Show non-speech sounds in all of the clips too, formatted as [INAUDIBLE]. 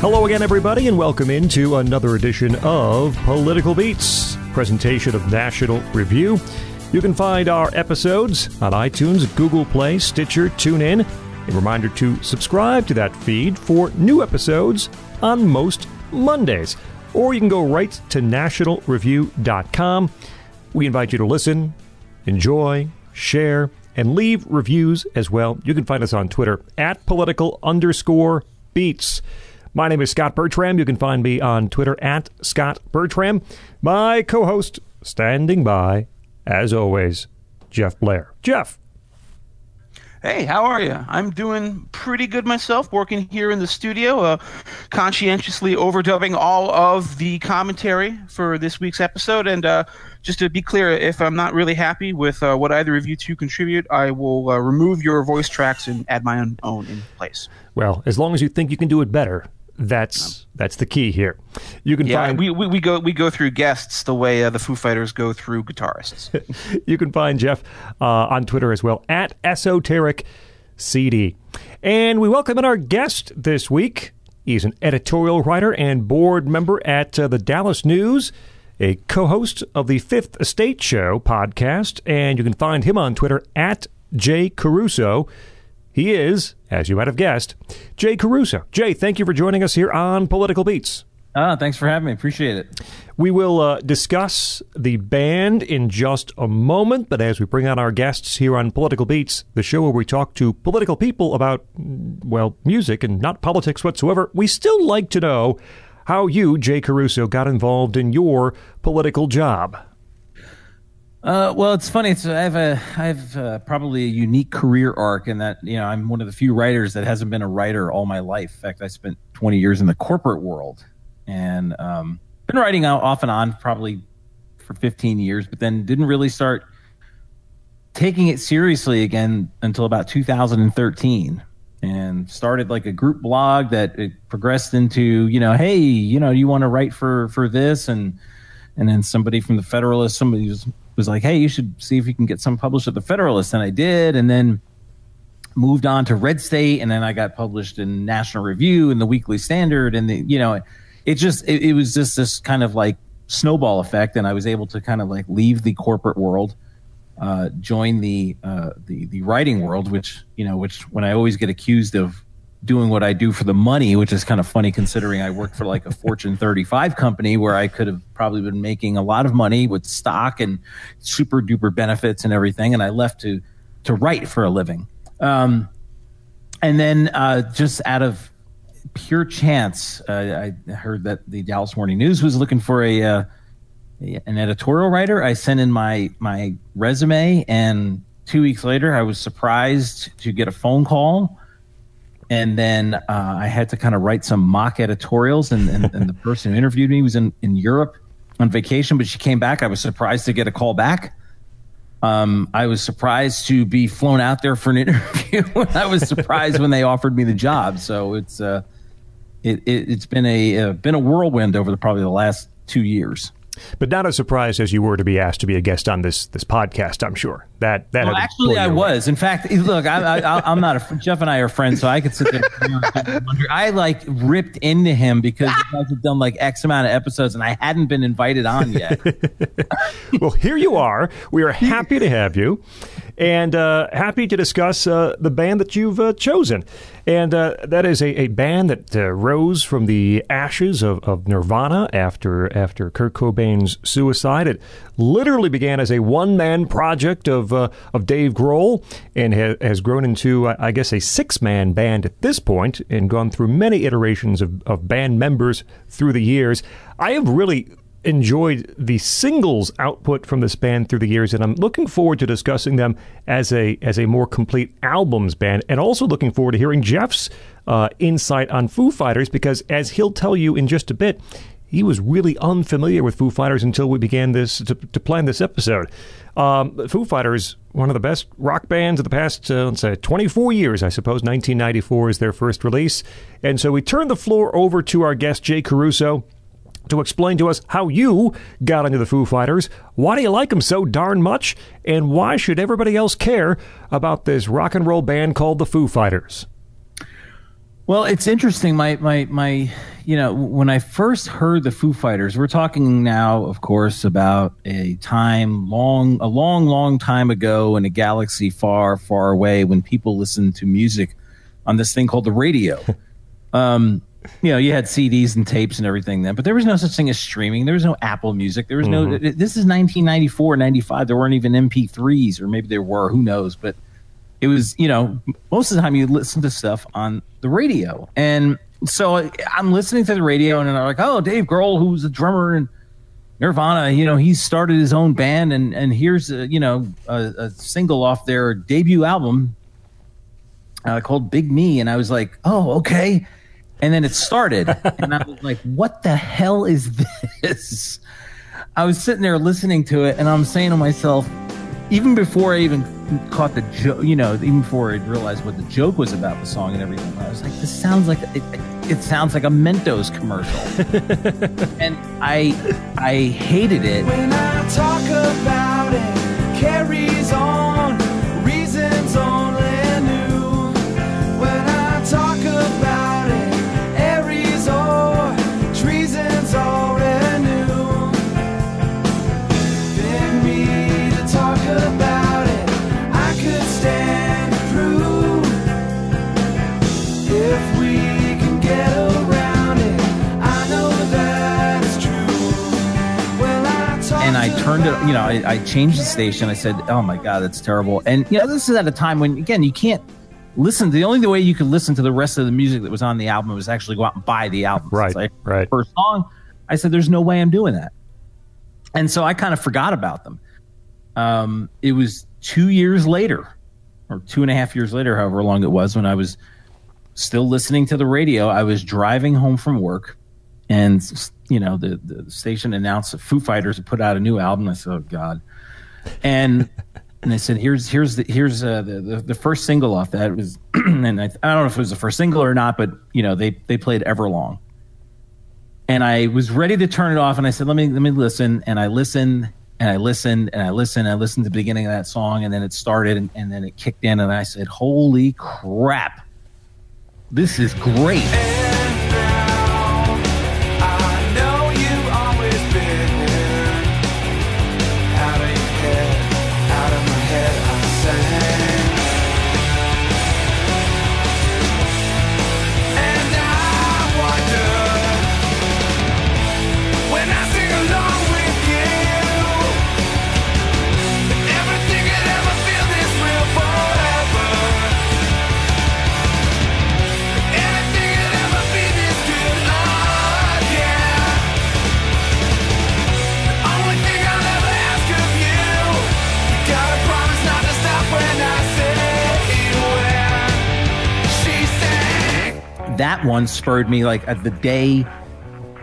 Hello again, everybody, and welcome into another edition of Political Beats, presentation of National Review. You can find our episodes on iTunes, Google Play, Stitcher, TuneIn. A reminder to subscribe to that feed for new episodes on most Mondays. Or you can go right to nationalreview.com. We invite you to listen, enjoy, share, and leave reviews as well. You can find us on Twitter at political underscore beats. My name is Scot Bertram. You can find me on Twitter at Scot Bertram. My co host, standing by, as always, Jeff Blehar. Jeff. Hey, how are you? I'm doing pretty good myself, working here in the studio, uh, conscientiously overdubbing all of the commentary for this week's episode. And uh, just to be clear, if I'm not really happy with uh, what either of you two contribute, I will uh, remove your voice tracks and add my own in place. Well, as long as you think you can do it better, that's that's the key here. You can yeah, find we, we, we go we go through guests the way uh, the Foo Fighters go through guitarists. [LAUGHS] you can find Jeff uh, on Twitter as well at esoteric CD. And we welcome in our guest this week. He's an editorial writer and board member at uh, the Dallas News, a co-host of the Fifth Estate Show podcast, and you can find him on Twitter at Jay Caruso. He is, as you might have guessed, Jay Caruso. Jay, thank you for joining us here on Political Beats. Ah, thanks for having me. Appreciate it. We will uh, discuss the band in just a moment, but as we bring on our guests here on Political Beats, the show where we talk to political people about, well, music and not politics whatsoever, we still like to know how you, Jay Caruso, got involved in your political job. Uh, well, it's funny. It's, I have a, I have uh, probably a unique career arc in that you know I'm one of the few writers that hasn't been a writer all my life. In fact, I spent 20 years in the corporate world and um, been writing off and on probably for 15 years, but then didn't really start taking it seriously again until about 2013 and started like a group blog that it progressed into you know hey you know you want to write for for this and and then somebody from the federalist somebody was was like, "Hey, you should see if you can get some published at the Federalist," and I did, and then moved on to Red State, and then I got published in National Review and the Weekly Standard, and the you know, it just it, it was just this kind of like snowball effect, and I was able to kind of like leave the corporate world, uh, join the uh, the the writing world, which you know, which when I always get accused of doing what I do for the money, which is kind of funny considering I work for like a Fortune 35 company where I could have probably been making a lot of money with stock and super duper benefits and everything. And I left to, to write for a living. Um, and then uh, just out of pure chance, uh, I heard that the Dallas Morning News was looking for a, uh, an editorial writer. I sent in my, my resume and two weeks later I was surprised to get a phone call and then uh, I had to kind of write some mock editorials. And, and, and, the person who interviewed me was in, in Europe on vacation, but she came back. I was surprised to get a call back. Um, I was surprised to be flown out there for an [LAUGHS] interview. I was surprised when they offered me the job. So it's uh, it, it, has been a uh, been a whirlwind over the, probably the last two years but not as surprised as you were to be asked to be a guest on this this podcast. I'm sure that that. Well, actually, I was. In fact, eh, look, I, I, I'm not a Jeff and I are friends, so I could sit there. And wonder. I like ripped into him because you guys have done like X amount of episodes, and I hadn't been invited on yet. [LAUGHS] well, here you are. We are happy to have you and uh, happy to discuss uh, the band that you've uh, chosen. And uh, that is a, a band that uh, rose from the ashes of, of Nirvana after after Kurt Cobain's suicide. It literally began as a one man project of uh, of Dave Grohl and ha- has grown into, I guess, a six man band at this point and gone through many iterations of, of band members through the years. I have really enjoyed the singles output from this band through the years, and I'm looking forward to discussing them as a as a more complete albums band, and also looking forward to hearing Jeff's uh, insight on Foo Fighters because, as he'll tell you in just a bit, he was really unfamiliar with Foo Fighters until we began this to, to plan this episode. Um, Foo Fighters, one of the best rock bands of the past, uh, let's say, 24 years, I suppose. 1994 is their first release, and so we turn the floor over to our guest Jay Caruso to explain to us how you got into the Foo Fighters, why do you like them so darn much, and why should everybody else care about this rock and roll band called the Foo Fighters? Well, it's interesting. My my my, you know, when I first heard the Foo Fighters, we're talking now, of course, about a time long, a long, long time ago in a galaxy far, far away when people listened to music on this thing called the radio. [LAUGHS] um, you know, you had CDs and tapes and everything then, but there was no such thing as streaming. There was no Apple Music. There was no. This is 1994, 95. There weren't even MP3s, or maybe there were. Who knows? But it was you know most of the time you listen to stuff on the radio and so i'm listening to the radio and i'm like oh dave grohl who's a drummer in nirvana you know he started his own band and and here's a, you know a, a single off their debut album uh, called big me and i was like oh okay and then it started and i was like what the hell is this i was sitting there listening to it and i'm saying to myself even before I even caught the joke, you know, even before I realized what the joke was about the song and everything, I was like, this sounds like it, it sounds like a Mentos commercial, [LAUGHS] and I I hated it. When I talk about it, carries on reasons only turned it, you know, I, I changed the station. I said, "Oh my god, that's terrible." And you know, this is at a time when, again, you can't listen. The only way you could listen to the rest of the music that was on the album was actually go out and buy the album. Right, right. First song, I said, "There's no way I'm doing that," and so I kind of forgot about them. Um, it was two years later, or two and a half years later, however long it was, when I was still listening to the radio. I was driving home from work, and you know the the station announced that Foo Fighters put out a new album. I said, "Oh God," and [LAUGHS] and they said, "Here's here's the here's uh, the, the the first single off that it was." [CLEARS THROAT] and I, I don't know if it was the first single or not, but you know they they played Everlong, and I was ready to turn it off, and I said, "Let me let me listen," and I listened. And I listened and I listened. And I listened to the beginning of that song, and then it started, and, and then it kicked in, and I said, "Holy crap! This is great." That one spurred me like at the day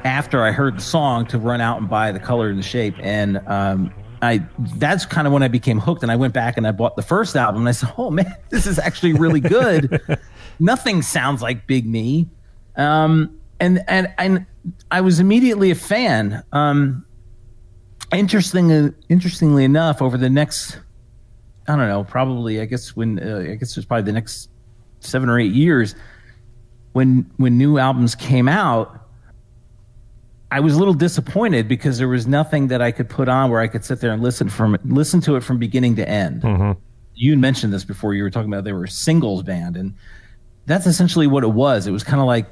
after I heard the song to run out and buy the color and the shape. And um, I that's kind of when I became hooked. And I went back and I bought the first album. And I said, "Oh man, [LAUGHS] this is actually really good. [LAUGHS] Nothing sounds like Big Me." Um, and and and I was immediately a fan. Um, interesting, interestingly enough, over the next I don't know, probably I guess when uh, I guess it was probably the next seven or eight years when when new albums came out I was a little disappointed because there was nothing that I could put on where I could sit there and listen from listen to it from beginning to end. You mentioned this before. You were talking about they were a singles band, and that's essentially what it was. It was kind of like,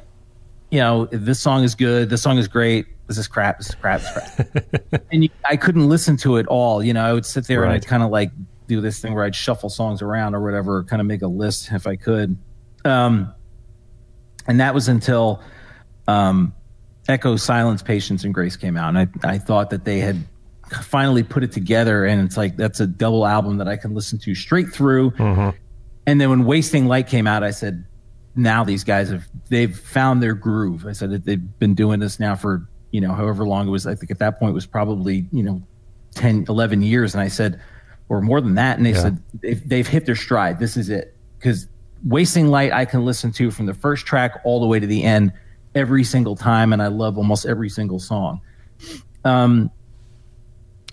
you know, this song is good, this song is great, this is crap, this is crap, this is crap. [LAUGHS] and you, I couldn't listen to it all. You know, I would sit there and I'd kind of like do this thing where I'd shuffle songs around or whatever, kind of make a list if I could. Um, and that was until um, Echo, Silence, Patience, and Grace came out, and I I thought that they had finally put it together, and it's like that's a double album that I can listen to straight through. And then when Wasting Light came out, I said, now these guys have they've found their groove. I said that they've been doing this now for you know however long it was. I think at that point it was probably you know 10, 11 years, and I said, or more than that, and they Yeah. said they've, they've hit their stride. This is it because Wasting Light I can listen to from the first track all the way to the end every single time, and I love almost every single song. Um,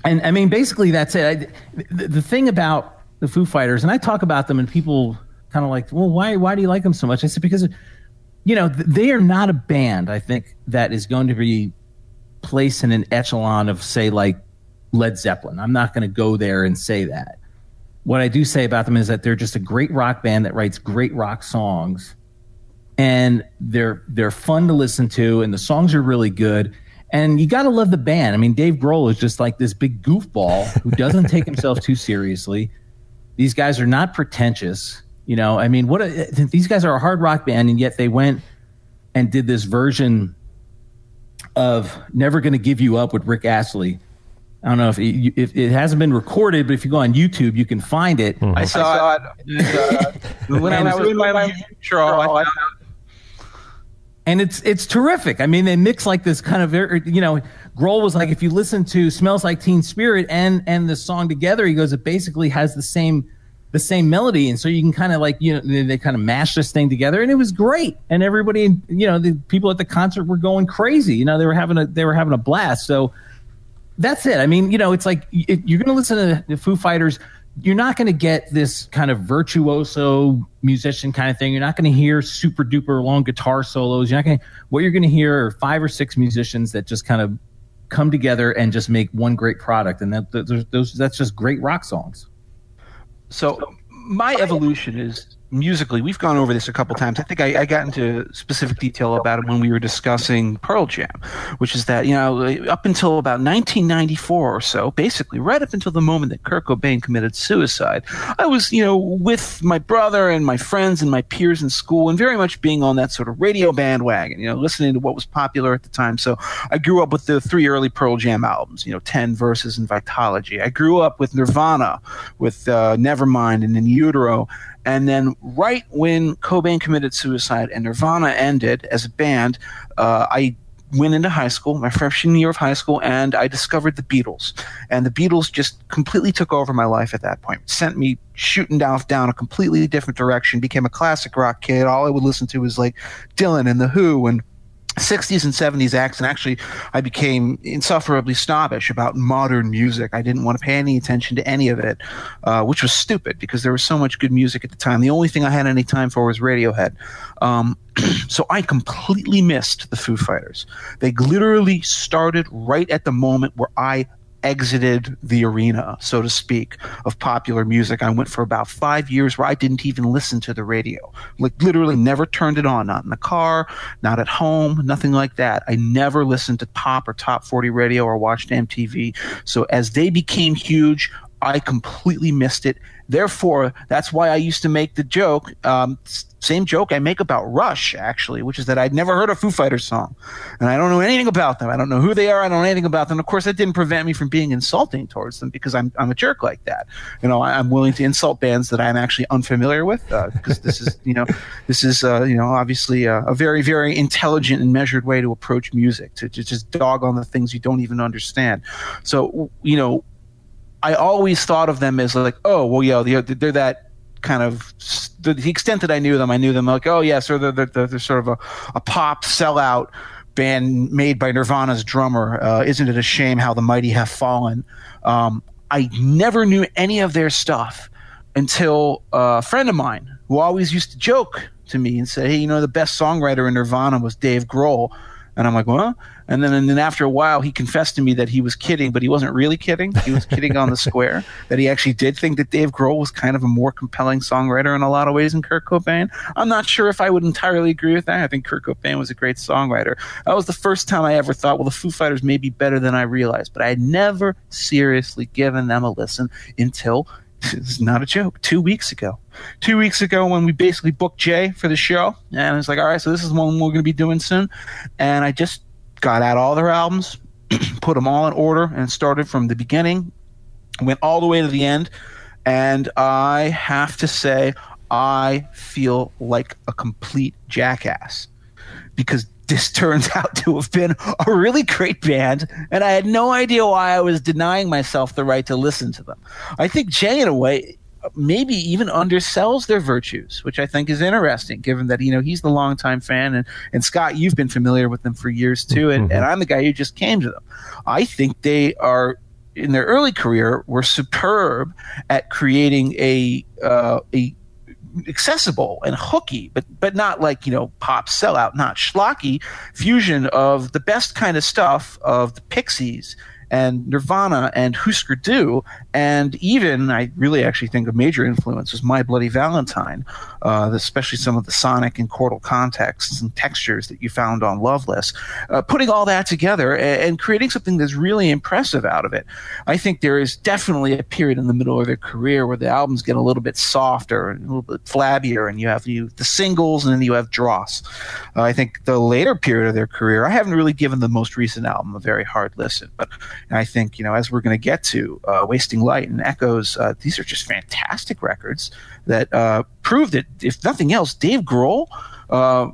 and I mean, basically, that's it. I, the, the thing about the Foo Fighters, and I talk about them, and people kind of like, well, why, why do you like them so much? I said because you know, th- they are not a band, I think, that is going to be placed in an echelon of, say, like Led Zeppelin. I'm not going to go there and say that. What I do say about them is that they're just a great rock band that writes great rock songs, and they're they're fun to listen to, and the songs are really good. And you got to love the band. I mean, Dave Grohl is just like this big goofball who doesn't take himself too seriously. These guys are not pretentious. You know, I mean, what a, these guys are a hard rock band, and yet they went and did this version of "Never Gonna Give You Up" with Rick Astley. I don't know if it, if it hasn't been recorded, but if you go on YouTube, you can find it. I saw, it. uh, [LAUGHS] when I was doing my intro. I and it's it's terrific. I mean, they mix like this kind of very, you know, Grohl was like, if you listen to "Smells Like Teen Spirit" and and the song together, he goes, it basically has the same the same melody, and so you can kind of like you know they, they kind of mash this thing together, and it was great. And everybody, you know, the people at the concert were going crazy. You know, they were having a they were having a blast. So that's it. I mean, you know, it's like you're going to listen to the Foo Fighters. You're not going to get this kind of virtuoso musician kind of thing. You're not going to hear super duper long guitar solos. You're not going to. What you're going to hear are five or six musicians that just kind of come together and just make one great product, and that those that's just great rock songs. So my evolution is musically. We've gone over this a couple times. I think I, I got into specific detail about it when we were discussing Pearl Jam, which is that you know up until about 1994 or so, basically right up until the moment that Kurt Cobain committed suicide, I was you know with my brother and my friends and my peers in school, and very much being on that sort of radio bandwagon. You know, listening to what was popular at the time. So I grew up with the three early Pearl Jam albums. You know, Ten Vs. and Vitalogy. I grew up with Nirvana, with uh, Nevermind and In Utero. And then, right when Cobain committed suicide and Nirvana ended as a band, uh, I went into high school, my freshman year of high school, and I discovered the Beatles. And the Beatles just completely took over my life at that point. Sent me shooting down down a completely different direction. Became a classic rock kid. All I would listen to was like Dylan and the Who and 60s and 70s acts and actually i became insufferably snobbish about modern music. I didn't want to pay any attention to any of it uh, which was stupid because there was so much good music at the time. The only thing i had any time for was radiohead. Um, [CLEARS THROAT] so i completely missed the foo fighters. They literally started right at the moment where i exited the arena, so to speak, of popular music. I went for about five years where I didn't even listen to the radio. Like literally never turned it on, not in the car, not at home, nothing like that. I never listened to pop or top 40 radio or watched MTV. So as they became huge, I completely missed it. Therefore, that's why I used to make the joke, um, same joke I make about Rush, actually, which is that I'd never heard a Foo Fighters song. And I don't know anything about them. I don't know who they are. I don't know anything about them. Of course, that didn't prevent me from being insulting towards them because I'm, I'm a jerk like that. You know, I, am willing to insult bands that I'm actually unfamiliar with because uh, this is, you know, [LAUGHS] this is, uh, you know, obviously a, a, very, very intelligent and measured way to approach music, to, to just dog on the things you don't even understand. So, you know, I always thought of them as like, oh, well, yeah, they're, they're that kind of the, the, extent that I knew them, I knew them like, oh, yes, yeah, so they're, they're, they're, sort of a, a pop sellout band made by Nirvana's drummer. Uh, isn't it a shame how the mighty have fallen? Um, I never knew any of their stuff until a friend of mine who always used to joke to me and say, hey, you know, the best songwriter in Nirvana was Dave Grohl. And I'm like, well, and then, and then after a while, he confessed to me that he was kidding, but he wasn't really kidding. He was kidding on the [LAUGHS] square. That he actually did think that Dave Grohl was kind of a more compelling songwriter in a lot of ways than Kurt Cobain. I'm not sure if I would entirely agree with that. I think Kurt Cobain was a great songwriter. That was the first time I ever thought, well, the Foo Fighters may be better than I realized, but I had never seriously given them a listen until is not a joke. Two weeks ago, two weeks ago, when we basically booked Jay for the show, and it's like, all right, so this is one we're going to be doing soon, and I just got out all their albums, [CLEARS THROAT] put them all in order, and started from the beginning, went all the way to the end, and I have to say, I feel like a complete jackass. Because this turns [LAUGHS] out to have been a really great band, and I had no idea why I was denying myself the right to listen to them. I think Jay, in a way, maybe even undersells their virtues, which I think is interesting, given that you know he's the longtime fan, and and Scot, you've been familiar with them for years too, and, mm-hmm. and I'm the guy who just came to them. I think they are in their early career were superb at creating a uh, a accessible and hooky, but but not like you know pop sellout, not schlocky. Fusion of the best kind of stuff of the Pixies and Nirvana and Husker Du, and even I really actually think a major influence was My Bloody Valentine, uh, especially some of the sonic and chordal contexts and textures that you found on Loveless. Uh, putting all that together and, and creating something that's really impressive out of it. I think there is definitely a period in the middle of their career where the albums get a little bit softer and a little bit flabbier, and you have you, the singles, and then you have dross. Uh, I think the later period of their career, I haven't really given the most recent album a very hard listen, but I think you know as we're going to get to uh, Wasting Light and Echoes, uh, these are just fantastic records that uh, prove that if nothing else, Dave Grohl uh,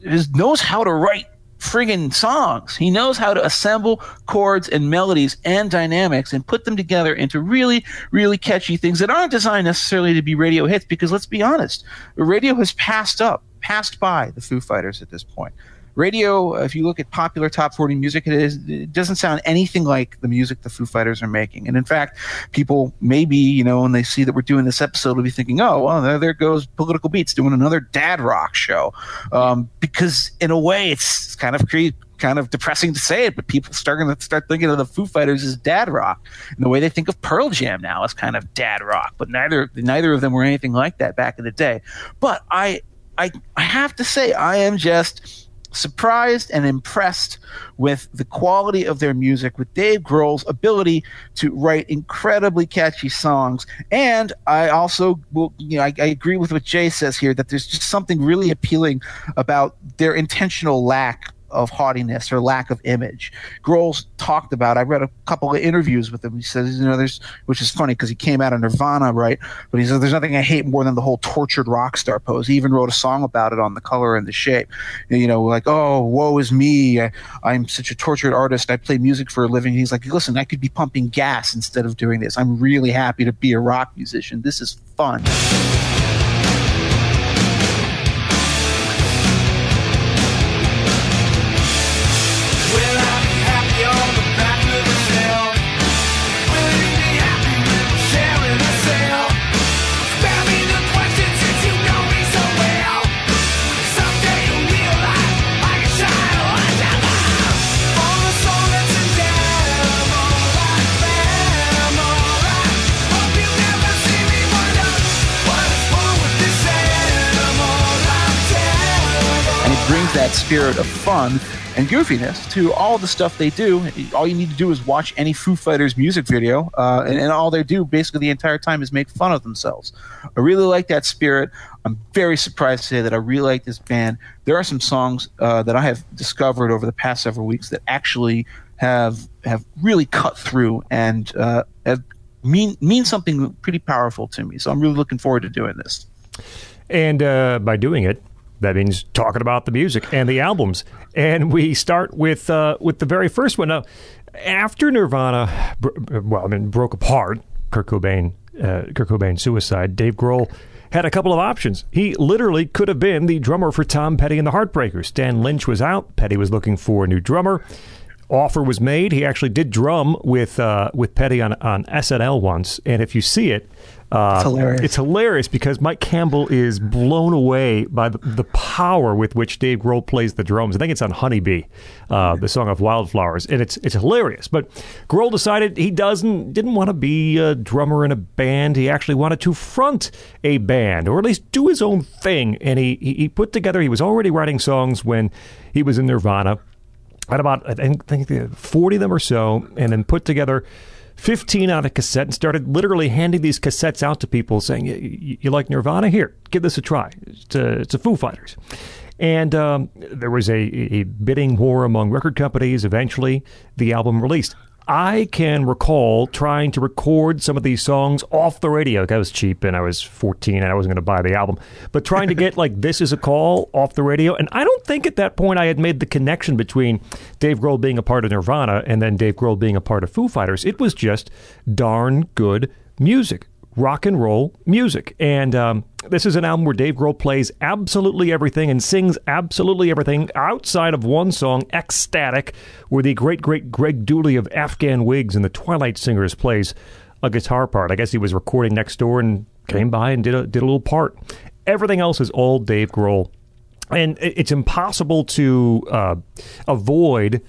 is, knows how to write friggin' songs. He knows how to assemble chords and melodies and dynamics and put them together into really, really catchy things that aren't designed necessarily to be radio hits. Because let's be honest, radio has passed up, passed by the Foo Fighters at this point. Radio, if you look at popular top 40 music, it, is, it doesn't sound anything like the music the Foo Fighters are making. And in fact, people maybe, you know, when they see that we're doing this episode, will be thinking, oh, well, there, there goes Political Beats doing another dad rock show. Um, because in a way, it's, kind of cre- kind of depressing to say it, but people starting to start thinking of the Foo Fighters as dad rock. And the way they think of Pearl Jam now is kind of dad rock. But neither neither of them were anything like that back in the day. But I I, I have to say I am just surprised and impressed with the quality of their music, with Dave Grohl's ability to write incredibly catchy songs. And I also will, you know, I, I agree with what Jay says here that there's just something really appealing about their intentional lack of haughtiness or lack of image. Grohl's talked about. I read a couple of interviews with him. He says, you know, there's, which is funny because he came out of Nirvana, right? But he says, there's nothing I hate more than the whole tortured rock star pose. He even wrote a song about it on the color and the shape. You know, like, oh, woe is me. I, I'm such a tortured artist. I play music for a living. He's like, listen, I could be pumping gas instead of doing this. I'm really happy to be a rock musician. This is fun. Spirit of fun and goofiness to all the stuff they do. All you need to do is watch any Foo Fighters music video, uh, and, and all they do basically the entire time is make fun of themselves. I really like that spirit. I'm very surprised to say that I really like this band. There are some songs uh, that I have discovered over the past several weeks that actually have have really cut through and uh, have mean mean something pretty powerful to me. So I'm really looking forward to doing this. And uh, by doing it, that means talking about the music and the albums. And we start with uh, with the very first one. Now, after Nirvana, well, I mean, broke apart, Kurt Cobain, uh, Kurt Cobain's suicide, Dave Grohl had a couple of options. He literally could have been the drummer for Tom Petty and the Heartbreakers. Stan Lynch was out. Petty was looking for a new drummer. Offer was made. He actually did drum with uh, with Petty on on SNL once, and if you see it, uh, It's hilarious. It's hilarious because Mike Campbell is blown away by the, the power with which Dave Grohl plays the drums. I think it's on Honeybee, uh, the song of Wildflowers, and it's it's hilarious. But Grohl decided he doesn't didn't want to be a drummer in a band. He actually wanted to front a band, or at least do his own thing. And he he, he put together. He was already writing songs when he was in Nirvana. Had about I think, I think forty of them or so, and then put together. 15 on a cassette and started literally handing these cassettes out to people saying, "Y- y- You like Nirvana? Here, give this a try. It's a, it's a Foo Fighters. And um, there was a, a bidding war among record companies. Eventually, the album released. I can recall trying to record some of these songs off the radio. I was cheap and I was 14 and I wasn't going to buy the album. But trying to get like This Is a Call off the radio. And I don't think at that point I had made the connection between Dave Grohl being a part of Nirvana and then Dave Grohl being a part of Foo Fighters. It was just darn good music rock and roll music. And um, this is an album where Dave Grohl plays absolutely everything and sings absolutely everything outside of one song, Ecstatic, where the great, great Greg Dulli of Afghan Wigs and the Twilight Singers plays a guitar part. I guess he was recording next door and came by and did a, did a little part. Everything else is all Dave Grohl, and it's impossible to uh, avoid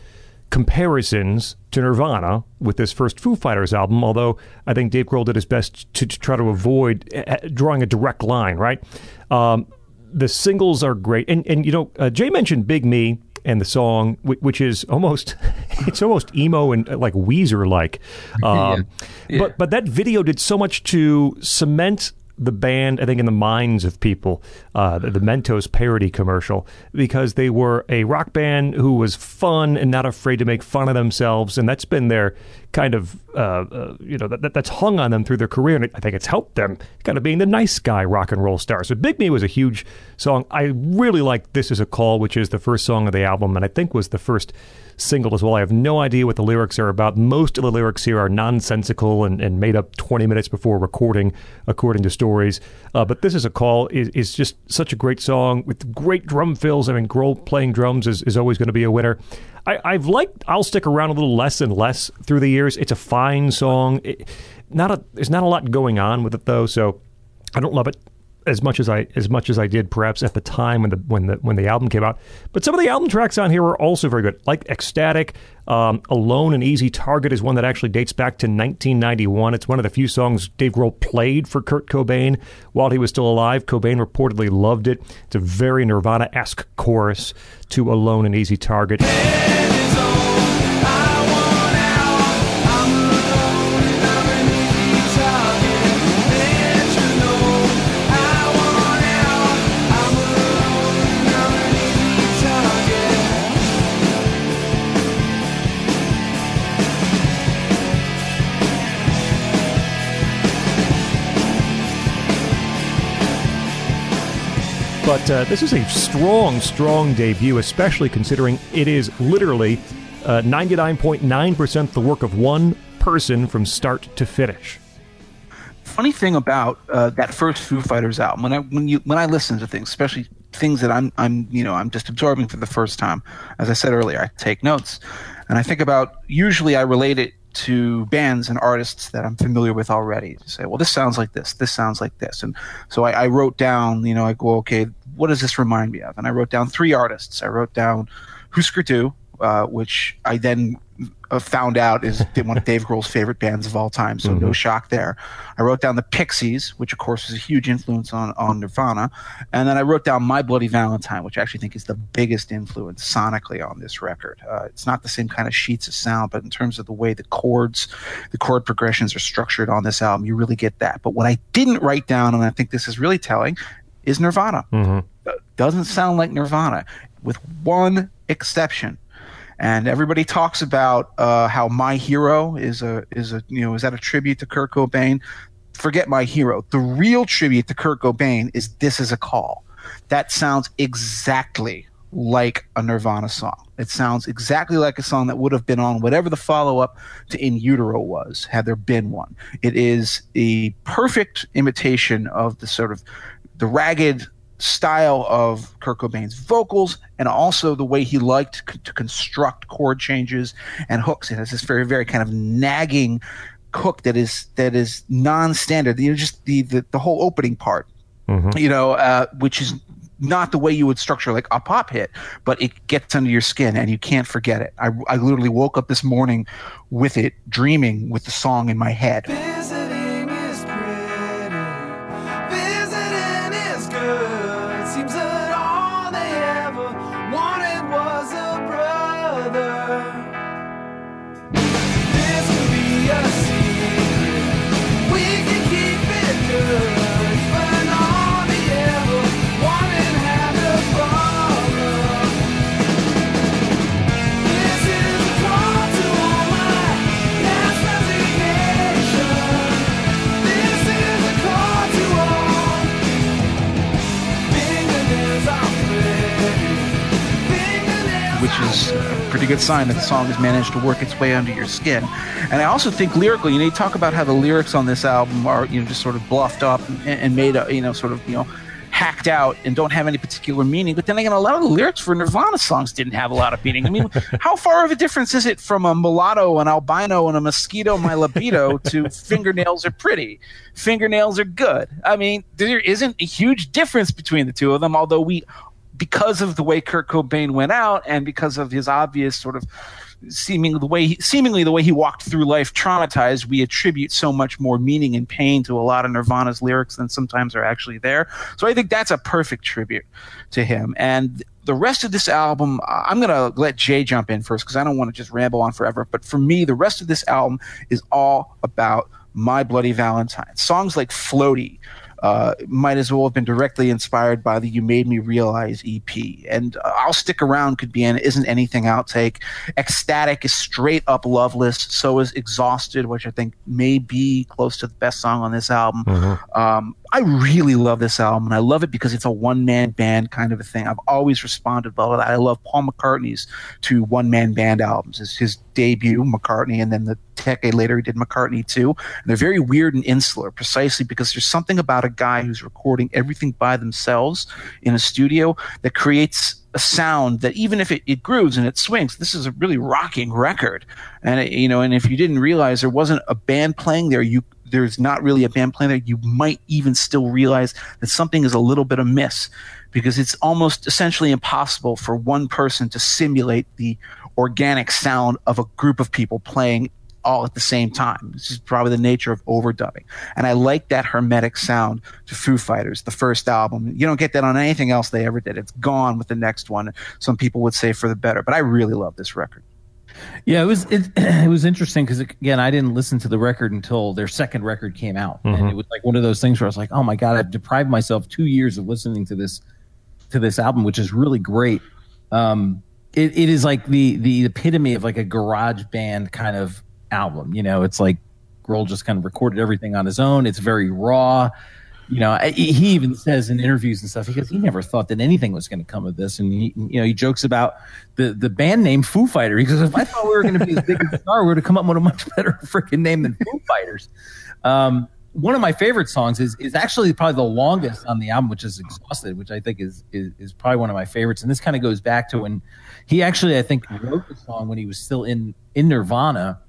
comparisons to Nirvana with this first Foo Fighters album. Although I think Dave Grohl did his best to, to try to avoid uh, drawing a direct line. Right. Um, the singles are great, and and you know uh, Jay mentioned Big Me and the song, which is almost [LAUGHS] it's almost emo and uh, like Weezer like. [LAUGHS] Um, Yeah. But but that video did so much to cement the band, I think, in the minds of people, uh, the, the Mentos parody commercial, because they were a rock band who was fun and not afraid to make fun of themselves, and that's been their kind of, uh, uh, you know, that, that- that's hung on them through their career, and I think it's helped them kind of being the nice guy rock and roll star. So Big Me was a huge song. I really like This Is a Call, which is the first song of the album, and I think was the first single as well. I have no idea what the lyrics are about. Most of the lyrics here are nonsensical and, and made up 20 minutes before recording, according to stories. Uh, but This Is a Call is, is just such a great song with great drum fills. I mean, Grohl playing drums is, is always going to be a winner. I, I've liked I'll Stick Around a little less and less through the years. It's a fine song. It, not a, there's not a lot going on with it, though, so I don't love it as much as I as much as I did perhaps at the time when the when the when the album came out. But some of the album tracks on here are also very good, like Ecstatic, um, Alone and Easy Target is one that actually dates back to 1991. It's one of the few songs Dave Grohl played for Kurt Cobain while he was still alive. Cobain reportedly loved it. It's a very Nirvana-esque chorus to Alone and Easy Target. But uh, this is a strong, strong debut, especially considering it is literally uh, 99.9% the work of one person from start to finish. funny thing about uh, that first Foo Fighters album, when I when you when I listen to things, especially things that I'm I'm you know I'm just absorbing for the first time, as I said earlier, I take notes, and I think about usually I relate it to bands and artists that I'm familiar with already. To say, well, this sounds like this, this sounds like this, and so I, I wrote down, you know, I go, okay, what does this remind me of? And I wrote down three artists. I wrote down Husker Du, uh, which I then uh, found out is one of Dave Grohl's favorite bands of all time. So no shock there. I wrote down the Pixies, which of course was a huge influence on, on Nirvana, and then I wrote down My Bloody Valentine, which I actually think is the biggest influence sonically on this record. Uh, it's not the same kind of sheets of sound, but in terms of the way the chords, the chord progressions are structured on this album, you really get that. But what I didn't write down, and I think this is really telling, is Nirvana. Uh, Doesn't sound like Nirvana, with one exception and everybody talks about uh, how my hero is a is a you know is that a tribute to Kurt Cobain? Forget my hero. The real tribute to Kurt Cobain is "This Is a Call." That sounds exactly like a Nirvana song. It sounds exactly like a song that would have been on whatever the follow up to In Utero was, had there been one. It is a perfect imitation of the sort of the ragged style of Kurt Cobain's vocals and also the way he liked c- to construct chord changes and hooks. It has this very, very kind of nagging hook that is that is non-standard. You know, just the the, the whole opening part, you know, uh, which is not the way you would structure like a pop hit, but it gets under your skin and you can't forget it. I, I literally woke up this morning with it, dreaming with the song in my head. Visiting is a pretty good sign that the song has managed to work its way under your skin. And I also think lyrically, you know, you talk about how the lyrics on this album are, you know, just sort of bluffed up and, and made, uh, you know, sort of, you know, hacked out and don't have any particular meaning. But then again, a lot of the lyrics for Nirvana songs didn't have a lot of meaning. I mean, [LAUGHS] how far of a difference is it from a mulatto, an albino, and a mosquito, my libido, [LAUGHS] to fingernails are pretty, fingernails are good? I mean, there isn't a huge difference between the two of them, although we because of the way Kurt Cobain went out and because of his obvious sort of seeming the way he, seemingly the way he walked through life traumatized, we attribute so much more meaning and pain to a lot of Nirvana's lyrics than sometimes are actually there. So I think that's a perfect tribute to him. And the rest of this album, I'm going to let Jay jump in first because I don't want to just ramble on forever. But for me, the rest of this album is all about My Bloody Valentine. Songs like Floaty, uh, might as well have been directly inspired by the "You Made Me Realize" EP. And uh, "I'll Stick Around" could be an "Isn't Anything" outtake. "Ecstatic" is straight up loveless. So is "Exhausted," which I think may be close to the best song on this album. Um, I really love this album, and I love it because it's a one man band kind of a thing. I've always responded well to that. I love Paul McCartney's two one man band albums. His, his debut, McCartney, and then the decade later he did McCartney II. And they're very weird and insular, precisely because there's something about a guy who's recording everything by themselves in a studio that creates a sound that even if it, it grooves and it swings, this is a really rocking record. And it, you know, and if you didn't realize there wasn't a band playing there, you there's not really a band playing there, you might even still realize that something is a little bit amiss because it's almost essentially impossible for one person to simulate the organic sound of a group of people playing all at the same time. This is probably the nature of overdubbing. And I like that hermetic sound to Foo Fighters, the first album. You don't get that on anything else they ever did. It's gone with the next one. Some people would say for the better, but I really love this record. Yeah, it was it, [CLEARS THROAT] it was interesting because again, I didn't listen to the record until their second record came out, and it was like one of those things where I was like, "Oh my god, I've deprived myself two years of listening to this to this album, which is really great." Um, it, it is like the the epitome of like a garage band kind of album. You know, it's like Grohl just kind of recorded everything on his own. It's very raw. You know, he even says in interviews and stuff because he never thought that anything was going to come of this, and he, you know, he jokes about the the band name Foo Fighter. He goes, "If I thought we were going to be as big as we are, we would have come up with a much better [LAUGHS] freaking name than Foo Fighters." Um, one of my favorite songs is is actually probably the longest on the album, which is "Exhausted," which I think is is, is probably one of my favorites. And this kind of goes back to when he actually, I think, wrote the song when he was still in in Nirvana.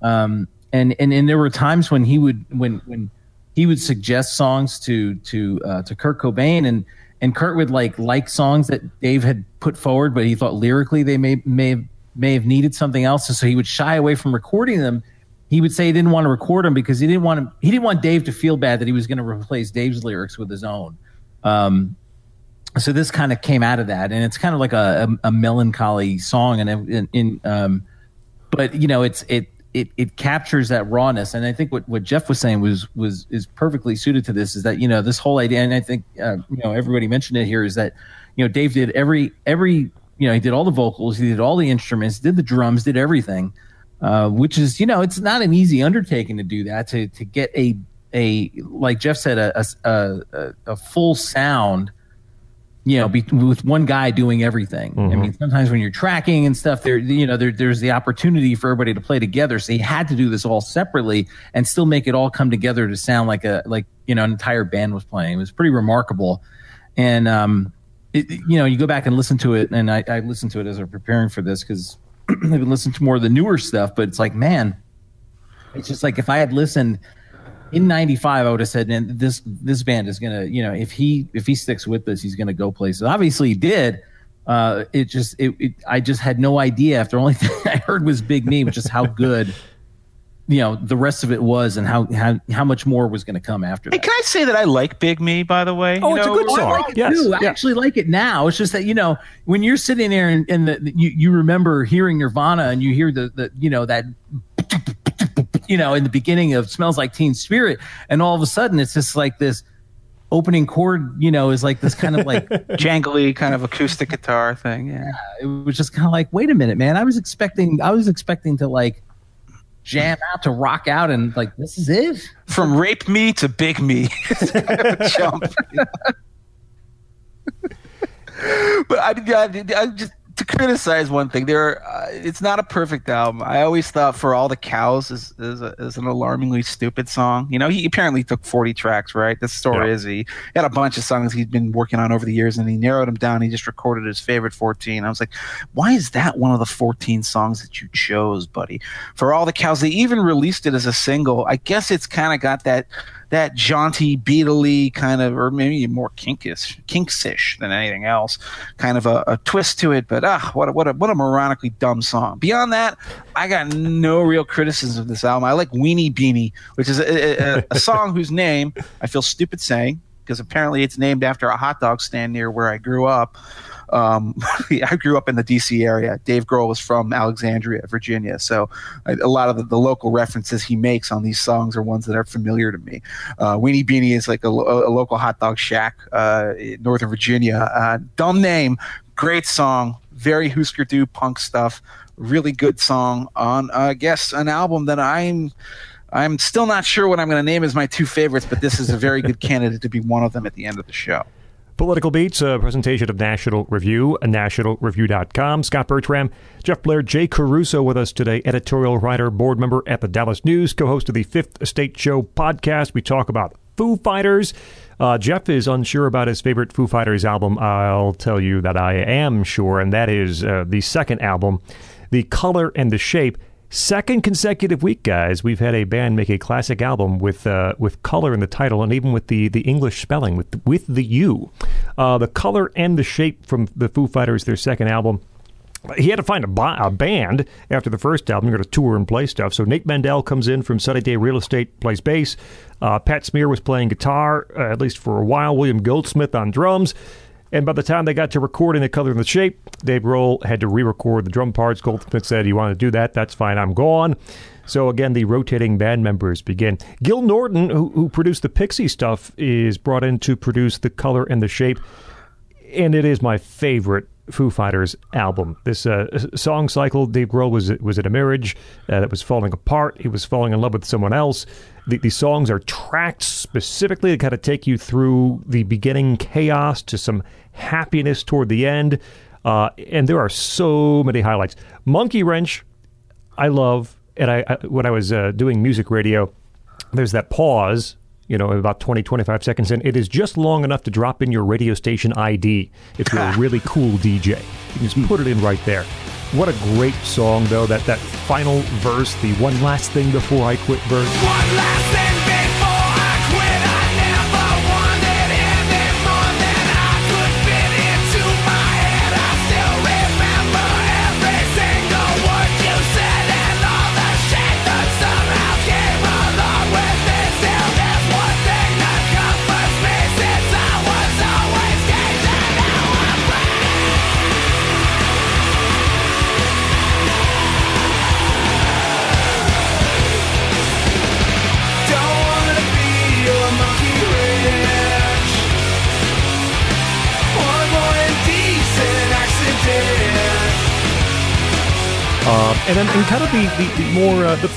Um, and and and there were times when he would when when he would suggest songs to to uh, to Kurt Cobain and and Kurt would like like songs that Dave had put forward, but he thought lyrically they may may may have needed something else, and so he would shy away from recording them. He would say he didn't want to record them because he didn't want him, he didn't want Dave to feel bad that he was going to replace Dave's lyrics with his own. Um, so this kind of came out of that, and it's kind of like a, a, a melancholy song, and in, in um, but you know, it's it it it captures that rawness, and I think what, what Jeff was saying was was is perfectly suited to this. Is that you know this whole idea, and I think uh, you know everybody mentioned it here is that you know Dave did every every you know he did all the vocals, he did all the instruments, did the drums, did everything, uh, which is you know it's not an easy undertaking to do that to to get a a like Jeff said a a, a, a full sound you know, be, with one guy doing everything. I mean, sometimes when you're tracking and stuff, there, you know, there, there's the opportunity for everybody to play together. So he had to do this all separately and still make it all come together to sound like a, like, you know, an entire band was playing. It was pretty remarkable. And, um, it, you know, you go back and listen to it, and I, I listened to it as I'm preparing for this because [CLEARS THROAT] I've been listening to more of the newer stuff, but it's like, man, it's just like if I had listened in 95 i would have said man this this band is gonna you know if he if he sticks with this he's gonna go places obviously he did uh it just it, it i just had no idea after only [LAUGHS] thing i heard was big me which is how good you know the rest of it was and how how, how much more was gonna come after Hey, can I say that I like Big Me? By the way, Oh, You it's a good song. I like it Yes, too. I yeah. actually like it now. It's just that you know when you're sitting there and, and the, you you remember hearing Nirvana and you hear the the you know that you know in the beginning of Smells Like Teen Spirit and all of a sudden it's just like this opening chord you know is like this kind of like [LAUGHS] jangly kind of acoustic guitar thing. Yeah. it was just kind of like wait a minute man I was expecting I was expecting to like jam out to rock out and like this is it From Rape Me to Big Me. It's kind of a jump. [LAUGHS] but I, I, I just to criticize one thing, there uh, it's not a perfect album. I always thought "For All the Cows" is is, a, is an alarmingly stupid song. You know, he apparently took forty tracks, right? The story Yeah. is he had a bunch of songs he'd been working on over the years, and he narrowed them down. He just recorded his favorite fourteen. I was like, why is that one of the fourteen songs that you chose, buddy? For All the Cows, they even released it as a single. I guess it's kind of got that that jaunty, beatly kind of, or maybe more kinkish, kinksish than anything else, kind of a, a twist to it. But ah, what a, what a what a moronically dumb song. Beyond that, I got no real criticism of this album. I like Weenie Beanie, which is a, a, a [LAUGHS] song whose name I feel stupid saying because apparently it's named after a hot dog stand near where I grew up. Um, [LAUGHS] I grew up in the DC area. Dave Grohl was from Alexandria, Virginia. So a lot of the, the local references he makes on these songs are ones that are familiar to me. Uh, Weenie Beanie is like a, a local hot dog shack uh, in Northern Virginia. Uh, dumb name, great song, very Husker Du punk stuff. Really good song on, I guess, an album that I'm. I'm still not sure what I'm going to name as my two favorites, but this is a very good [LAUGHS] candidate to be one of them at the end of the show. Political Beats, a presentation of National Review, nationalreview.com. Scot Bertram, Jeff Blehar, Jay Caruso with us today, editorial writer, board member at the Dallas News, co host of the Fifth Estate Show podcast. We talk about Foo Fighters. Uh, Jeff is unsure about his favorite Foo Fighters album. I'll tell you that I am sure, and that is uh, the second album, The Color and the Shape. Second consecutive week, guys, we've had a band make a classic album with uh, with color in the title, and even with the, the English spelling with with the U. Uh, the color and the shape from the Foo Fighters, their second album. He had to find a, a band after the first album. You're to tour and play stuff. So Nate Mendel comes in from Sunny Day Real Estate, plays bass. Uh, Pat Smear was playing guitar, uh, at least for a while. William Goldsmith on drums. And by the time they got to recording the color and the shape, Dave Grohl had to re-record the drum parts. Goldsmith said, "You want to do that? That's fine. I'm gone." So again, the rotating band members begin. Gil Norton, who, who produced the Pixie stuff, is brought in to produce the color and the shape, and it is my favorite Foo Fighters album. This uh, song cycle, Dave Grohl was was at a marriage uh, that was falling apart. He was falling in love with someone else. The, the songs are tracked specifically to kind of take you through the beginning chaos to some happiness toward the end. Uh, and there are so many highlights. Monkey Wrench, I love. And I, I when I was uh, doing music radio, there's that pause you know, about 20, 25 seconds in. It is just long enough to drop in your radio station ID if you're a [LAUGHS] really cool DJ. You can just put it in right there. What a great song, though, that, that final verse, the one last thing before I quit verse. One last thing Um, and then and kind of the, the, the more uh, the,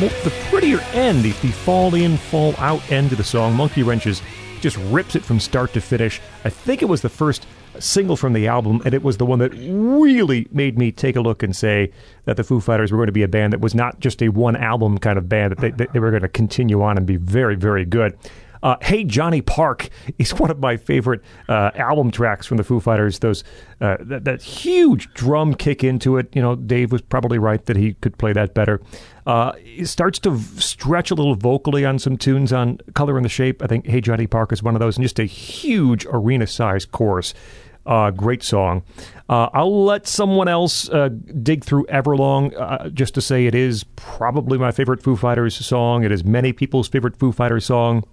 the, the prettier end, the, fall in, fall out end of the song, Monkey Wrenches just rips it from start to finish. I think it was the first single from the album, and it was the one that really made me take a look and say that the Foo Fighters were going to be a band that was not just a one album kind of band, that they, that they were going to continue on and be very, very good. Uh, hey Johnny Park is [LAUGHS] one of my favorite uh, album tracks from the Foo Fighters. Those uh, that, that huge drum kick into it. You know, Dave was probably right that he could play that better. Uh, it starts to v- stretch a little vocally on some tunes on Color and the Shape. I think Hey Johnny Park is one of those, and just a huge arena-sized chorus. Uh, great song. Uh, I'll let someone else uh, dig through Everlong uh, just to say it is probably my favorite Foo Fighters song. It is many people's favorite Foo Fighters song.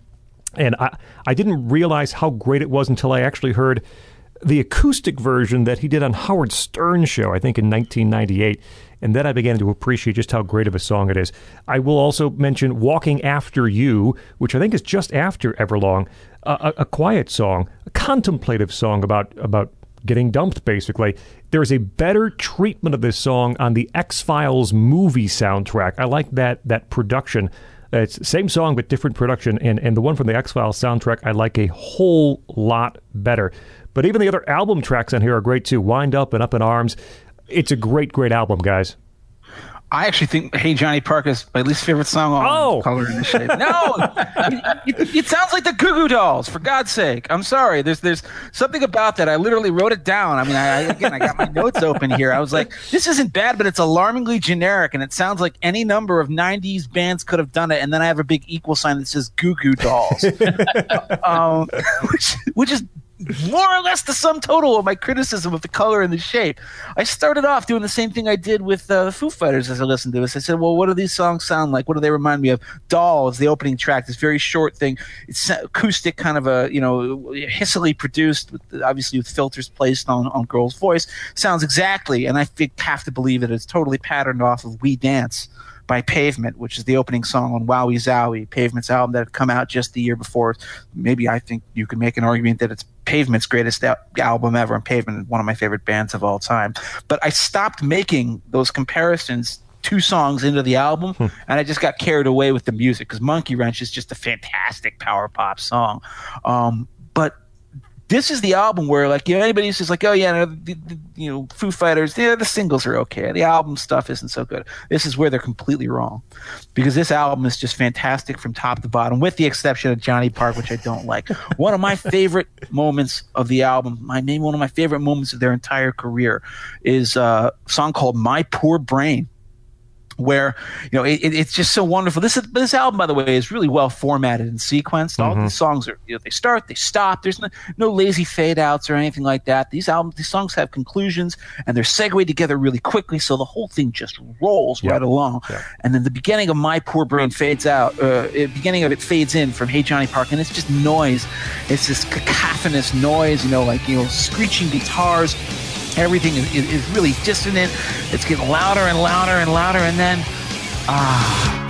And I, I didn't realize how great it was until I actually heard the acoustic version that he did on Howard Stern's show, I think in 1998. And then I began to appreciate just how great of a song it is. I will also mention Walking After You, which I think is just after Everlong, a, a, quiet song, a contemplative song about, about getting dumped, basically. There's a better treatment of this song on the X Files movie soundtrack. I like that, that production It's the same song but different production, and and the one from the X Files soundtrack I like a whole lot better. But even the other album tracks on here are great too. Wind Up and Up in Arms. It's a great, great album, guys. I actually think "Hey Johnny Park" is my least favorite song on Oh. Color and the Shape. No, it, it, it sounds like the Goo Goo Dolls. For God's sake, I'm sorry. There's there's something about that. I literally wrote it down. I mean, I, I again, I got my notes open here. I was like, this isn't bad, but it's alarmingly generic, and it sounds like any number of '90s bands could have done it. And then I have a big equal sign that says Goo Goo Dolls, [LAUGHS] um, [LAUGHS] which which is more or less the sum total of my criticism of the color and the shape. I started off doing the same thing I did with uh, Foo Fighters as I listened to this. I said, well, what do these songs sound like? What do they remind me of? Doll is the opening track, this very short thing. It's acoustic, kind of a, you know, hissily produced, with, obviously with filters placed on, on Grohl's voice. Sounds exactly, and I have to believe it, it's totally patterned off of We Dance by Pavement, which is the opening song on Wowee Zowee, Pavement's album that had come out just the year before. Maybe I think you could make an argument that it's Pavement's greatest album ever, and Pavement is one of my favorite bands of all time. But I stopped making those comparisons two songs into the album, and I just got carried away with the music because Monkey Wrench is just a fantastic power pop song. Um, but this is the album where like you know anybody who's just like oh yeah no, the, the, you know Foo Fighters yeah the singles are okay. The album stuff isn't so good. This is where they're completely wrong. Because this album is just fantastic from top to bottom with the exception of Johnny Park which I don't like. [LAUGHS] One of my favorite moments of the album my maybe one of my favorite moments of their entire career is uh, a song called My Poor Brain where you know it, it, it's just so wonderful. This is, this album, by the way, is really well formatted and sequenced. All these songs are you know they start, they stop. There's no, no lazy fade outs or anything like that. These albums, these songs have conclusions and they're segued together really quickly, so the whole thing just rolls right along. And then the beginning of My Poor Brain fades out. Uh, the beginning of it fades in from Hey Johnny Park, and it's just noise. It's this cacophonous noise, you know, like you know screeching guitars everything is, is, really dissonant. It's getting louder and louder and louder, and then ah.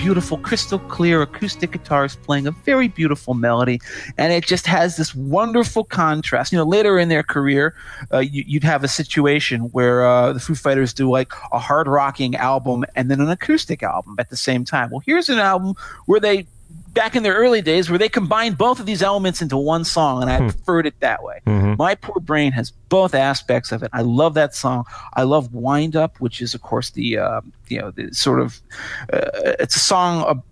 Beautiful, crystal clear acoustic guitars playing a very beautiful melody, and it just has this wonderful contrast. You know, later in their career, uh, you, you'd have a situation where uh, the Foo Fighters do like a hard rocking album and then an acoustic album at the same time. Well, here's an album where they. Back in their early days, where they combined both of these elements into one song, and I preferred it that way. My Poor Brain has both aspects of it. I love that song. I love Wind Up, which is, of course, the uh, you know the sort of uh, it's a song of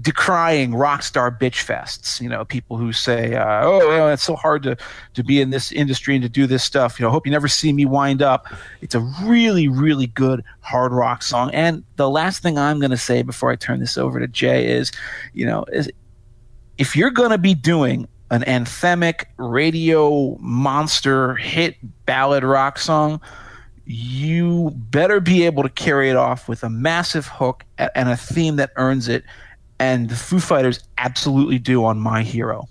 decrying rock star bitch fests. You know, people who say, uh, "Oh, it's so hard to to be in this industry and to do this stuff." You know, hope you never see me wind up. It's a really, really good hard rock song. And the last thing I'm going to say before I turn this over to Jay is, you know, is if you're going to be doing an anthemic radio monster hit ballad rock song, you better be able to carry it off with a massive hook and a theme that earns it. And the Foo Fighters absolutely do on My Hero,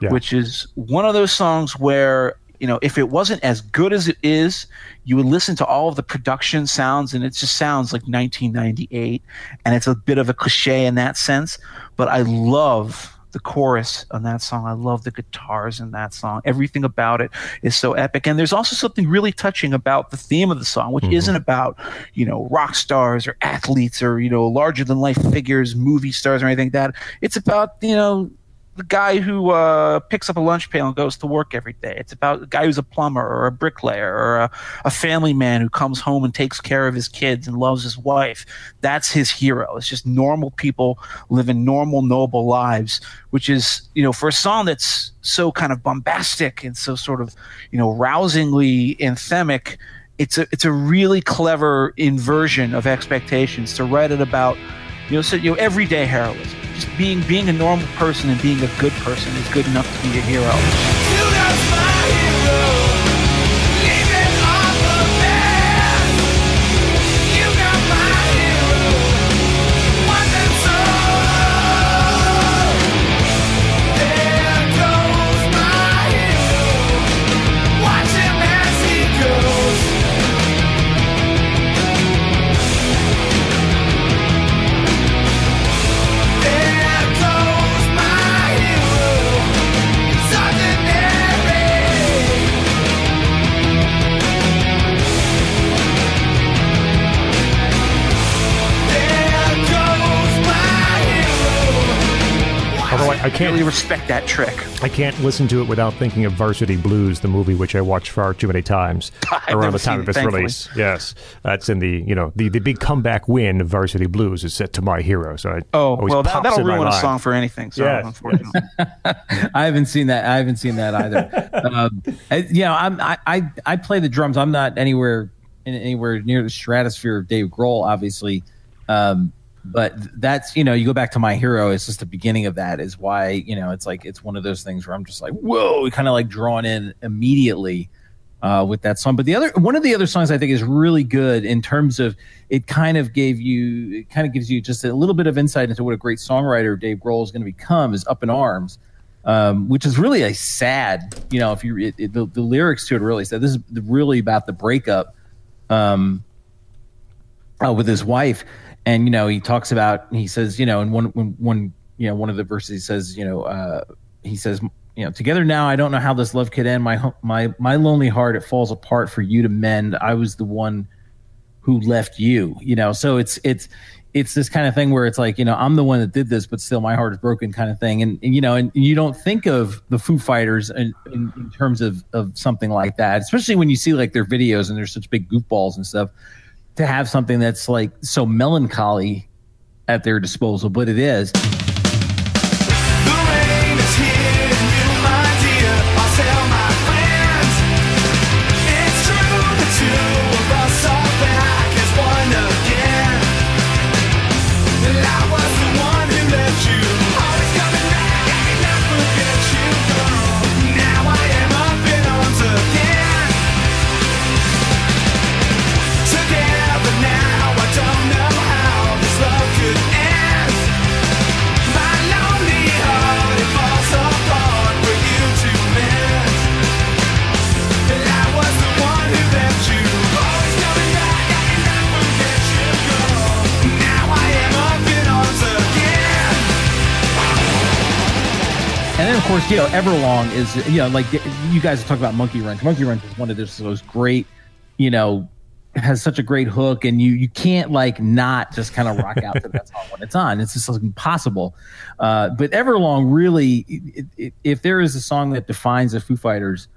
Yeah. which is one of those songs where, you know, if it wasn't as good as it is, you would listen to all of the production sounds and it just sounds like 1998. And it's a bit of a cliche in that sense. But I love the chorus on that song. I love the guitars in that song. Everything about it is so epic. And there's also something really touching about the theme of the song, which mm-hmm. isn't about, you know, rock stars or athletes or, you know, larger than life figures, movie stars or anything like that. It's about, you know, the guy who uh, picks up a lunch pail and goes to work every day. It's about the guy who's a plumber or a bricklayer or a, a family man who comes home and takes care of his kids and loves his wife. That's his hero. It's just normal people living normal, noble lives, which is, you know, for a song that's so kind of bombastic and so sort of, you know, rousingly anthemic, it's a it's a really clever inversion of expectations to write it about you know so you know everyday heroism. Just being being a normal person and being a good person is good enough to be a hero I, I I can't really respect that trick I can't listen to it without thinking of Varsity Blues, the movie which I watched far too many times [LAUGHS] around the time of its thankfully. release. Yes, that's in the you know the, the big comeback win of Varsity Blues is set to My Hero. So I oh well that, that'll ruin a mind. song for anything so Yes. unfortunately [LAUGHS] [LAUGHS] I haven't seen that. I haven't seen that either. um, I, you know, I'm, I, I I play the drums. I'm not anywhere in, anywhere near the stratosphere of Dave Grohl, obviously. Um, but that's you know, you go back to my hero. It's just the beginning of that. Is why you know, it's like it's one of those things where I'm just like, whoa, kind of like drawn in immediately uh, with that song. But the other one of the other songs I think is really good in terms of it kind of gave you it kind of gives you just a little bit of insight into what a great songwriter Dave Grohl is going to become. Is Up in Arms, um, which is really a sad. You know, if you it, it, the, the lyrics to it really said This is really about the breakup. Um, uh, with his wife, and you know he talks about he says you know and one one one you know one of the verses he says you know uh, he says you know together now I don't know how this love could end. My my my lonely heart it falls apart for you to mend. I was the one who left you you know? So it's it's it's this kind of thing where it's like you know I'm the one that did this but still my heart is broken kind of thing. And, and you know and you don't think of the Foo Fighters in, in, in terms of of something like that especially when you see like their videos and they're such big goofballs and stuff to have something that's like so melancholy at their disposal, but it is. Course, you know, Everlong is, you know, like you guys talk about Monkey Wrench. Monkey Wrench is one of those, those great, you know, has such a great hook, and you you can't like not just kind of rock out to that [LAUGHS] song when it's on. It's just impossible. Uh, but Everlong really, it, it, if there is a song that defines the Foo Fighters,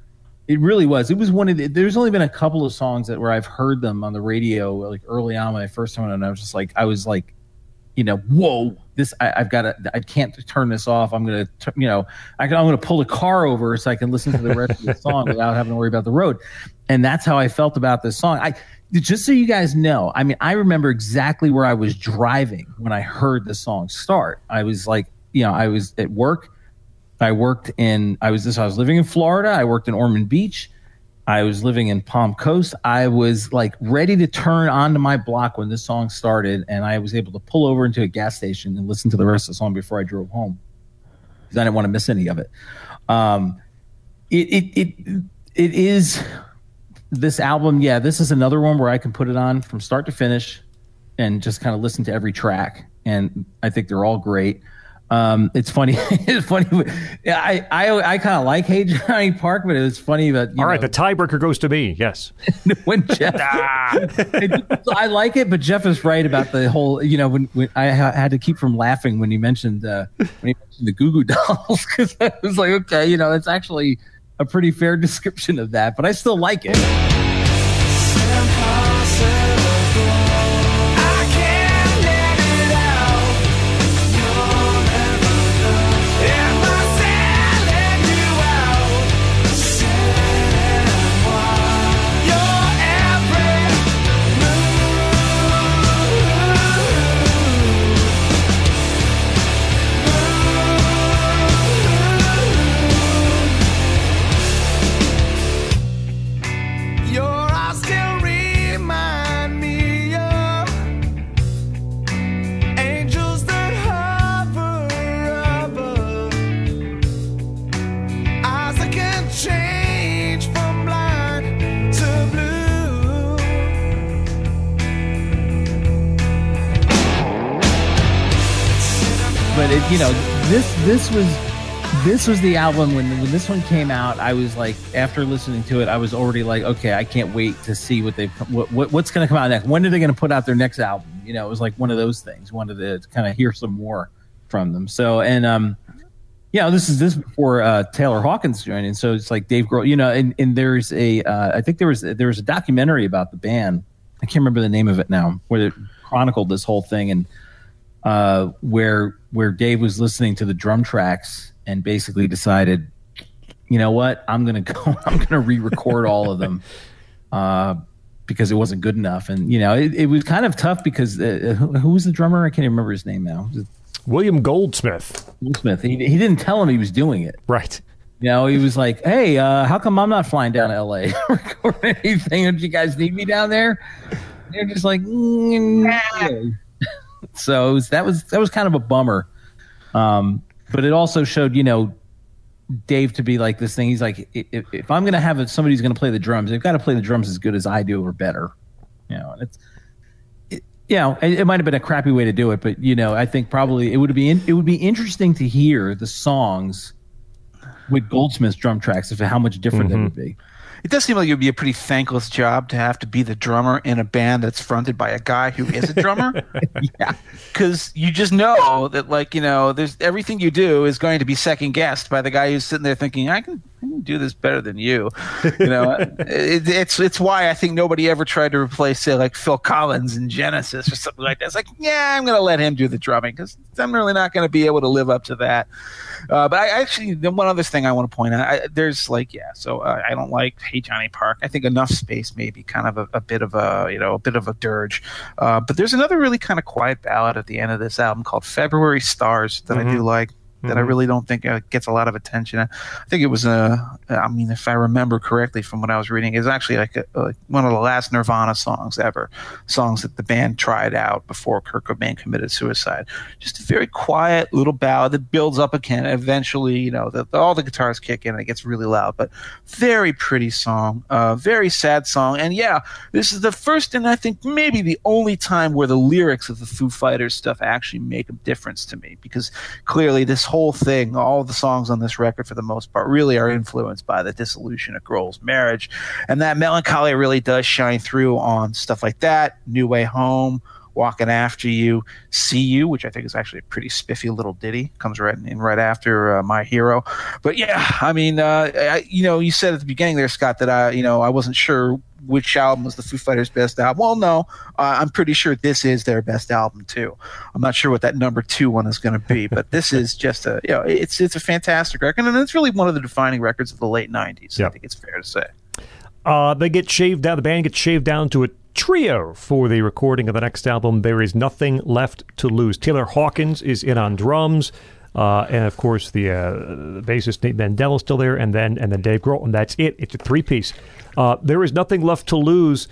it really was. It was one of the, there's only been a couple of songs that where I've heard them on the radio like early on when I first heard them, and I was just like, I was like, you know, whoa, this I, I've got to, I can't turn this off. I'm gonna, you know, I can, I'm gonna pull the car over so I can listen to the rest of the [LAUGHS] song without having to worry about the road. And that's how I felt about this song. I just so you guys know, I mean, I remember exactly where I was driving when I heard the song start. I was like, you know, I was at work. I worked in, I was this, I was living in Florida. I worked in Ormond Beach. I was living in Palm Coast. I was like ready to turn onto my block when this song started, and I was able to pull over into a gas station and listen to the rest of the song before I drove home because I didn't want to miss any of it. Um, it, it it it is this album. Yeah, this is another one where I can put it on from start to finish and just kind of listen to every track, and I think they're all great. Um, it's funny. [LAUGHS] it's funny. I I, I kind of like Hey Johnny Park, but it was funny that you All right, know, the tiebreaker goes to me. Yes. [LAUGHS] when Jeff, [LAUGHS] I, I like it, but Jeff is right about the whole. You know, when, when I ha- had to keep from laughing when he mentioned uh, when he mentioned the Goo Goo Dolls because I was like, okay, you know, it's actually a pretty fair description of that, but I still like it. Was this was the album when when this one came out. I was like, after listening to it, I was already like, okay, I can't wait to see what they what, what what's going to come out next. When are they going to put out their next album? You know, it was like one of those things. Wanted to kind of hear some more from them. So and um, yeah, this is this before uh, Taylor Hawkins joined, and so it's like Dave Grohl. You know, and, and there's a uh, I think there was there was a documentary about the band. I can't remember the name of it now, where it chronicled this whole thing and uh, where where Dave was listening to the drum tracks and basically decided, you know what, I'm gonna go, [LAUGHS] I'm gonna re-record all of them uh, because it wasn't good enough, and you know it, it was kind of tough because uh, who, who was the drummer? I can't even remember his name now. William Goldsmith. Goldsmith. He he didn't tell him he was doing it. Right. You know, he was like, "Hey, uh, how come I'm not flying down to LA [LAUGHS] to record anything? Don't you guys need me down there?" They're just like, mm, yeah. So it was, that was that was kind of a bummer. Um, but it also showed, you know, Dave to be like this thing. He's like, if, if I'm going to have somebody who's going to play the drums, they've got to play the drums as good as I do or better. You know, and it's, it, you know, it, it might have been a crappy way to do it, but you know, I think probably it would be in, it would be interesting to hear the songs with Goldsmith's drum tracks of how much different they would be. It does seem like it would be a pretty thankless job to have to be the drummer in a band that's fronted by a guy who is a drummer. [LAUGHS] Yeah. Because you just know that, like, you know, there's everything you do is going to be second guessed by the guy who's sitting there thinking, I can, I can do this better than you. You know, [LAUGHS] it, it's it's why I think nobody ever tried to replace, say, like Phil Collins in Genesis or something like that. It's like, yeah, I'm going to let him do the drumming because I'm really not going to be able to live up to that. Uh, but I actually, the one other thing I want to point out, I, there's like, yeah, so uh, I don't like Hey Johnny Park. I think Enough Space may be kind of a, a bit of a, you know, a bit of a dirge. Uh, but there's another really kind of quiet ballad at the end of this album called February Stars that I do like. That I really don't think uh, gets a lot of attention. I think it was uh, I mean, if I remember correctly from what I was reading, it's actually like a, like one of the last Nirvana songs ever, songs that the band tried out before Kurt Cobain committed suicide. Just a very quiet little ballad that builds up again. Eventually, you know, the, the- all the guitars kick in and it gets really loud, but very pretty song, uh, very sad song. And yeah, this is the first and I think maybe the only time where the lyrics of the Foo Fighters stuff actually make a difference to me because clearly this whole thing, all the songs on this record for the most part, really are influenced by the dissolution of Grohl's marriage. And that melancholy really does shine through on stuff like that, New Way Home. Walking After You, See You, which I think is actually a pretty spiffy little ditty, comes right in right after uh, My Hero. But yeah, I mean, uh, I, you know, you said at the beginning there, Scot, that I, you know, I wasn't sure which album was the Foo Fighters' best album. Well, no, uh, I'm pretty sure this is their best album too. I'm not sure what that number two one is going to be, but this is just a, you know, it's it's a fantastic record, and it's really one of the defining records of the late '90s. Yeah. I think it's fair to say. Uh, they get shaved down. The band gets shaved down to a trio for the recording of the next album. There is nothing left to lose. Taylor Hawkins is in on drums, uh, and of course the, uh, bassist Nate Mendel is still there, and then and then Dave Grohl, and that's it. It's a three piece. Uh, there is nothing left to lose.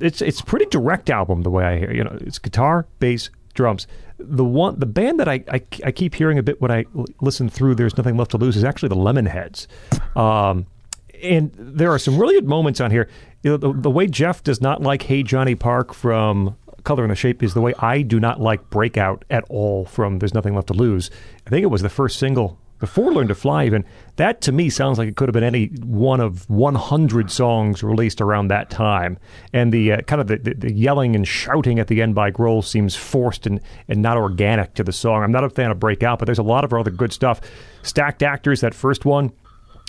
It's it's pretty direct album the way I hear. You know, it's guitar, bass, drums. The one the band that I I, I keep hearing a bit when I l- listen through. There's nothing left to lose is actually the Lemonheads. Um, and there are some really good moments on here. You know, the, the way Jeff does not like "Hey Johnny Park" from "Color and the Shape" is the way I do not like "Breakout" at all from "There's Nothing Left to Lose." I think it was the first single before "Learn to Fly." Even that to me sounds like it could have been any one of 100 songs released around that time. And the uh, kind of the, the, the yelling and shouting at the end by Grohl seems forced and, and not organic to the song. I'm not a fan of "Breakout," but there's a lot of other good stuff. Stacked Actors, that first one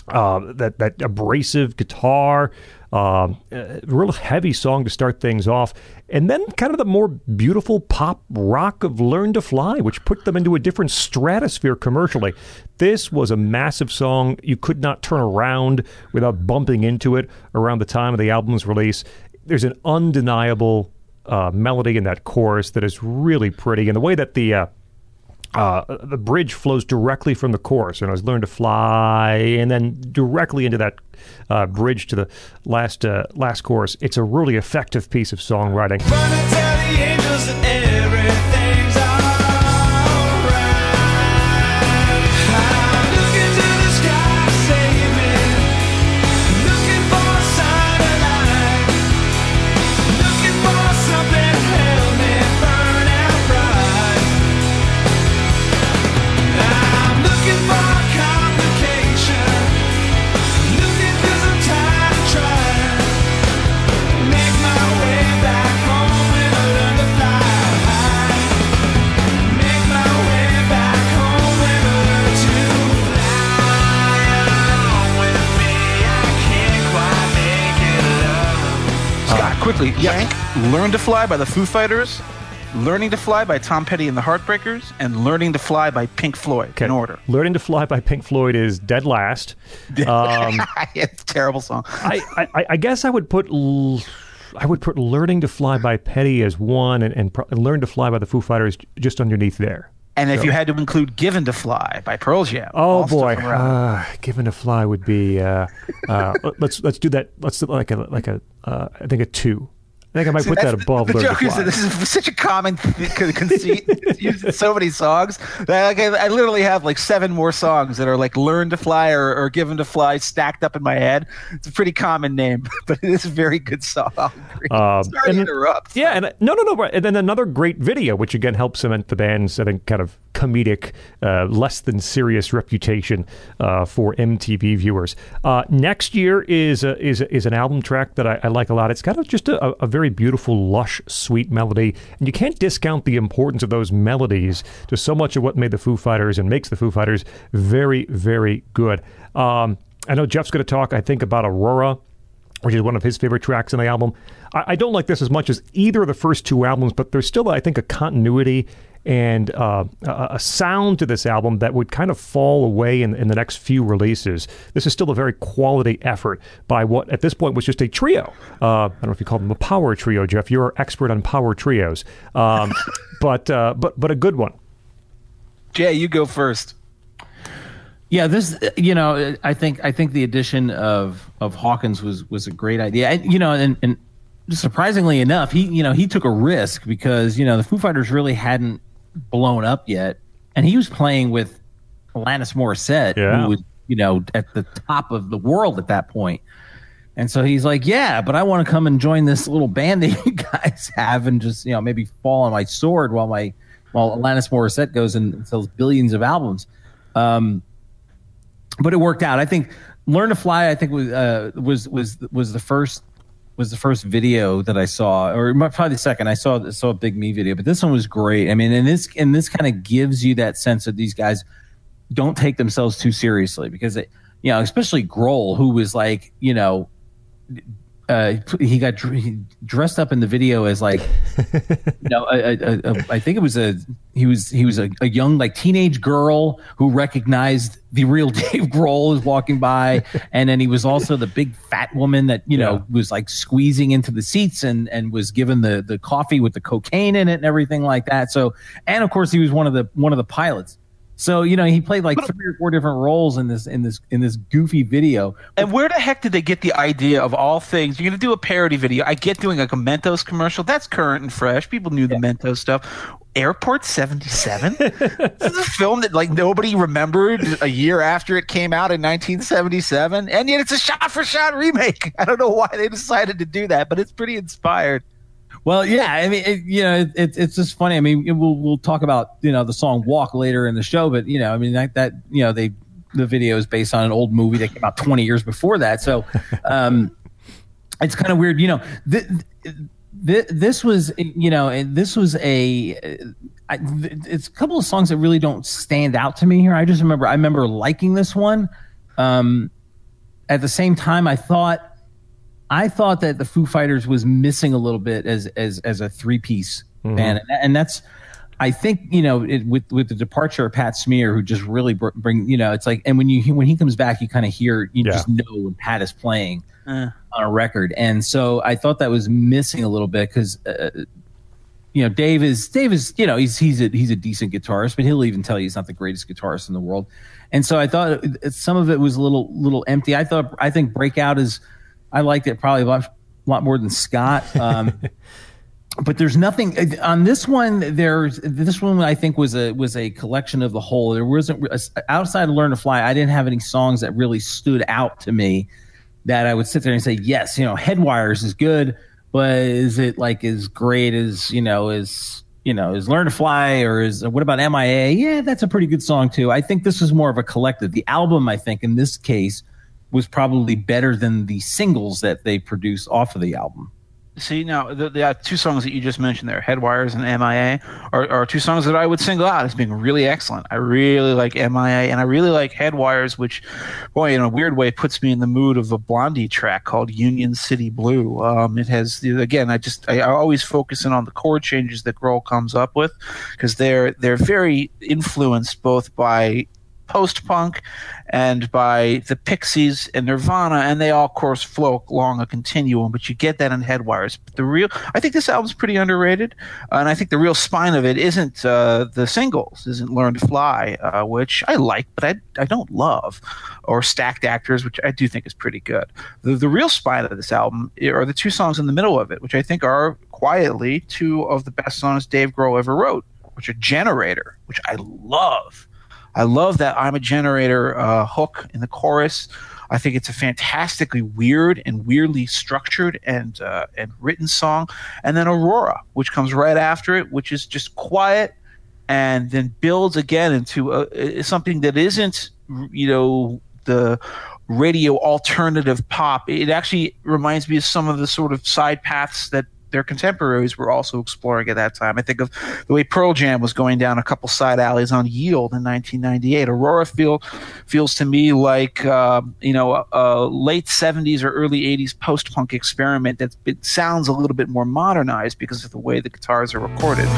uh, that that abrasive guitar, um, real heavy song to start things off, and then kind of the more beautiful pop rock of "Learn to Fly," which put them into a different stratosphere commercially. This was a massive song. You could not turn around without bumping into it around the time of the album's release. There's an undeniable uh, melody in that chorus that is really pretty, and the way that the uh, uh, the bridge flows directly from the chorus, and I was learn to fly, and then directly into that uh, bridge to the last uh, last chorus. It's a really effective piece of songwriting. Quickly, Frank, Learn to Fly by the Foo Fighters, Learning to Fly by Tom Petty and the Heartbreakers, and Learning to Fly by Pink Floyd in order. Learning to Fly by Pink Floyd is dead last. [LAUGHS] Um, [LAUGHS] it's a terrible song. I, I, I guess I would put l- I would put Learning to Fly by Petty as one, and, and, pro- and Learn to Fly by the Foo Fighters just underneath there. And if you had to include Given to Fly by Pearl Jam. Oh boy, uh, Given to Fly would be. Uh, uh, [LAUGHS] let's let's do that. Let's do like a like a uh, I think a two. I think I might See, put that the- above The, to joke is that this is such a common [LAUGHS] conceit. It's [LAUGHS] used in so many songs that like, I, I literally have like seven more songs that are like "Learn to Fly" or, or "Given to Fly" stacked up in my head. It's a pretty common name, [LAUGHS] but it is a very good song. Um, Sorry and- to interrupt. Yeah, and no, no, no. And then another great video, which again helps cement the band's, I think, kind of comedic, uh, less than serious reputation uh, for MTV viewers. Uh, next year is a, is a, is an album track that I, I like a lot. It's got a, just a, a very beautiful, lush, sweet melody, and you can't discount the importance of those melodies to so much of what made the Foo Fighters and makes the Foo Fighters very, very good. Um, I know Jeff's going to talk, I think, about Aurora which is one of his favorite tracks on the album. I, I don't like this as much as either of the first two albums, but there's still, I think, a continuity and uh, a, a sound to this album that would kind of fall away in, in the next few releases. This is still a very quality effort by what at this point was just a trio. Uh, I don't know if you call them a power trio, Jeff. You're an expert on power trios, um, [LAUGHS] but uh, but but a good one. Jay, you go first. Yeah, this you know, I think I think the addition of of Hawkins was was a great idea. And, you know, and, and surprisingly enough, he you know he took a risk because you know the Foo Fighters really hadn't blown up yet, and he was playing with Alanis Morissette, Yeah. who was you know at the top of the world at that point. And so he's like, "Yeah, but I want to come and join this little band that [LAUGHS] you guys have, and just you know maybe fall on my sword while my while Alanis Morissette goes and sells billions of albums." Um, but it worked out. I think "Learn to Fly." I think was uh, was was was the first was the first video that I saw, or probably the second. I saw saw a Big Me video, but this one was great. I mean, and this and this kind of gives you that sense that these guys don't take themselves too seriously because it, you know, especially Grohl, who was like, you know, uh, he got he dressed up in the video as like, [LAUGHS] you know, a, a, a, a, I think it was a he was he was a, young like teenage girl who recognized the real [LAUGHS] Dave Grohl was walking by, and then he was also the big fat woman that you know Yeah. was like squeezing into the seats and and was given the the coffee with the cocaine in it and everything like that. So, and of course he was one of the one of the pilots. So you know he played like three or four different roles in this in this in this goofy video. And where the heck did they get the idea of all things? You're going to do a parody video. I get doing like a Mentos commercial. That's current and fresh. People knew the Mentos stuff. Airport 77? this is a film that like nobody remembered a year after it came out in 1977. And yet it's a shot for shot remake. [LAUGHS] I don't know why they decided to do that, but it's pretty inspired. Well, yeah, I mean, it, you know, it, it, it's just funny. I mean, we'll we'll talk about you know the song "Walk" later in the show, but you know, I mean that that you know they the video is based on an old movie that came out 20 years before that, so [LAUGHS] um, it's kind of weird. You know, th- th- this was you know this was a I, it's a couple of songs that really don't stand out to me here. I just remember I remember liking this one. Um, at the same time, I thought I thought that the Foo Fighters was missing a little bit as as as a three piece band, and, and that's I think you know it, with with the departure of Pat Smear, who just really br- bring you know it's like, and when you when he comes back, you kind of hear you Yeah. just know when Pat is playing Eh. on a record, and so I thought that was missing a little bit because. Uh, you know, Dave is Dave is you know he's he's a he's a decent guitarist, but he'll even tell you he's not the greatest guitarist in the world. And so I thought it- it- some of it was a little little empty. I thought I think Breakout is I liked it probably a lot, lot more than Scot. Um, [LAUGHS] but there's nothing uh, on this one. There's this one I think was a was a collection of the whole. There wasn't uh, outside of Learn to Fly. I didn't have any songs that really stood out to me that I would sit there and say, yes, you know, Headwires is good, but is it like as great as you know as you know is Learn to Fly or is uh, what about MIA? Yeah, that's a pretty good song too. I think this is more of a collective. The album, I think, in this case, was probably better than the singles that they produced off of the album. See now, the, the uh, two songs that you just mentioned there, "Headwires" and "MIA," are, are two songs that I would single out as being really excellent. I really like "MIA" and I really like "Headwires," which, boy, in a weird way, puts me in the mood of a Blondie track called "Union City Blue." Um, it has again, I just I, I always focus in on the chord changes that Grohl comes up with because they're they're very influenced both by post punk and by the Pixies and Nirvana, and they all, of course, flow along a continuum. But you get that in Headwires. But the real, I think this album's pretty underrated, and I think the real spine of it isn't uh, the singles, isn't "Learn to Fly," uh, which I like, but I I don't love, or "Stacked Actors," which I do think is pretty good. The the real spine of this album are the two songs in the middle of it, which I think are quietly two of the best songs Dave Grohl ever wrote, which are "Generator," which I love. I love that I'm a generator uh, hook in the chorus. I think it's a fantastically weird and weirdly structured and uh, and written song. And then Aurora, which comes right after it, which is just quiet and then builds again into a, something that isn't, you know, the radio alternative pop. It actually reminds me of some of the sort of side paths that their contemporaries were also exploring at that time. I think of the way Pearl Jam was going down a couple side alleys on Yield in 1998. Aurora feel, feels to me like uh, you know a, a, late 70s or early 80s post punk experiment that sounds a little bit more modernized because of the way the guitars are recorded.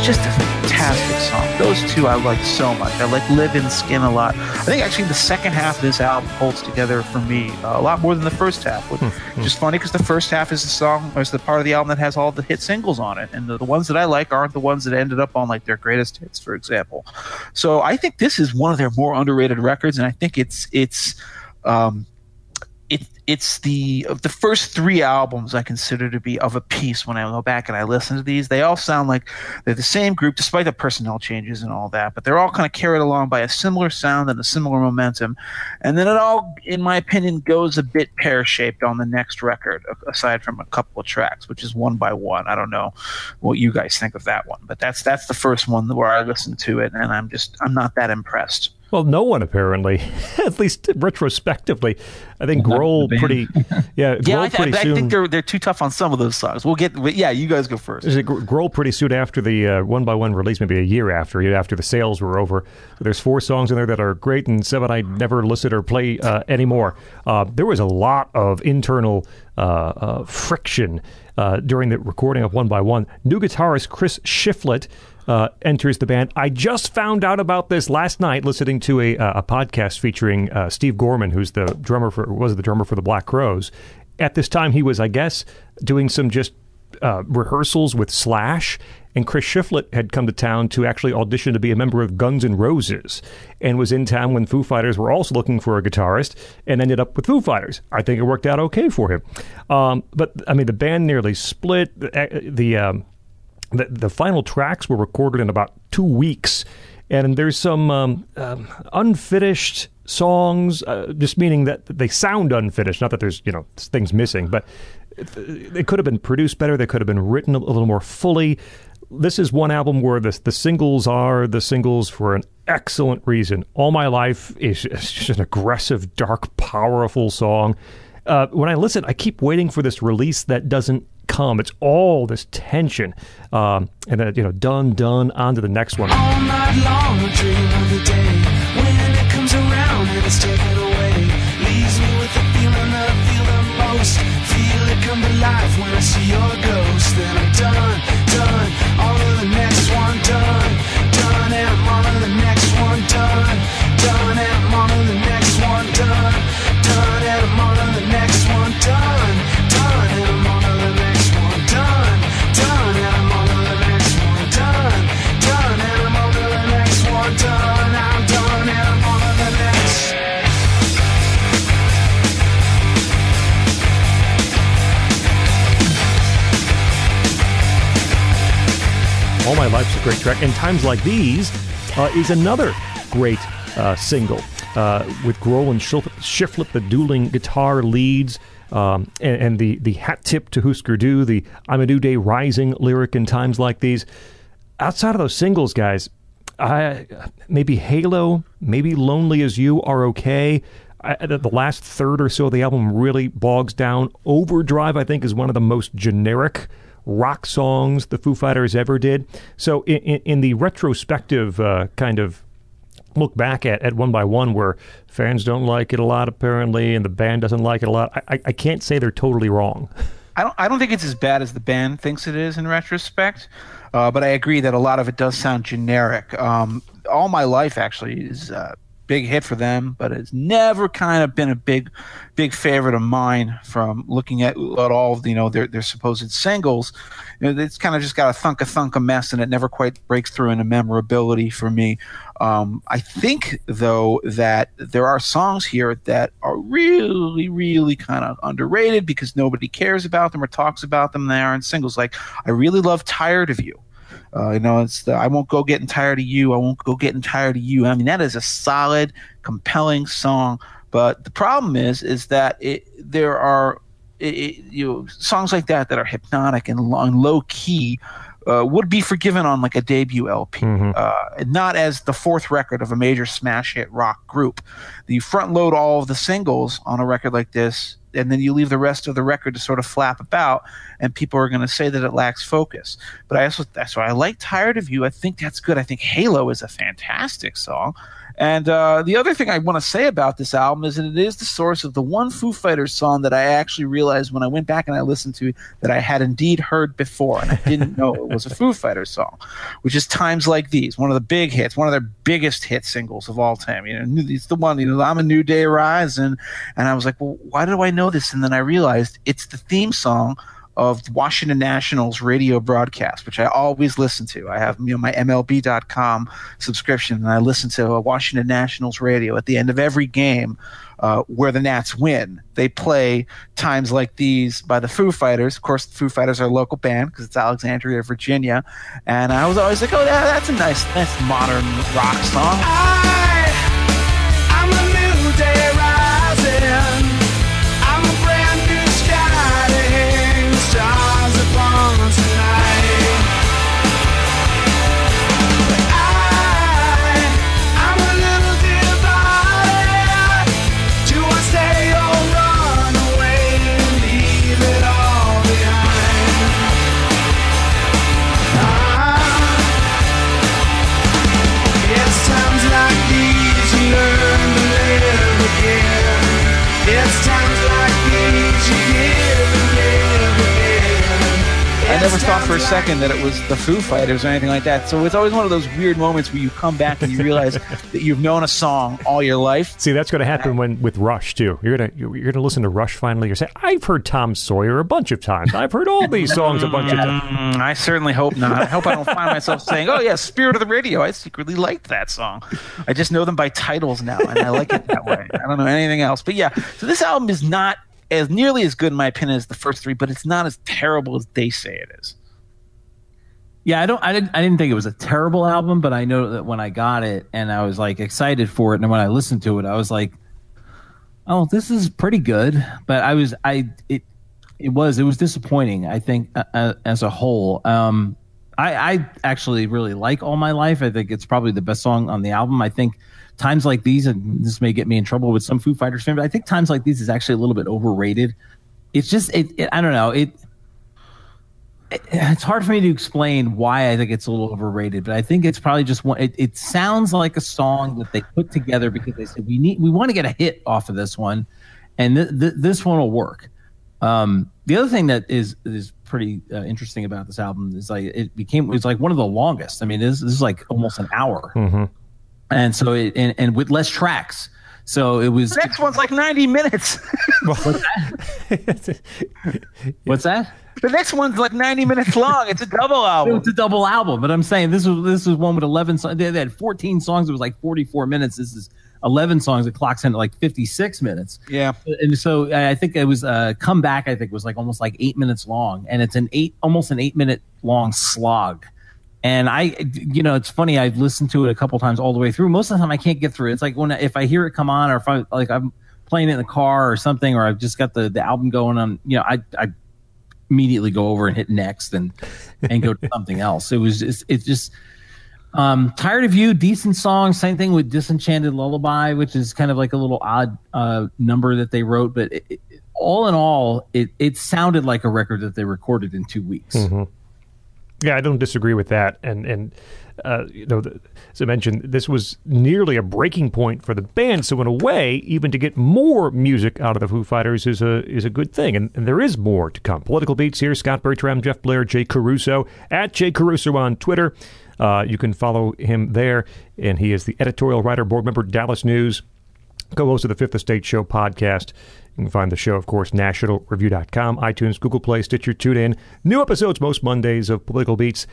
It's just a fantastic song. Those two I like so much. I like Live in Skin a lot. I think actually the second half of this album holds together for me uh, a lot more than the first half, which Hmm, is funny because the first half is the song, or is the part of the album that has all the hit singles on it, and the, the ones that I like aren't the ones that ended up on like their greatest hits, for example. So I think this is one of their more underrated records, and I think it's it's. Um, it's the the first three albums I consider to be of a piece when I go back and I listen to these. They all sound like they're the same group, despite the personnel changes and all that. But they're all kind of carried along by a similar sound and a similar momentum. And then it all, in my opinion, goes a bit pear shaped on the next record, aside from a couple of tracks, which is one by one. I don't know what you guys think of that one, but that's that's the first one where I listened to it, and I'm just I'm not that impressed. Well, no one apparently, [LAUGHS] at least retrospectively. I think Not Grohl pretty, [LAUGHS] yeah, Grohl Yeah, I, th- pretty I soon. think they're they're too tough on some of those songs. We'll get, but yeah, you guys go first. Is it Gr- Grohl pretty soon after the uh, one by one release, maybe a year after, after the sales were over. There's four songs in there that are great, and seven I never listen or play uh, anymore. Uh, there was a lot of internal uh, uh, friction uh, during the recording of one by one. New guitarist Chris Shiflett. Uh, enters the band. I just found out about this last night, listening to a, uh, a podcast featuring uh, Steve Gorman, who's the drummer for was the drummer for the Black Crowes. At this time, he was, I guess, doing some just uh, rehearsals with Slash, and Chris Shiflett had come to town to actually audition to be a member of Guns N' Roses, and was in town when Foo Fighters were also looking for a guitarist, and ended up with Foo Fighters. I think it worked out okay for him. Um, but I mean, the band nearly split. The, the um, the, the final tracks were recorded in about two weeks, and there's some um, um, unfinished songs, uh, just meaning that they sound unfinished. Not that there's you know things missing, but it, could have been produced better. They could have been written a, a little more fully. This is one album where the the singles are the singles for an excellent reason. All My Life is is just an aggressive, dark, powerful song. Uh, when I listen, I keep waiting for this release that doesn't come. It's all this tension, um, and then you know, done, done, on to the next one. All night long I dream of the day when it comes around and it's taken away. Leaves me with the feeling that I feel the most. Feel it come to life when I see your ghost. Then I'm done, great track. And Times Like These uh, is another great uh, single uh, with Grohl and Shif- Shiflett, the dueling guitar leads. Um, and, and the, the hat tip to Husker Du, the I'm a New Day Rising lyric in times like these. Outside of those singles, guys, I maybe Halo, maybe Lonely as You are okay. I, the the last third or so of the album really bogs down. Overdrive, I think, is one of the most generic rock songs the Foo Fighters ever did. So, in, in, in the retrospective uh, kind of look back at, at one by one, where fans don't like it a lot apparently, and the band doesn't like it a lot, I, I- can't say they're totally wrong. [LAUGHS] I don't. I don't think it's as bad as the band thinks it is in retrospect, uh, but I agree that a lot of it does sound generic. Um, All my life actually is a big hit for them, but it's never kind of been a big, big favorite of mine. From looking at, at all of, you know their their supposed singles, you know, it's kind of just got a thunk a thunk a mess, and it never quite breaks through into memorability for me. Um, I think though that there are songs here that are really, really kind of underrated because nobody cares about them or talks about them. They aren't singles. Like I really love "Tired of You." Uh, you know, it's the I won't go getting tired of you. I won't go getting tired of you. I mean, that is a solid, compelling song. But the problem is, is that it, there are it, it, you know songs like that that are hypnotic and low, and low key uh, would be forgiven on like a debut LP, uh, not as the fourth record of a major smash hit rock group. You front load all of the singles on a record like this, and then you leave the rest of the record to sort of flap about, and people are going to say that it lacks focus. But I also that's why I like "Tired of You." I think that's good. I think "Halo" is a fantastic song. And uh, the other thing I want to say about this album is that it is the source of the one Foo Fighters song that I actually realized when I went back and I listened to that I had indeed heard before, and I didn't know it was a Foo Fighters song, which is "Times Like These," one of the big hits, one of their biggest hit singles of all time. You know, it's the one. You know, "I'm a New Day Rising," and I was like, "Well, why do I know this?" And then I realized it's the theme song of Washington Nationals radio broadcast, which I always listen to. I have you know my MLB.com subscription, and I listen to uh, Washington Nationals radio at the end of every game uh, where the Nats win. They play times like these by the Foo Fighters. Of course, the Foo Fighters are a local band because it's Alexandria, Virginia, and I was always like, oh, yeah, that's a nice, nice modern rock song. I, never thought for a second that it was the Foo Fighters or anything like that. So it's always one of those weird moments where you come back and you realize [LAUGHS] that you've known a song all your life. See, that's going to happen when with Rush too. You're gonna you're going to listen to Rush finally. You're saying, "I've heard Tom Sawyer a bunch of times. I've heard all these songs a bunch of times." Mm, I certainly hope not. I hope I don't find myself saying, "Oh yeah, Spirit of the Radio." I secretly liked that song. I just know them by titles now, and I like it that way. I don't know anything else. But yeah, so this album is not as nearly as good in my opinion as the first three, but it's not as terrible as they say it is. Yeah, I don't. I didn't. I didn't think it was a terrible album, but I know that when I got it and I was like excited for it, and when I listened to it, I was like, "Oh, this is pretty good." But I was. I it. It was. It was disappointing. I think uh, as a whole. Um, I, I actually really like All My Life. I think it's probably the best song on the album. I think times like these, and this may get me in trouble with some Foo Fighters fans, but I think times like these is actually a little bit overrated. It's just. It. it I don't know. It it's hard for me to explain why I think it's a little overrated, but I think it's probably just one. It, it sounds like a song that they put together because they said we need we want to get a hit off of this one, and th- th- this one will work. Um, the other thing that is is pretty uh, interesting about this album is like it became it's like one of the longest. I mean, this, this is like almost an hour, and so it and, and with less tracks. So it was. The next one's like 90 minutes. [LAUGHS] What's that? [LAUGHS] What's that? the next one's like 90 minutes long. It's a double album. It's a double album, but I'm saying this was this was one with 11 songs. They, had 14 songs. It was like 44 minutes. This is 11 songs. The clocks in at like 56 minutes. Yeah. And so I think it was uh, come back. I think was like almost like eight minutes long, and it's an eight almost an eight minute long slog. And I, you know, it's funny. I've listened to it a couple times all the way through. Most of the time, I can't get through. it. It's like when if I hear it come on, or if I like I'm playing it in the car or something, or I've just got the the album going on. You know, I I immediately go over and hit next and and go to [LAUGHS] something else. It was just it's just um tired of you decent song same thing with disenchanted lullaby which is kind of like a little odd uh number that they wrote but it, it, all in all it it sounded like a record that they recorded in two weeks Yeah, I don't disagree with that. And and uh, you know, the, as I mentioned, this was nearly a breaking point for the band. So in a way, even to get more music out of the Foo Fighters is a is a good thing. And, and there is more to come. Political beats here: Scot Bertram, Jeff Blehar, Jay Caruso at Jay Caruso on Twitter. Uh, you can follow him there, and he is the editorial writer, board member, Dallas News co-host of the Fifth Estate Show podcast. You can find the show, of course, nationalreview.com, iTunes, Google Play, Stitcher, TuneIn. New episodes most Mondays of Political Beats.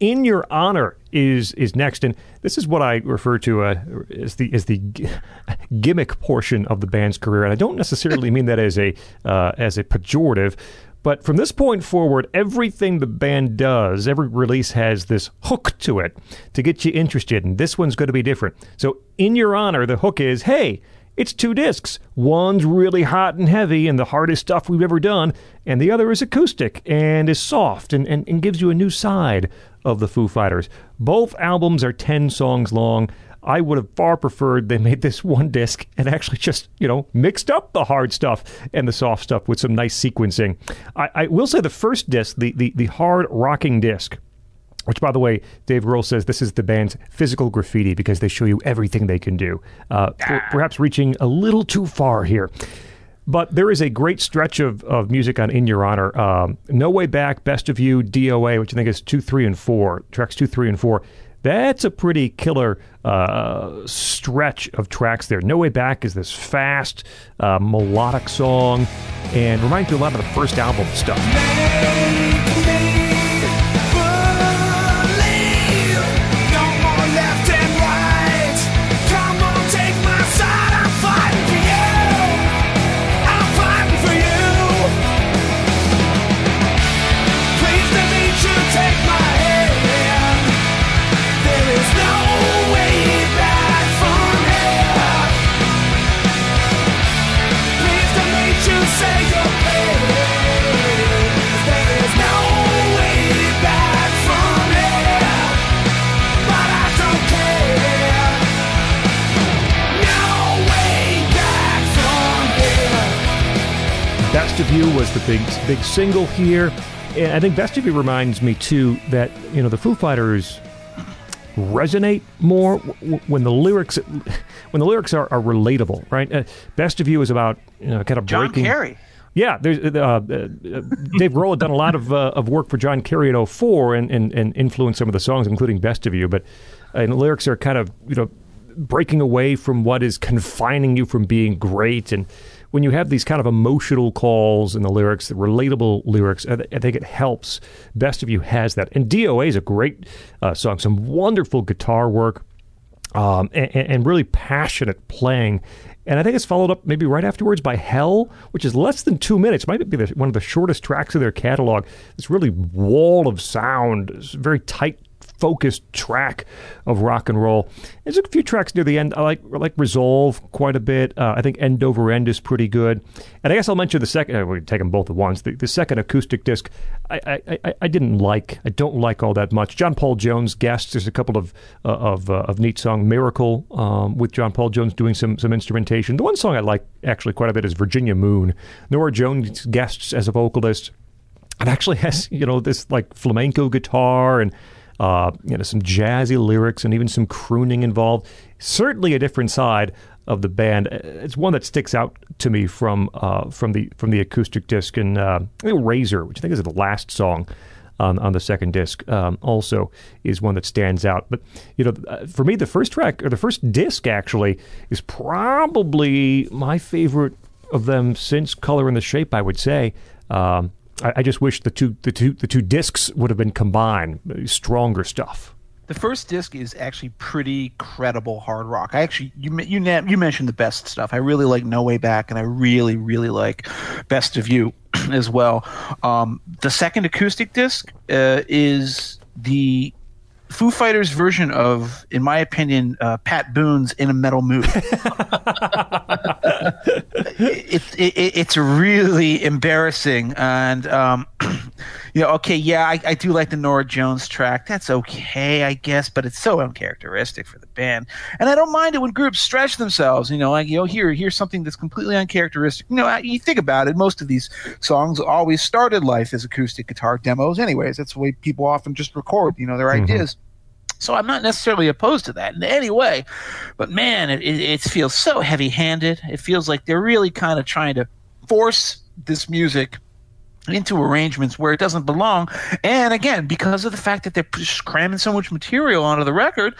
In Your Honor is is next, and this is what I refer to uh, as the as the g- [LAUGHS] gimmick portion of the band's career, and I don't necessarily mean that as a uh, as a pejorative. But from this point forward, everything the band does, every release has this hook to it to get you interested, and this one's going to be different. So, in your honor, the hook is hey, it's two discs. One's really hot and heavy and the hardest stuff we've ever done, and the other is acoustic and is soft and, and, and gives you a new side of the Foo Fighters. Both albums are 10 songs long. I would have far preferred they made this one disc and actually just, you know, mixed up the hard stuff and the soft stuff with some nice sequencing. I, I will say the first disc, the, the, the hard rocking disc, which, by the way, Dave Grohl says this is the band's physical graffiti because they show you everything they can do. Uh, per- perhaps reaching a little too far here. But there is a great stretch of, of music on In Your Honor. Um, no Way Back, Best of You, DOA, which I think is 2, 3, and 4, tracks 2, 3, and 4. That's a pretty killer uh, stretch of tracks there. No Way Back is this fast, uh, melodic song and reminds me a lot of the first album stuff. Best of You was the big big single here, and I think Best of You reminds me too that you know the Foo Fighters resonate more when the lyrics [LAUGHS] when the lyrics are, are relatable, right? Uh, Best of You is about you know kind of John breaking. Kerry. Yeah, there's uh, uh, uh, Dave Grohl had done a lot of uh, of work for John Kerry at 04 and, and and influenced some of the songs, including "Best of You." But uh, and the lyrics are kind of you know breaking away from what is confining you from being great, and when you have these kind of emotional calls in the lyrics, the relatable lyrics, I, th- I think it helps. "Best of You" has that, and DOA is a great uh, song. Some wonderful guitar work um, and, and really passionate playing. And I think it's followed up maybe right afterwards by Hell, which is less than two minutes. Might be the, one of the shortest tracks of their catalog. This really wall of sound, very tight, focused track of rock and roll. There's a few tracks near the end. I like I like Resolve quite a bit. Uh, I think End Over End is pretty good. And I guess I'll mention the second. Uh, we take them both at once. The, the second acoustic disc, I, I, I, I didn't like. I don't like all that much. John Paul Jones guests. There's a couple of uh, of uh, of neat song. Miracle um, with John Paul Jones doing some some instrumentation. The one song I like actually quite a bit is Virginia Moon. Norah Jones guests as a vocalist. It actually has you know this like flamenco guitar and uh, you know some jazzy lyrics and even some crooning involved. Certainly a different side of the band. It's one that sticks out to me from uh, from the from the acoustic disc and uh, Razor, which I think is the last song. On, on the second disc, um, also is one that stands out. But you know, uh, for me, the first track or the first disc actually is probably my favorite of them since Color and the Shape. I would say. Um, I, I just wish the two the two the two discs would have been combined, stronger stuff. The first disc is actually pretty credible hard rock. I actually you you you mentioned the best stuff. I really like No Way Back, and I really really like Best of You [CLEARS THROAT] as well. Um, the second acoustic disc uh, is the Foo Fighters version of, in my opinion, uh, Pat Boone's "In a Metal Mood." [LAUGHS] it's it, it, it's really embarrassing, and um, [CLEARS THROAT] you know, okay, yeah, I, I do like the Norah Jones track. That's okay, I guess, but it's so uncharacteristic for the band, and I don't mind it when groups stretch themselves. You know, like you know, here here's something that's completely uncharacteristic. You know, I- you think about it, most of these songs always started life as acoustic guitar demos, anyways. That's the way people often just record, you know, their mm-hmm. ideas. So I'm not necessarily opposed to that in any way, but man, it, it, it feels so heavy-handed. It feels like they're really kind of trying to force this music into arrangements where it doesn't belong. And again, because of the fact that they're cramming so much material onto the record,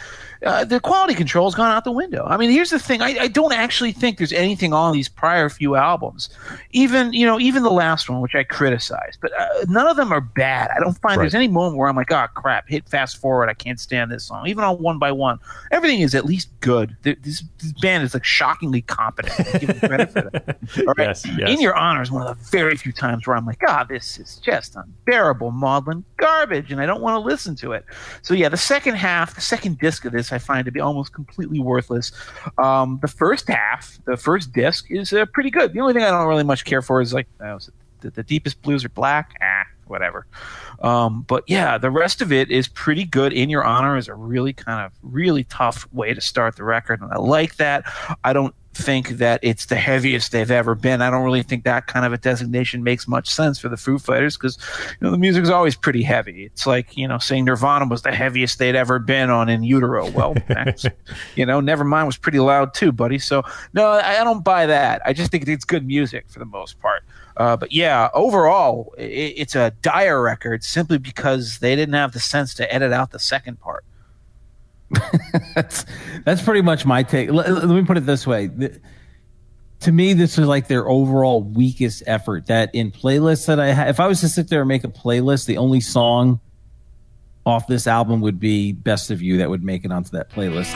uh, the quality control has gone out the window. I mean, here's the thing: I, I don't actually think there's anything on these prior few albums, even you know, even the last one, which I criticized, but uh, none of them are bad. I don't find Right. there's any moment where I'm like, oh crap, hit fast forward, I can't stand this song. Even on one by one, everything is at least good. Th- This, this band is like shockingly competent. Give credit for that. [LAUGHS] All right, Yes, yes. in your honor is one of the very few times where I'm like, God, this is just unbearable, maudlin garbage, and I don't want to listen to it. So yeah, the second half, the second disc of this, I find to be almost completely worthless. Um, the first half, the first disc, is uh, pretty good. The only thing I don't really much care for is like, uh, the, the deepest blues are black. Ah, whatever. Um, but yeah, the rest of it is pretty good. In Your Honor is a really kind of really tough way to start the record, and I like that. I don't think that it's the heaviest they've ever been. I don't really think that kind of a designation makes much sense for the Foo Fighters because you know the music's always pretty heavy. It's like you know saying Nirvana was the heaviest they'd ever been on In Utero. Well, [LAUGHS] you know, Nevermind was pretty loud too, buddy. So no, I, I don't buy that. I just think it's good music for the most part. Uh, but yeah, overall, i it's a dire record simply because they didn't have the sense to edit out the second part. That's that's pretty much my take. Let, let me put it this way: The- to me, this is like their overall weakest effort. That in playlists that I have, if I was to sit there and make a playlist, the only song off this album would be "Best of You" that would make it onto that playlist.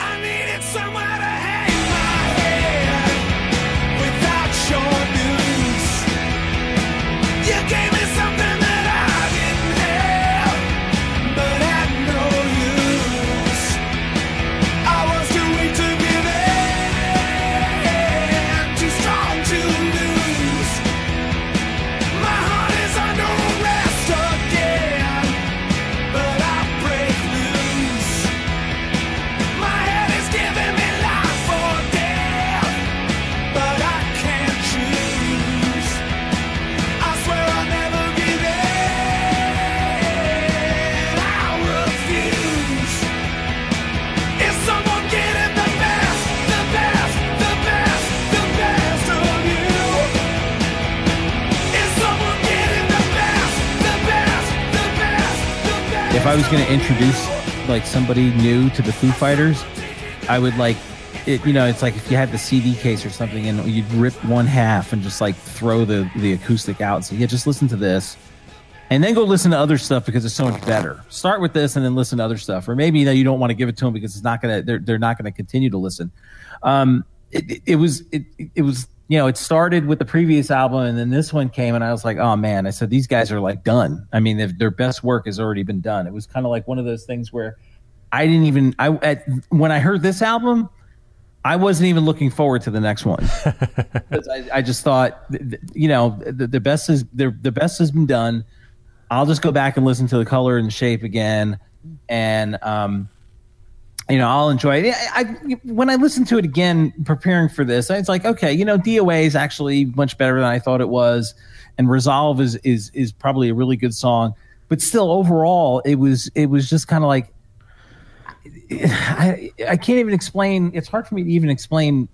If I was going to introduce like somebody new to the Foo Fighters, I would like it. You know, it's like if you had the CD case or something, and you'd rip one half and just like throw the the acoustic out and say, "Yeah, just listen to this," and then go listen to other stuff because it's so much better. Start with this and then listen to other stuff, or maybe you know you don't want to give it to them because it's not gonna they're they're not gonna continue to listen. Um, it, it, was it it was you know it started with the previous album and then this one came and I was like oh man. I said these guys are like done. I mean their- best work has already been done. It was kind of like one of those things where I didn't even I at, when I heard this album I wasn't even looking forward to the next one. [LAUGHS] I, I just thought th- th- you know the, the best is the, the best has been done. I'll just go back and listen to the color and shape again. And um you know, I'll enjoy it. I, I when I listened to it again, preparing for this, it's like, okay, you know, DOA is actually much better than I thought it was, and Resolve is is is probably a really good song, but still, overall, it was it was just kind of like, I I can't even explain. It's hard for me to even explain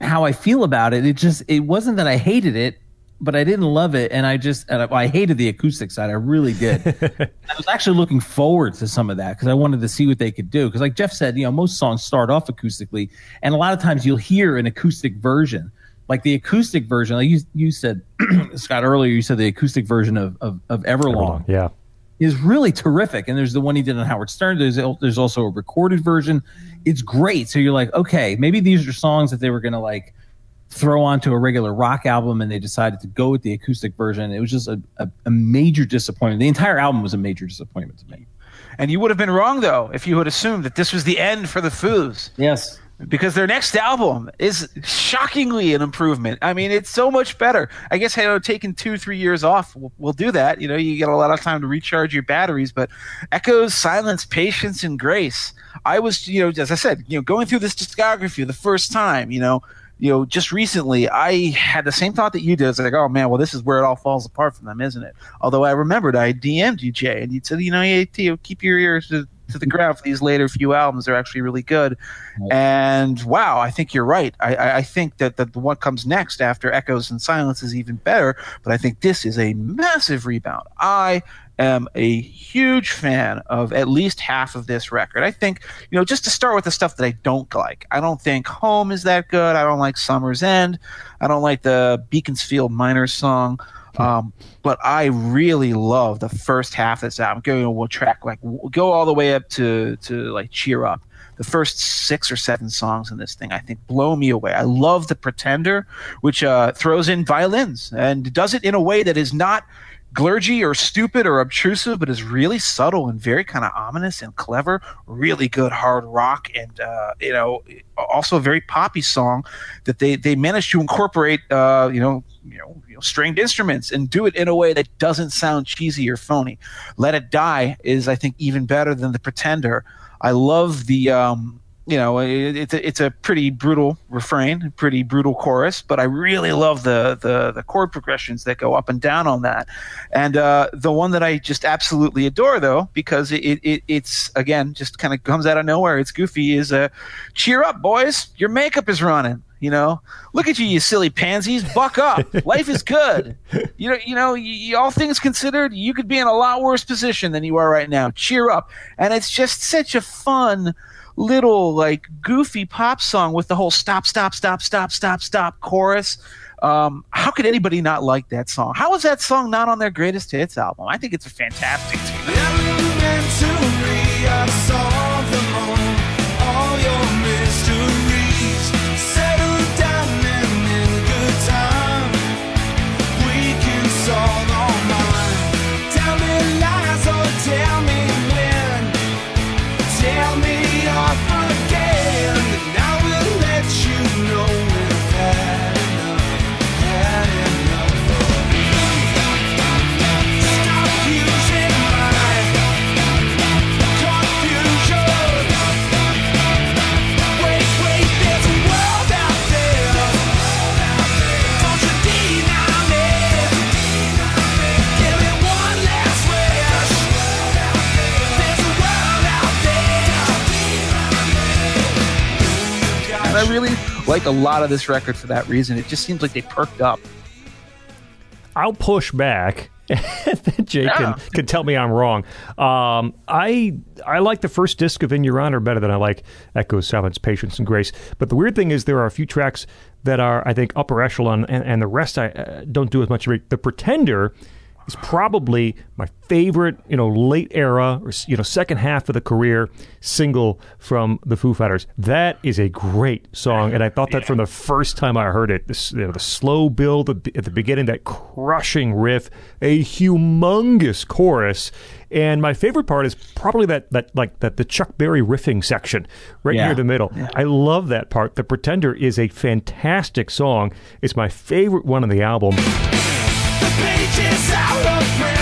how I feel about it. It just it wasn't that I hated it, but I didn't love it, and I just and I, I hated the acoustic side. I really did. [LAUGHS] I was actually looking forward to some of that because I wanted to see what they could do. Because, like Jeff said, you know, most songs start off acoustically, and a lot of times you'll hear an acoustic version, like the acoustic version. Like you, you said, [CLEARS THROAT] Scot earlier, you said the acoustic version of of, of Everlong Yeah. is really terrific. And there's the one he did on Howard Stern. There's there's also a recorded version. It's great. So you're like, okay, maybe these are songs that they were gonna like throw onto a regular rock album, and they decided to go with the acoustic version. It was just a, a, a major disappointment. The entire album was a major disappointment to me. And you would have been wrong though if you had assumed that this was the end for the Foos Yes. because their next album is shockingly an improvement. I mean, it's so much better. I guess you oh, know, taking two, three years off will, will do that. You know, you get a lot of time to recharge your batteries. But Echoes, Silence, Patience, and Grace. I was, you know, as I said, you know, going through this discography the first time, you know, you know, just recently, I had the same thought that you did. It's like, oh man, well, this is where it all falls apart for them, isn't it? Although I remembered I DM'd you, Jay, and you said, you know, Theo, keep your ears to, to the ground for these later few albums. They're actually really good. And wow, I think you're right. I, I, I think that, that the what comes next after Echoes and Silence is even better. But I think this is a massive rebound. I am a huge fan of at least half of this record. I think, you know, just to start with the stuff that I don't like. I don't think Home is that good. I don't like Summer's End. I don't like the Beaconsfield Miners song. Um, but I really love the first half of this album. Go we'll track like we'll go all the way up to to like Cheer Up. The first six or seven songs in this thing, I think, blow me away. I love the Pretender, which uh, throws in violins and does it in a way that is not glurgy or stupid or obtrusive, but is really subtle and very kind of ominous and clever. Really good hard rock, and uh, you know, also a very poppy song that they they managed to incorporate. Uh, you know, you know, you know, stringed instruments and do it in a way that doesn't sound cheesy or phony. Let It Die is, I think, even better than The Pretender. I love the. Um, you know, it, it's a, it's a pretty brutal refrain, pretty brutal chorus, but I really love the the the chord progressions that go up and down on that. And uh, the one that I just absolutely adore, though, because it, it it's again just kind of comes out of nowhere. It's goofy. Is uh, cheer up, boys! Your makeup is running. You know, look at you, you silly pansies! Buck up. Life is good. [LAUGHS] You know, you know. You, you- all things considered, you could be in a lot worse position than you are right now. Cheer up! And it's just such a fun little like goofy pop song with the whole stop stop stop stop stop stop chorus. Um, how could anybody not like that song? How is that song not on their greatest hits album? I think it's a fantastic tune like a lot of this record for that reason it just seems like they perked up I'll push back. [LAUGHS] Jake Yeah. can, can tell me I'm wrong. Um, I I like the first disc of In Your Honor better than I like Echo, Silence, Patience, and Grace. But the weird thing is there are a few tracks that are I think upper echelon, and, and the rest I uh, don't do as much. The Pretender is probably my favorite, you know, late era or you know second half of the career single from the Foo Fighters. That is a great song, and I thought that from the first time I heard it. This, you know, the slow build at the, at the beginning, that crushing riff, a humongous chorus, and my favorite part is probably that that like that the Chuck Berry riffing section right Yeah. near the middle. I love that part. The Pretender is a fantastic song. It's my favorite one on the album. The pages out of press.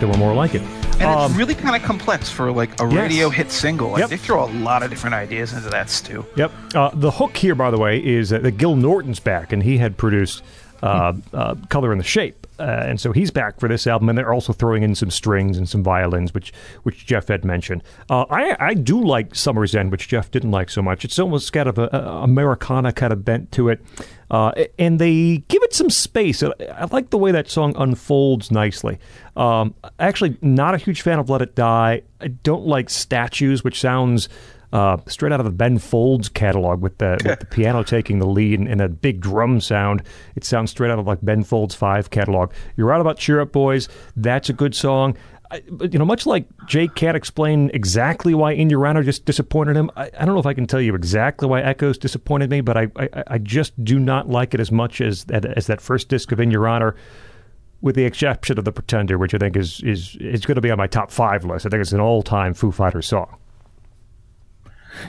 Wish there were more like it. and Um, it's really kind of complex for like a Yes. radio hit single like Yep. they throw a lot of different ideas into that stew Yep. Uh, the hook here, by the way, is uh, that Gil Norton's back, and he had produced uh, uh, "Color in the Shape." Uh, and so he's back for this album, and they're also throwing in some strings and some violins, which which Jeff had mentioned. Uh, I I do like Summer's End, which Jeff didn't like so much. It's almost kind of a, a Americana kind of bent to it, uh, and they give it some space. I, like the way that song unfolds nicely. Um, actually, not a huge fan of Let It Die. I don't like Statues, which sounds uh, straight out of the Ben Folds catalog with the, with the piano taking the lead and, and a big drum sound. It sounds straight out of like Ben Folds 5 catalog. You're right about Cheer Up Boys. That's a good song. I, but, you know, much like Jake can't explain exactly why In Your Honor just disappointed him, I, I don't know if I can tell you exactly why Echoes disappointed me, but I, I, I just do not like it as much as that, as that first disc of In Your Honor with the exception of the Pretender, which I think is is is going to be on my top five list. I think it's an all time Foo Fighters song.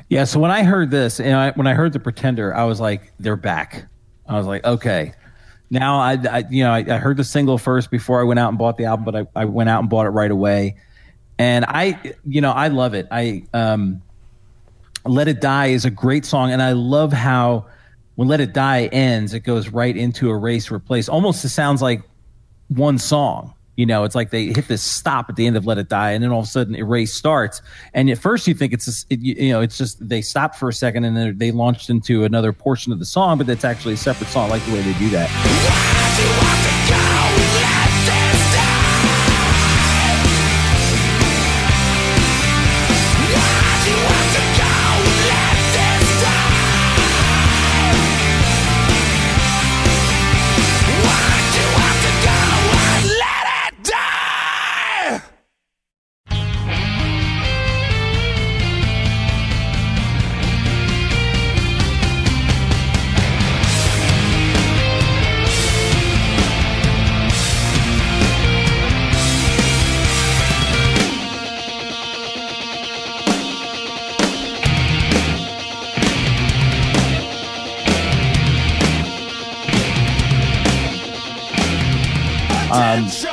Yeah. So when I heard this, and I, when I heard the Pretender, I was like, they're back. I was like, okay. Now I, I you know, I, I heard the single first before I went out and bought the album, but I, I went out and bought it right away, and I, you know, I love it. I um, Let It Die is a great song, and I love how when Let It Die ends, it goes right into Erase Replace. Almost it sounds like one song. You know, it's like they hit this stop at the end of Let It Die, and then all of a sudden Erase starts. And at first you think it's just, it, you know, it's just they stopped for a second and then they launched into another portion of the song, but that's actually a separate song. I like the way they do that.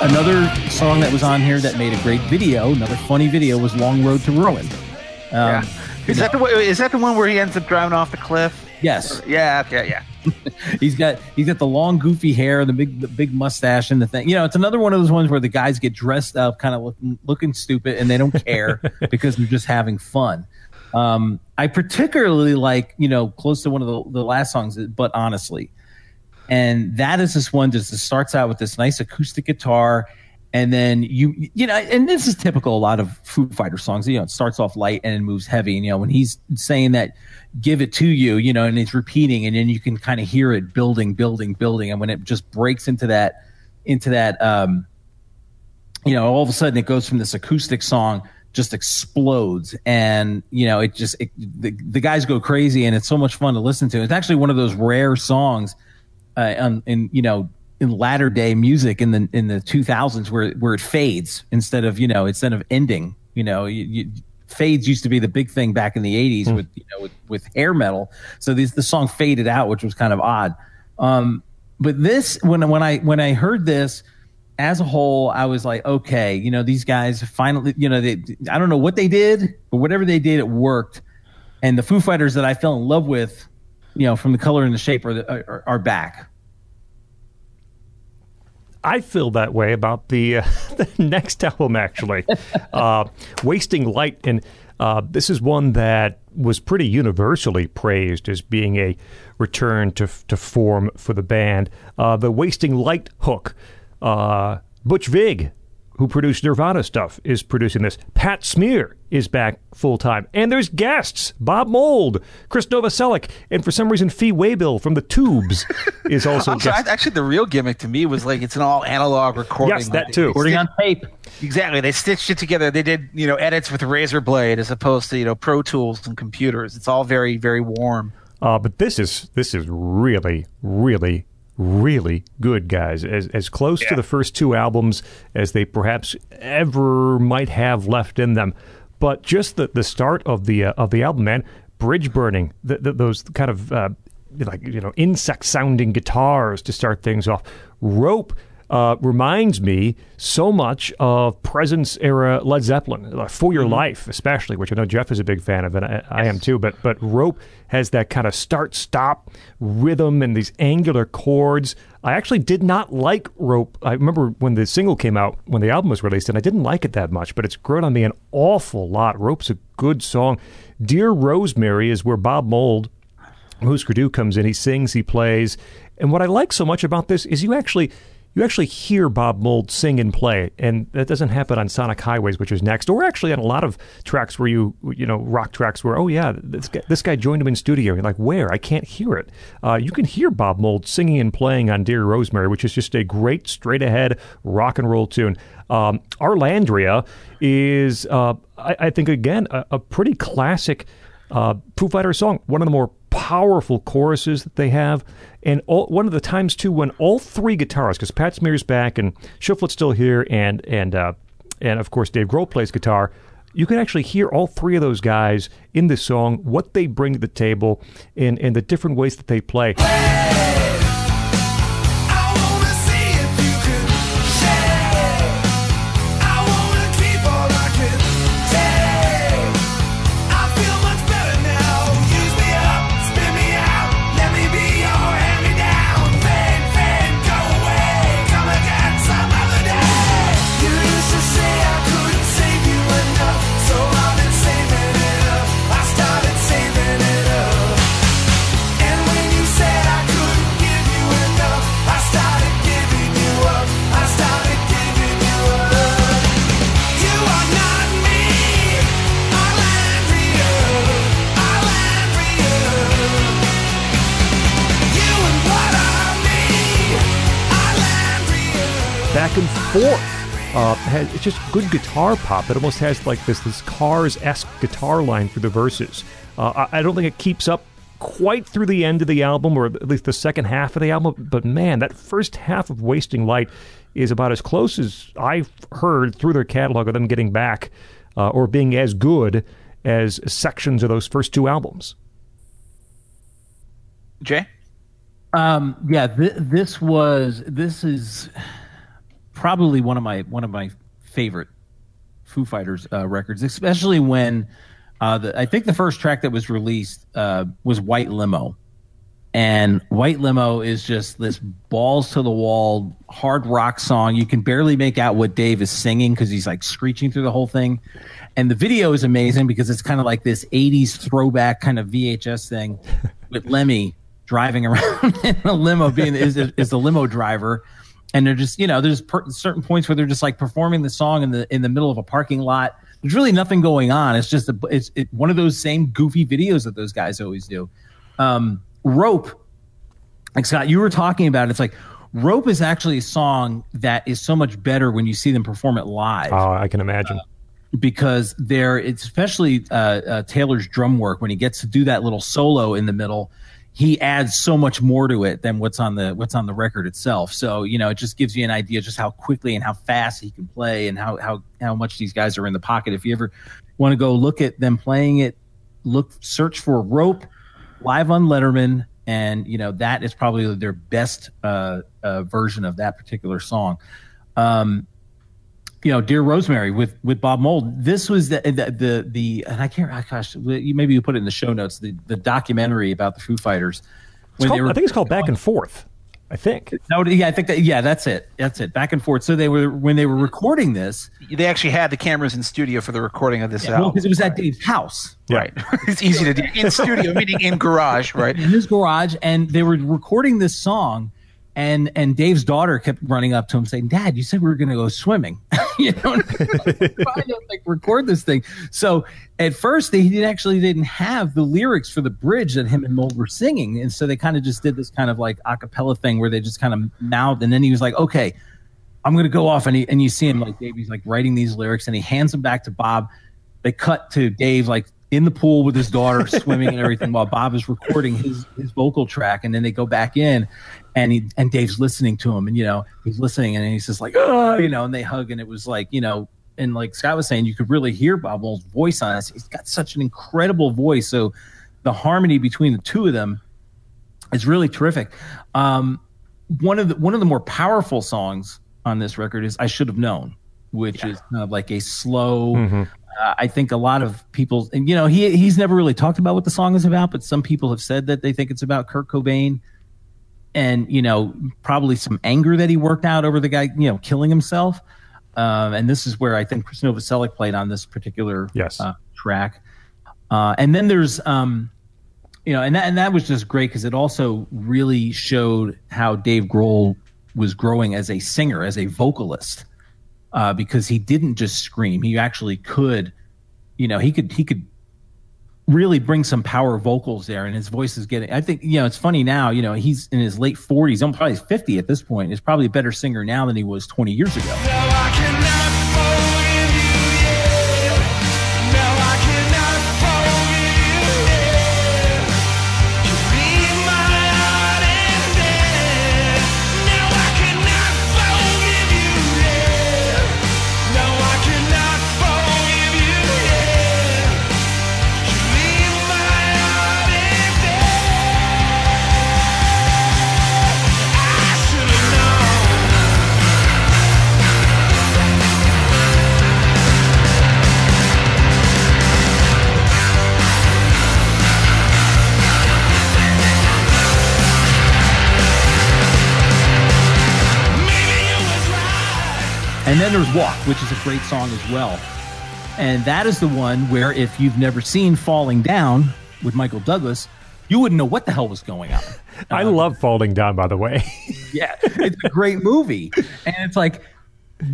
Another song that was on here that made a great video, another funny video, was "Long Road to Ruin." Um, Yeah. Is that the one, is that the one where he ends up driving off the cliff? Yes, Yeah. Okay. Yeah. [LAUGHS] he's got he's got the long goofy hair, the big the big mustache, and the thing. You know, it's another one of those ones where the guys get dressed up, kind of looking looking stupid, and they don't care [LAUGHS] because they're just having fun. Um, I particularly like you know close to one of the, the last songs, but honestly, and that is this one just starts out with this nice acoustic guitar. And then you you know and this is typical a lot of Foo Fighter songs. You know it starts off light and it moves heavy. And you know when he's saying that give it to you you know and it's repeating and then you can kind of hear it building building building. And when it just breaks into that into that um you know all of a sudden it goes from this acoustic song just explodes. And you know it just it, the, the guys go crazy and it's so much fun to listen to. It's actually one of those rare songs uh, on, in you know in latter day music in the in the 2000s where where it fades instead of you know instead of ending you know you, you, fades used to be the big thing back in the 80s with you know with, with hair metal. So this the song faded out which was kind of odd. Um but this when when i when i heard this as a whole i was like okay you know these guys finally you know they i don't know what they did but whatever they did it worked. And the foo fighters that i fell in love with you know from the color and the shape are the, are, are back I feel that way about the, uh, [LAUGHS] the next album, actually. [LAUGHS] uh, Wasting Light. And uh, this is one that was pretty universally praised as being a return to, to form for the band. Uh, the Wasting Light hook. Uh, Butch Vig, who produced Nirvana stuff, is producing this. Pat Smear is back full time. And there's guests Bob Mould, Krist Novoselic, and for some reason, Fee Waybill from the Tubes [LAUGHS] is also I'm sorry, guest. actually, the real gimmick to me was like it's an all analog recording. Yes, that Like, too. recording on tape Exactly. They stitched it together. They did, you know, edits with Razor Blade as opposed to, you know, Pro Tools and computers. It's all very, very warm. Uh, but this is this is really, really, really good, guys. As as close to the first two albums as they perhaps ever might have left in them. But just the, the start of the uh, of the album, man, bridge burning, the, the, those kind of uh, like you know insect sounding guitars to start things off, rope. Uh, reminds me so much of Presence era Led Zeppelin, For Your Life, especially, which I know Jeff is a big fan of, and I, I am too. But but Rope has that kind of start stop rhythm and these angular chords. I actually did not like Rope. I remember when the single came out, when the album was released, and I didn't like it that much, but it's grown on me an awful lot. Rope's a good song. Dear Rosemary is where Bob Mould Husker Du comes in. He sings, he plays, and what I like so much about this is you actually you actually hear Bob Mould sing and play, and that doesn't happen on Sonic Highways, which is next, or actually on a lot of tracks where you you know rock tracks where oh yeah this guy, this guy joined him in studio. You're like where I can't hear it. Uh, you can hear Bob Mould singing and playing on Dear Rosemary, which is just a great straight ahead rock and roll tune. Um, Arlandria is uh, I, I think again a, a pretty classic uh, Foo Fighters song, one of the more powerful choruses that they have, and all, one of the times too when all three guitarists, because Pat Smear's back and Shiflett's still here, and and uh, and of course Dave Grohl plays guitar. You can actually hear all three of those guys in this song, what they bring to the table, and and the different ways that they play. Just good guitar pop. It almost has like this this Cars esque guitar line through the verses. Uh, I, I don't think it keeps up quite through the end of the album, or at least the second half of the album. But man, that first half of Wasting Light is about as close as I've heard through their catalog of them getting back uh, or being as good as sections of those first two albums. Jay? Um, yeah, th- this was this is probably one of my one of my favorite Foo Fighters uh, records, especially when uh, the, I think the first track that was released uh, was White Limo, and White Limo is just this balls to the wall hard rock song. You can barely make out what Dave is singing because he's like screeching through the whole thing, and the video is amazing because it's kind of like this '80s throwback kind of VHS thing with Lemmy driving around [LAUGHS] in a limo, being is is the limo driver and they're just you know there's per- certain points where they're just like performing the song in the in the middle of a parking lot. There's really nothing going on. It's just a, it's it, one of those same goofy videos that those guys always do. Um rope like Scot you were talking about it's like rope is actually a song that is so much better when you see them perform it live. Oh, I can imagine. because there, it's especially uh, uh, Taylor's drum work when he gets to do that little solo in the middle. He adds so much more to it than what's on the what's on the record itself. So you know, it just gives you an idea just how quickly and how fast he can play and how how how much these guys are in the pocket. If you ever want to go look at them playing it, look search for Rope live on Letterman, and you know that is probably their best uh, uh, version of that particular song. Um, you know, Dear Rosemary with with Bob Mould. This was the the the, the and I can't. oh, Gosh, maybe you put it in the show notes. The the documentary about the Foo Fighters. It's called- I think it's called Back and Forth. I think. No, yeah, I think that. Yeah, that's it. That's it. Back and forth. So they were when they were recording this. They actually had the cameras in studio for the recording of this Well, album. because it was at Dave's house. Right. [LAUGHS] it's easy to do. In studio, meaning in garage, right? in his garage and they were recording this song and and Dave's daughter kept running up to him saying, "Dad, you said we were going to go swimming." [LAUGHS] you know, to [LAUGHS] like record this thing. So at first they did actually didn't have the lyrics for the bridge that him and Mould were singing, and so they kind of just did this kind of like a cappella thing where they just kind of mouthed, and then he was like, "Okay." I'm gonna go off and he, and you see him like Dave, he's like writing these lyrics and he hands them back to Bob. They cut to Dave like in the pool with his daughter [LAUGHS] swimming and everything while Bob is recording his his vocal track and then they go back in and he and Dave's listening to him and you know he's listening and he's just like oh you know and they hug and it was like you know and like Scot was saying you could really hear Bob Mould's voice on us. He's got such an incredible voice so the harmony between the two of them is really terrific. Um, one of the one of the more powerful songs on this record is "I Should Have Known," which is kind of like a slow. Uh, I think a lot of people, and you know, he he's never really talked about what the song is about, but some people have said that they think it's about Kurt Cobain, and you know, probably some anger that he worked out over the guy, you know, killing himself. Um, and this is where I think Krist Novoselic played on this particular Yes. uh, track. Uh, and then there's, um, you know, and that, and that was just great because it also really showed how Dave Grohl was growing as a singer, as a vocalist, uh, because he didn't just scream; he actually could, you know, he could he could really bring some power vocals there, and his voice is getting. I think you know it's funny now. You know, he's in his late forties, I'm probably fifty at this point. He's probably a better singer now than he was twenty years ago. And then there's Walk, which is a great song as well. And that is the one where if you've never seen Falling Down with Michael Douglas, you wouldn't know what the hell was going on. [LAUGHS] I love Falling Down, by the way. [LAUGHS] yeah, it's a great movie. And it's like,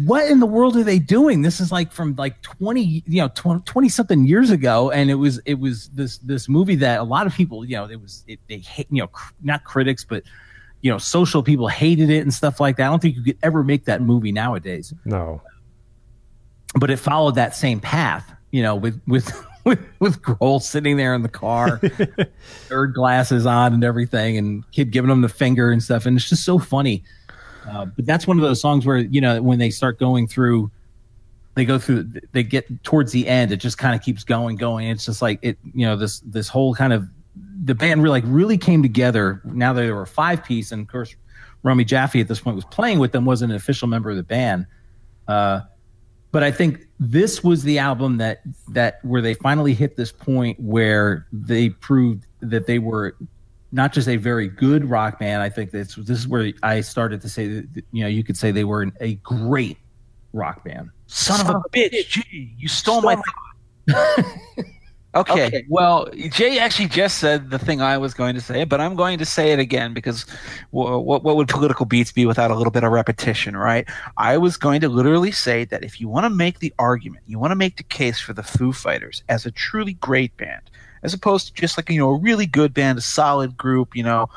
what in the world are they doing? This is like from like 20, you know, 20 something years ago. And it was, it was this, this movie that a lot of people, you know, it was, it, they hate, you know, cr- not critics, but, you know, social people hated it and stuff like that. I don't think you could ever make that movie nowadays no. but it followed that same path, you know, with with [LAUGHS] with with Grohl sitting there in the car, [LAUGHS] third glasses on and everything, and kid giving him the finger and stuff, and it's just so funny. Uh, but that's one of those songs where you know when they start going through, they go through, they get towards the end, it just kind of keeps going, going. It's just like it, you know, this this whole kind of the band really like really came together. Now that they were a five piece, and of course, Rami Jaffee at this point was playing with them, wasn't an official member of the band. Uh, but I think this was the album that that where they finally hit this point where they proved that they were not just a very good rock band. I think this this is where I started to say that you know you could say they were a great rock band. Son of a bitch, Gee, you stole my thought. [LAUGHS] okay, Okay. Well, Jay actually just said the thing I was going to say, but I'm going to say it again because wh- what what would political beats be without a little bit of repetition, right? I was going to literally say that if you want to make the argument, you want to make the case for the Foo Fighters as a truly great band, as opposed to just like you know a really good band, a solid group, you know.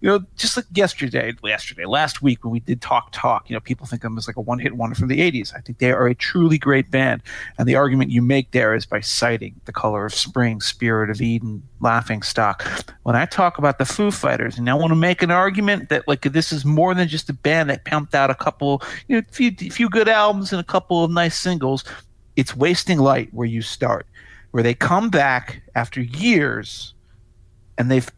You know, just like yesterday, yesterday, last week when we did Talk Talk, you know, people think of them as like a one-hit wonder from the '80s. I think they are a truly great band, and the argument you make there is by citing the color of spring, spirit of Eden, laughing stock. When I talk about the Foo Fighters, and I want to make an argument that like this is more than just a band that pumped out a couple, you know, few few good albums and a couple of nice singles. It's Wasting Light where you start, where they come back after years, and they've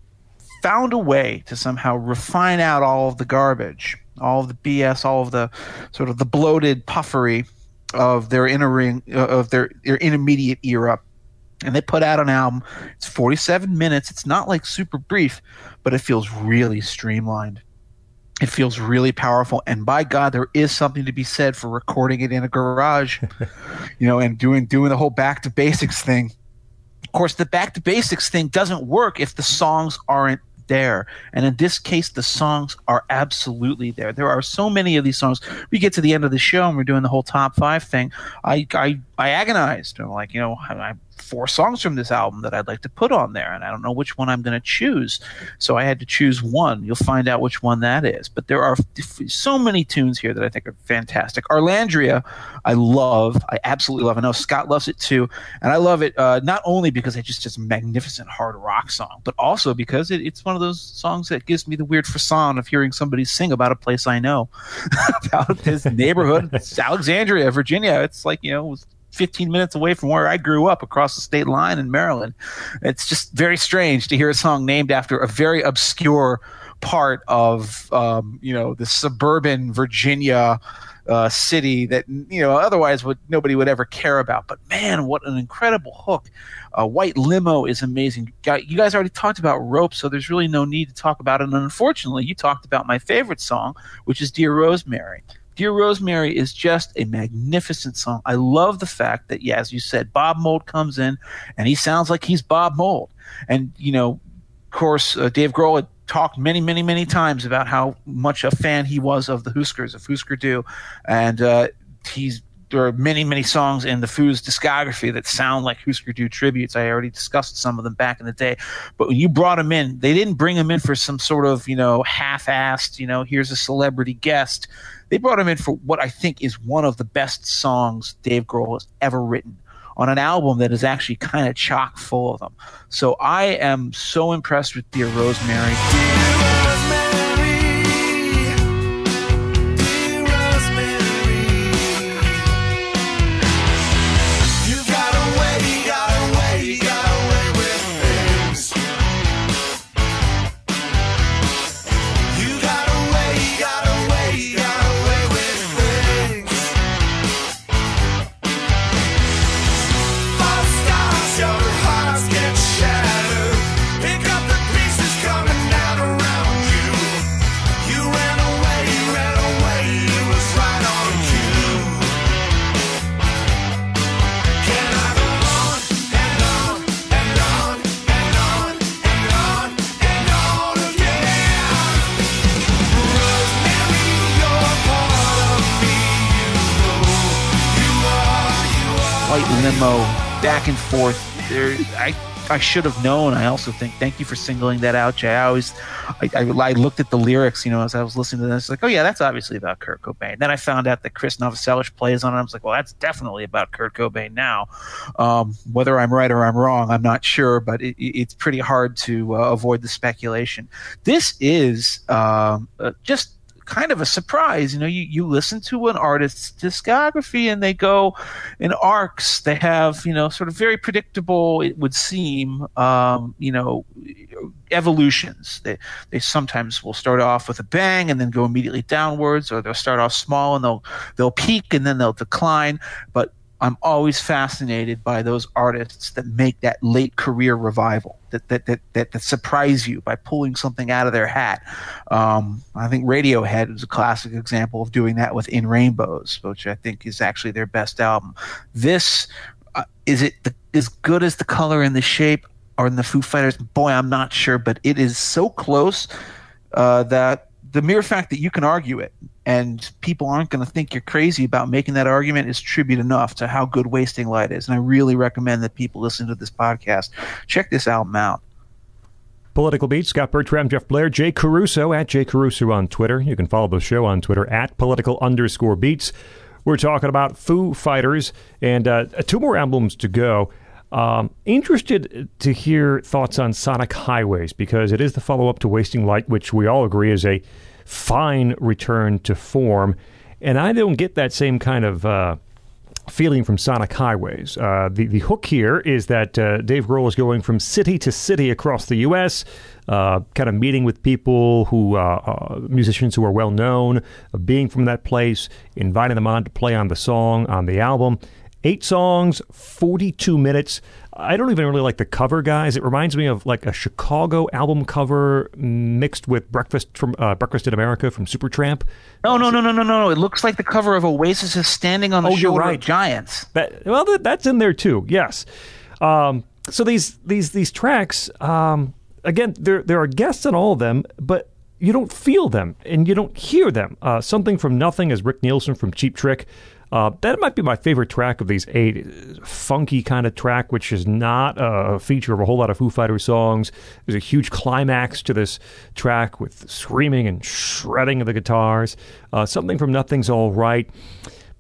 found a way to somehow refine out all of the garbage, all of the BS, all of the sort of the bloated puffery of their entering uh, of their their intermediate era. And they put out an album. It's 47 minutes. It's not like super brief, but it feels really streamlined. It feels really powerful. And by God, there is something to be said for recording it in a garage, [LAUGHS] you know, and doing doing the whole back to basics thing. Of course, the back to basics thing doesn't work if the songs aren't there. And in this case, the songs are absolutely there. There are so many of these songs. We get to the end of the show and we're doing the whole top five thing. I I, I agonized. I'm like, you know, I, I four songs from this album that I'd like to put on there, and I don't know which one I'm going to choose. So I had to choose one. You'll find out which one that is. But there are f- so many tunes here that I think are fantastic. Arlandria, I love. I absolutely love. I know Scot loves it too, and I love it uh, not only because it's just just a magnificent hard rock song, but also because it, it's one of those songs that gives me the weird frisson of hearing somebody sing about a place I know, [LAUGHS] about this neighborhood, Alexandria, Virginia. It's like you know. It was 15 minutes away from where I grew up across the state line in Maryland. It's just very strange to hear a song named after a very obscure part of um, you know the suburban Virginia uh, city that you know otherwise would nobody would ever care about. But man, what an incredible hook! Uh, White Limo is amazing. You guys already talked about Rope, so there's really no need to talk about it. And unfortunately, you talked about my favorite song, which is Dear Rosemary. Dear Rosemary is just a magnificent song. I love the fact that, yeah, as you said, Bob Mould comes in and he sounds like he's Bob Mould. And, you know, of course, uh, Dave Grohl had talked many, many, many times about how much a fan he was of the Huskers, of Husker Du. And uh, he's there are many, many songs in the Foos discography that sound like Husker Du tributes. I already discussed some of them back in the day. But when you brought them in, they didn't bring them in for some sort of, you know, half-assed, you know, here's a celebrity guest. They brought him in for what I think is one of the best songs Dave Grohl has ever written on an album that is actually kind of chock full of them. So I am so impressed with Dear Rosemary. Back and forth. There, I I should have known. I also think thank you for singling that out, Jay. I always I, I, I looked at the lyrics, you know, as I was listening to this, like, oh yeah, that's obviously about Kurt Cobain. Then I found out that Krist Novoselic plays on it. I was like, well, that's definitely about Kurt Cobain now. Um, whether I'm right or I'm wrong, I'm not sure, but it- it's pretty hard to uh, avoid the speculation. This is um, uh, just kind of a surprise. You know, you, you listen to an artist's discography and they go in arcs. They have, you know, sort of very predictable, it would seem, um, you know, evolutions. They, they sometimes will start off with a bang and then go immediately downwards, or they'll start off small and they'll, they'll peak and then they'll decline. But I'm always fascinated by those artists that make that late career revival, that that that that, that surprise you by pulling something out of their hat. Um, I think Radiohead is a classic example of doing that with In Rainbows, which I think is actually their best album. This uh, is it the, as good as the color and the shape or in the Foo Fighters? Boy, I'm not sure, but it is so close uh, that the mere fact that you can argue it and people aren't going to think you're crazy about making that argument is tribute enough to how good Wasting Light is. And I really recommend that people listen to this podcast. Check this album out. Political Beat, Scot Bertram, Jeff Blehar, Jay Caruso at Jay Caruso on Twitter. You can follow the show on Twitter at political underscore beats. We're talking about Foo Fighters and uh, two more albums to go. Um, interested to hear thoughts on Sonic Highways because it is the follow up to Wasting Light, which we all agree is a fine return to form. And I don't get that same kind of. Uh, feeling from Sonic Highways. Uh, the the hook here is that uh, Dave Grohl is going from city to city across the U.S., uh, kind of meeting with people who uh, uh, musicians who are well known, being from that place, inviting them on to play on the song on the album. Eight songs, forty-two minutes. I don't even really like the cover, guys. It reminds me of like a Chicago album cover mixed with Breakfast from uh, Breakfast in America from Supertramp. No, no, no, no, no, no. It looks like the cover of Oasis is standing on the Oh, shoulder right. of giants. That, well, that, that's in there too. Yes. Um, so these these these tracks, um, again, there there are guests on all of them, but you don't feel them and you don't hear them. Uh, Something from Nothing is Rick Nielsen from Cheap Trick. Uh, that might be my favorite track of these eight. Funky kind of track, which is not a feature of a whole lot of Foo Fighters songs. There's a huge climax to this track with screaming and shredding of the guitars. Uh, something from Nothing's All Right.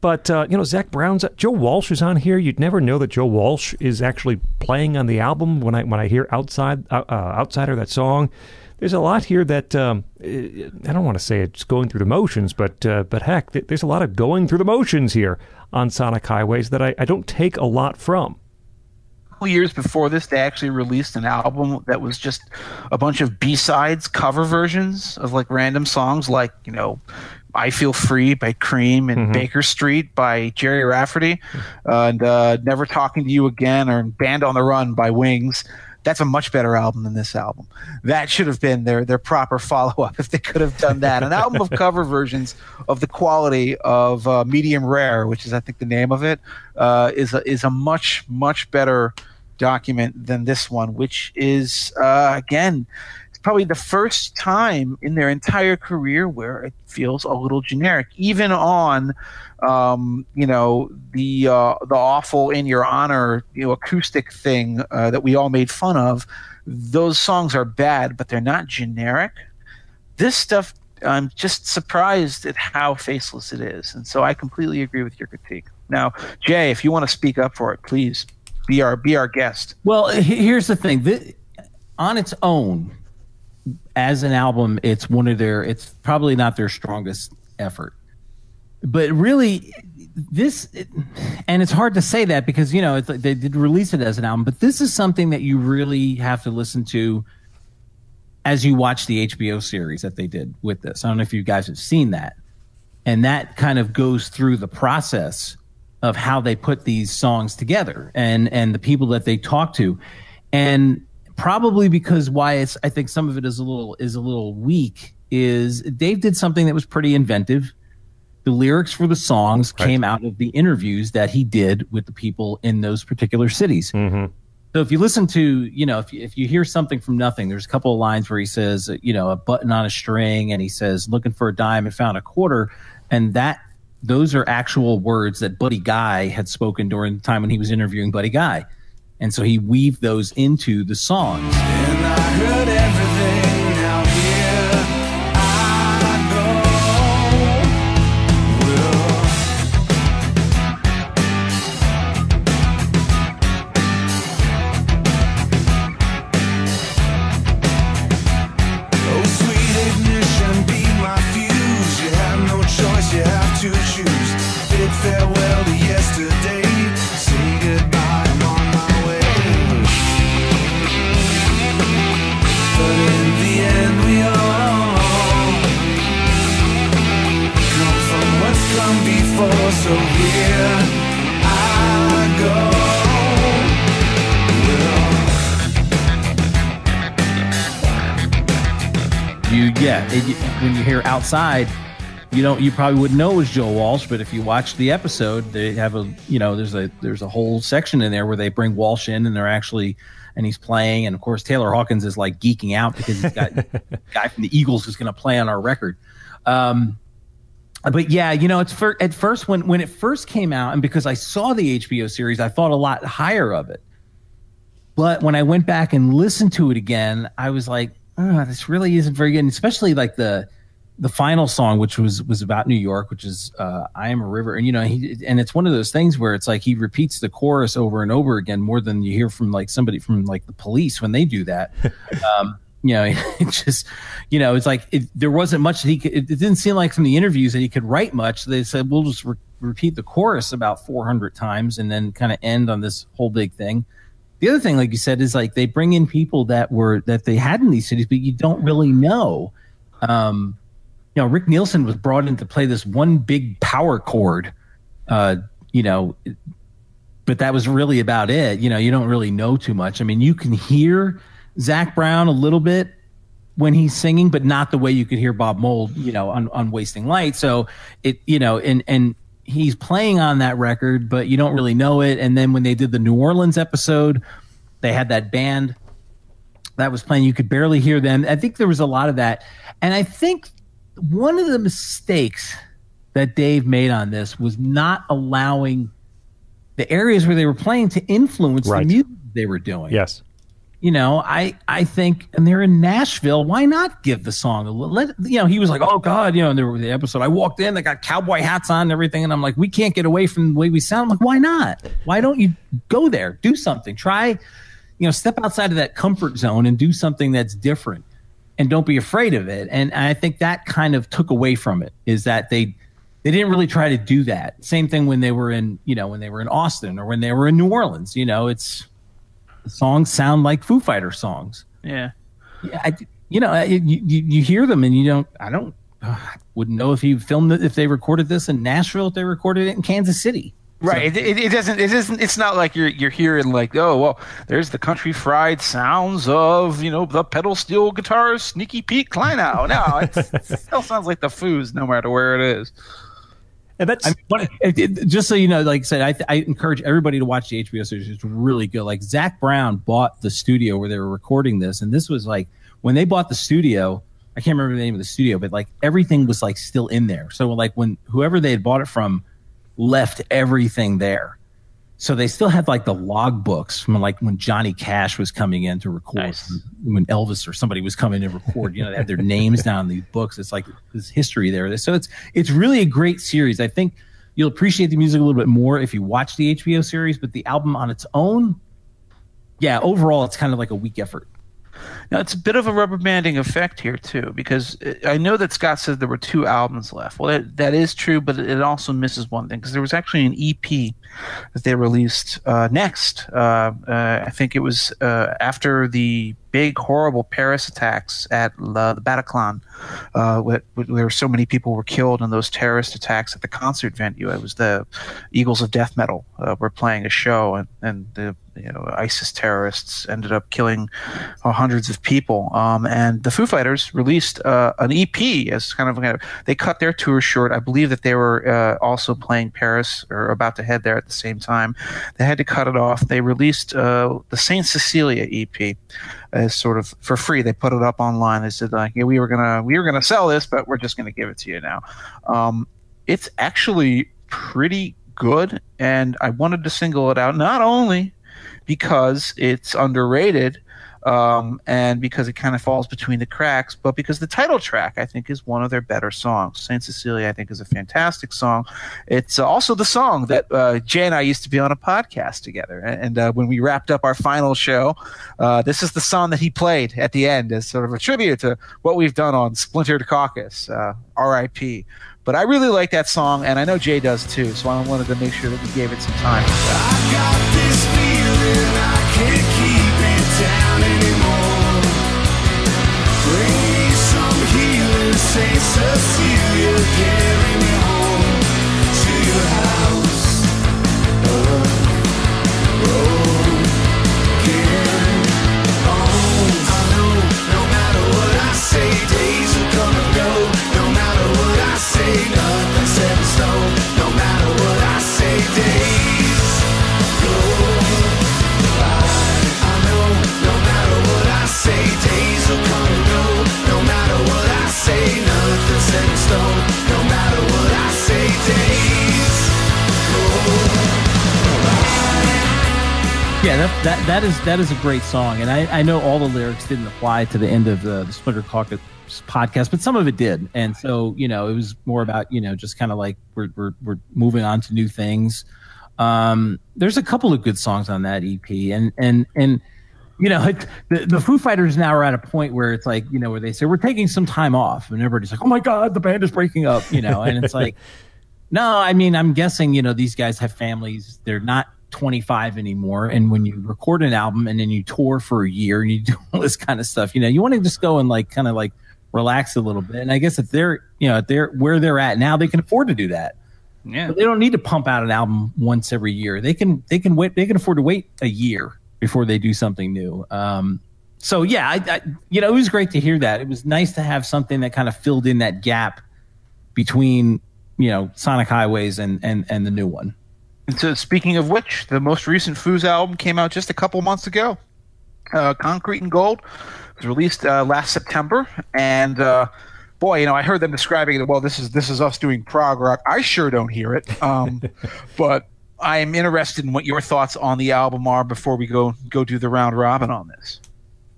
But uh, you know, Zac Brown's Joe Walsh is on here. You'd never know that Joe Walsh is actually playing on the album when I when I hear outside uh, uh, outsider that song. There's a lot here that um, I don't want to say it's going through the motions, but uh, but heck, there's a lot of going through the motions here on Sonic Highways that I, I don't take a lot from. A couple years before this, they actually released an album that was just a bunch of B sides, cover versions of like random songs, like you know, "I Feel Free" by Cream and "Baker Street" by Gerry Rafferty, uh, and uh, "Never Talking to You Again" or "Band on the Run" by Wings. That's a much better album than this album. That should have been their their proper follow up if they could have done that. An album of cover versions of the quality of uh, Medium Rare, which is I think the name of it, uh, is a, is a much much better document than this one, which is uh, again probably the first time in their entire career where it feels a little generic, even on um, you know the uh, the awful in your honor you know acoustic thing uh, that we all made fun of. Those songs are bad, but they're not generic. This stuff, I'm just surprised at how faceless it is, and so I completely agree with your critique. Now, Jay, if you want to speak up for it, please be our be our guest. Well, here's the thing. Thi- on its own, as an album, it's one of their. It's probably not their strongest effort, but really, this it, and it's hard to say that because you know it's like they did release it as an album, but this is something that you really have to listen to as you watch the HBO series that they did with this. I don't know if you guys have seen that, and that kind of goes through the process of how they put these songs together and and the people that they talk to and probably because why it's i think some of it is a little is a little weak is dave did something that was pretty inventive. The lyrics for the songs came out of the interviews that he did with the people in those particular cities. Mm-hmm. So if you listen to, you know, if you, if you hear something from nothing, there's a couple of lines where he says, you know, a button on a string, and he says, looking for a dime and found a quarter, and that those are actual words that Buddy Guy had spoken during the time when he was interviewing Buddy Guy, and so he weaved those into the songs. When you hear outside, you don't you probably wouldn't know it was Joe Walsh, but if you watch the episode, they have a you know there's a there's a whole section in there where they bring Walsh in and they're actually and he's playing, and of course Taylor Hawkins is like geeking out because he's got a [LAUGHS] guy from the Eagles who's going to play on our record. Um, but yeah, you know, it's for, at first when when it first came out, and because I saw the HBO series, I thought a lot higher of it. But when I went back and listened to it again, I was like, oh, this really isn't very good. And especially like the the final song, which was was about New York, which is uh, "I Am a River," and you know, he and it's one of those things where it's like he repeats the chorus over and over again more than you hear from like somebody from like the police when they do that. [LAUGHS] um, you know, [LAUGHS] it just you know, it's like it, there wasn't much that he could. It, it didn't seem like from the interviews that he could write much. They said we'll just re- repeat the chorus about 400 times and then kind of end on this whole big thing. The other thing, like you said, is like they bring in people that were that they had in these cities, but you don't really know. Um, know, Rick Nielsen was brought in to play this one big power chord. Uh, you know, but that was really about it. You know, you don't really know too much. I mean, you can hear Zac Brown a little bit when he's singing, but not the way you could hear Bob Mould, you know, on, on Wasting Light. So it, you know, and and he's playing on that record, but you don't really know it. And then when they did the New Orleans episode, they had that band that was playing. You could barely hear them. I think there was a lot of that, and I think one of the mistakes that Dave made on this was not allowing the areas where they were playing to influence Right. the music they were doing Yes. you know, I I think, and they're in Nashville. Why not give the song a little? Let you know, he was like, "Oh God," you know, and there were the episode. I walked in, they got cowboy hats on and everything, and I'm like, "We can't get away from the way we sound." I'm like, why not? Why don't you go there, do something, try, you know, step outside of that comfort zone and do something that's different, and don't be afraid of it. And I think that kind of took away from it is that they they didn't really try to do that. Same thing when they were in, you know, when they were in Austin or when they were in New Orleans. You know, it's the songs sound like Foo Fighter songs. Yeah. Yeah, I, you know, I- you, you hear them and you don't. I don't. Uh, wouldn't know if you filmed it if they recorded this in Nashville if they recorded it in Kansas City. Right. It, it, it doesn't. It isn't. It's not like you're you're hearing like, oh well, there's the country fried sounds of you know the pedal steel guitarist Sneaky Pete Kleinow. No, [LAUGHS] it's, it still sounds like the Foos, no matter where it is. And that's I mean, what, it, it- just so you know, like I said, I, I encourage everybody to watch the HBO series. It's really good. Like Zac Brown bought the studio where they were recording this, and this was like when they bought the studio. I can't remember the name of the studio, but like everything was like still in there. So like when whoever they had bought it from left everything there. So they still had like the log books from like when Johnny Cash was coming in to record, Nice. when Elvis or somebody was coming to record. You know, they had their names down in these books. It's like this history there. So it's it's really a great series. I think you'll appreciate the music a little bit more if you watch the HBO series, but the album on its own, yeah, overall it's kind of like a weak effort. Now it's a bit of a rubber banding effect here too, because uh, I know that Scot said there were two albums left. Well, that, that is true, but it also misses one thing because there was actually an EP that they released uh, next. Uh, uh, I think it was uh, after the big horrible Paris attacks at La, the Bataclan, uh, where, where so many people were killed in those terrorist attacks at the concert venue. It was the Eagles of Death Metal uh, were playing a show, and, and the you know ISIS terrorists ended up killing uh, hundreds of people. Um, and the Foo Fighters released uh, an EP as kind of, of they cut their tour short. I believe that they were uh, also playing Paris or about to head there at the same time. They had to cut it off. They released uh, the Saint Cecilia EP as sort of for free. They put it up online. They said like, yeah, we were gonna we were gonna sell this, but we're just gonna give it to you now. Um, it's actually pretty good, and I wanted to single it out not only because it's underrated um, and because it kind of falls between the cracks, but because the title track I think is one of their better songs. Saint Cecilia I think is a fantastic song. It's also the song that uh, Jay and I used to be on a podcast together, and, and uh, when we wrapped up our final show, uh, this is the song that he played at the end as sort of a tribute to what we've done on Splintered Caucus, uh, R.I.P. But I really like that song, and I know Jay does too. So I wanted to make sure that we gave it some time. Saint that, that that is that is a great song, and I, I know all the lyrics didn't apply to the end of the, the Splinter Caucus podcast, but some of it did, and so you know it was more about you know just kind of like we're we're we're moving on to new things. Um, there's a couple of good songs on that EP, and and and you know the the Foo Fighters now are at a point where it's like you know where they say we're taking some time off, and everybody's like, oh my god, the band is breaking up, you know, and it's like. [LAUGHS] No, I mean, I'm guessing, you know, these guys have families. They're not 25 anymore. And when you record an album and then you tour for a year and you [LAUGHS] do all this kind of stuff, you know, you want to just go and like kind of like relax a little bit. And I guess if they're, you know, if they're where they're at now, they can afford to do that. Yeah. But they don't need to pump out an album once every year. They can, they can wait, they can afford to wait a year before they do something new. Um, so yeah, I, I, you know, it was great to hear that. It was nice to have something that kind of filled in that gap between, you know, Sonic Highways and, and, and the new one. And so, speaking of which, the most recent Foos album came out just a couple months ago. Uh, Concrete and Gold was released uh, last September, and uh, boy, you know, I heard them describing it. Well, this is this is us doing prog rock. I sure don't hear it, um, [LAUGHS] but I am interested in what your thoughts on the album are before we go go do the round robin on this.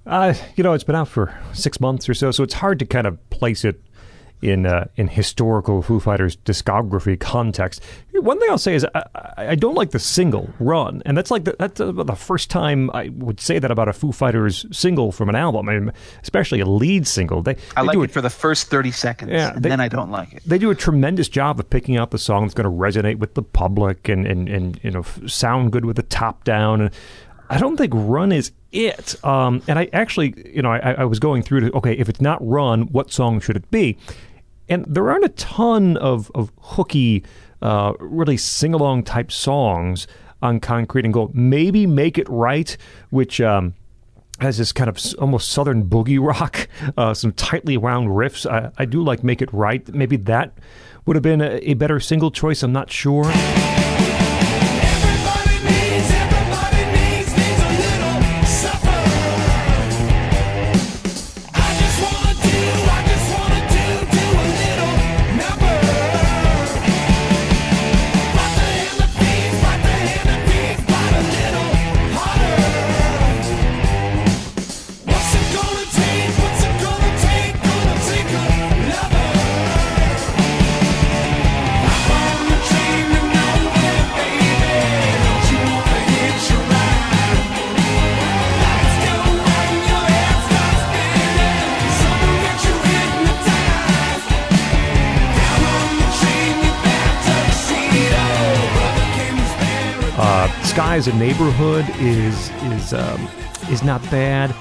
Uh, you know, it's been out for six months or so, so it's hard to kind of place it in uh, in historical Foo Fighters discography context. One thing I'll say is I, I don't like the single "Run," and that's like the, that's about the first time I would say that about a Foo Fighters single from an album, I mean, especially a lead single. They, I they like do it for the first thirty seconds, Yeah, and they- then I don't like it. they do a tremendous job of picking out the song that's going to resonate with the public and, and, and you know sound good with the top down. And I don't think Run is it. Um, and I actually, you know, I, I was going through to okay, if it's not Run, what song should it be? And there aren't a ton of of hooky, uh, really sing along type songs on Concrete and Gold. Maybe Make It Right, which. Um, has this kind of almost southern boogie rock, uh, some tightly wound riffs. I, I do like Make It Right. Maybe that would have been a, a better single choice. I'm not sure. As a neighborhood is is um, is not bad,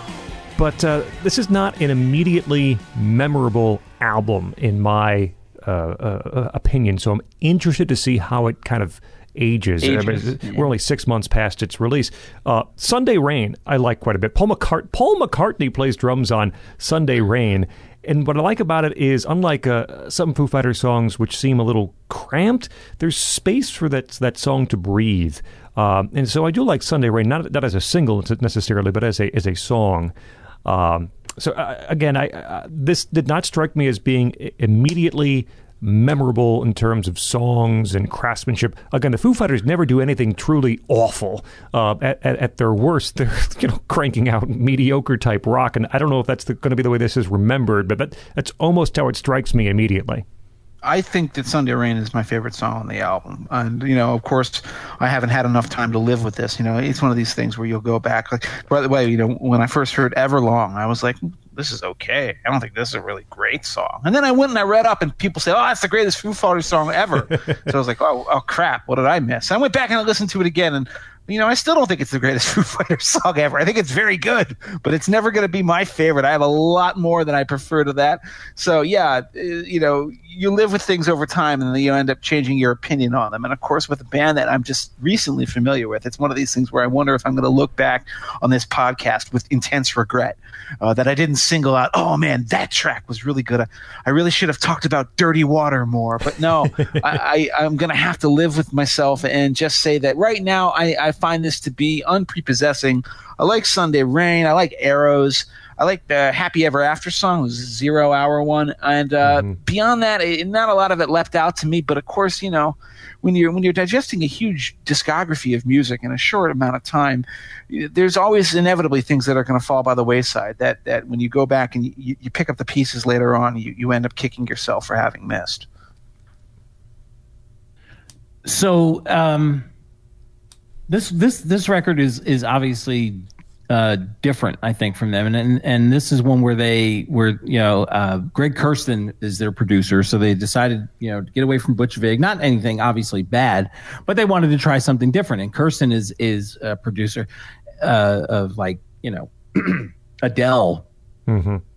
but uh, this is not an immediately memorable album in my uh, uh, opinion. So I'm interested to see how it kind of ages. I mean, We're only six months past its release. Uh, Sunday Rain, I like quite a bit. Paul, McCart- Paul McCartney plays drums on Sunday Rain. And what I like about it is, unlike uh, some Foo Fighters songs, which seem a little cramped, there's space for that that song to breathe. Um, and so I do like Sunday Rain, not not as a single necessarily, but as a as a song. Um, so uh, again, I uh, this did not strike me as being immediately memorable in terms of songs and craftsmanship. Again, the Foo Fighters never do anything truly awful. Uh, at, at, at their worst, [LAUGHS] they're you know cranking out mediocre type rock, and I don't know if that's going to be the way this is remembered, but that, that's almost how it strikes me immediately. I think that Sunday Rain is my favorite song on the album, and you know, of course, I haven't had enough time to live with this. You know, it's one of these things where you'll go back. Like, by the way, you know, when I first heard Everlong, I was like, "This is okay. I don't think this is a really great song." And then I went and I read up, and people say, "Oh, that's the greatest Foo Fighters song ever." [LAUGHS] so I was like, "Oh, oh crap! What did I miss?" I went back and I listened to it again, and you know, I still don't think it's the greatest [LAUGHS] Foo Fighters song ever. I think it's very good, but it's never going to be my favorite. I have a lot more that I prefer to that. So yeah, uh, you know, you live with things over time, and then you end up changing your opinion on them. And of course, with a band that I'm just recently familiar with, it's one of these things where I wonder if I'm going to look back on this podcast with intense regret uh, that I didn't single out. Oh man, that track was really good. I, I really should have talked about Dirty Water more. But no, [LAUGHS] I, I, I'm going to have to live with myself and just say that right now I, I find this to be unprepossessing. I like Sunday Rain. I like Arrows. I like the Happy Ever After song, it was a zero hour one, and uh, beyond that, it, not a lot of it left out to me. But of course, you know, when you're when you're digesting a huge discography of music in a short amount of time, there's always inevitably things that are going to fall by the wayside. That that when you go back and you, you pick up the pieces later on, you, you end up kicking yourself for having missed. So um, this this this record is is obviously uh, different, I think, from them, and, and and this is one where they where you know uh, Greg Kurstin is their producer, so they decided you know to get away from Butch Vig, not anything obviously bad, but they wanted to try something different, and Kurstin is is a producer uh, of like you know [CLEARS THROAT] Adele,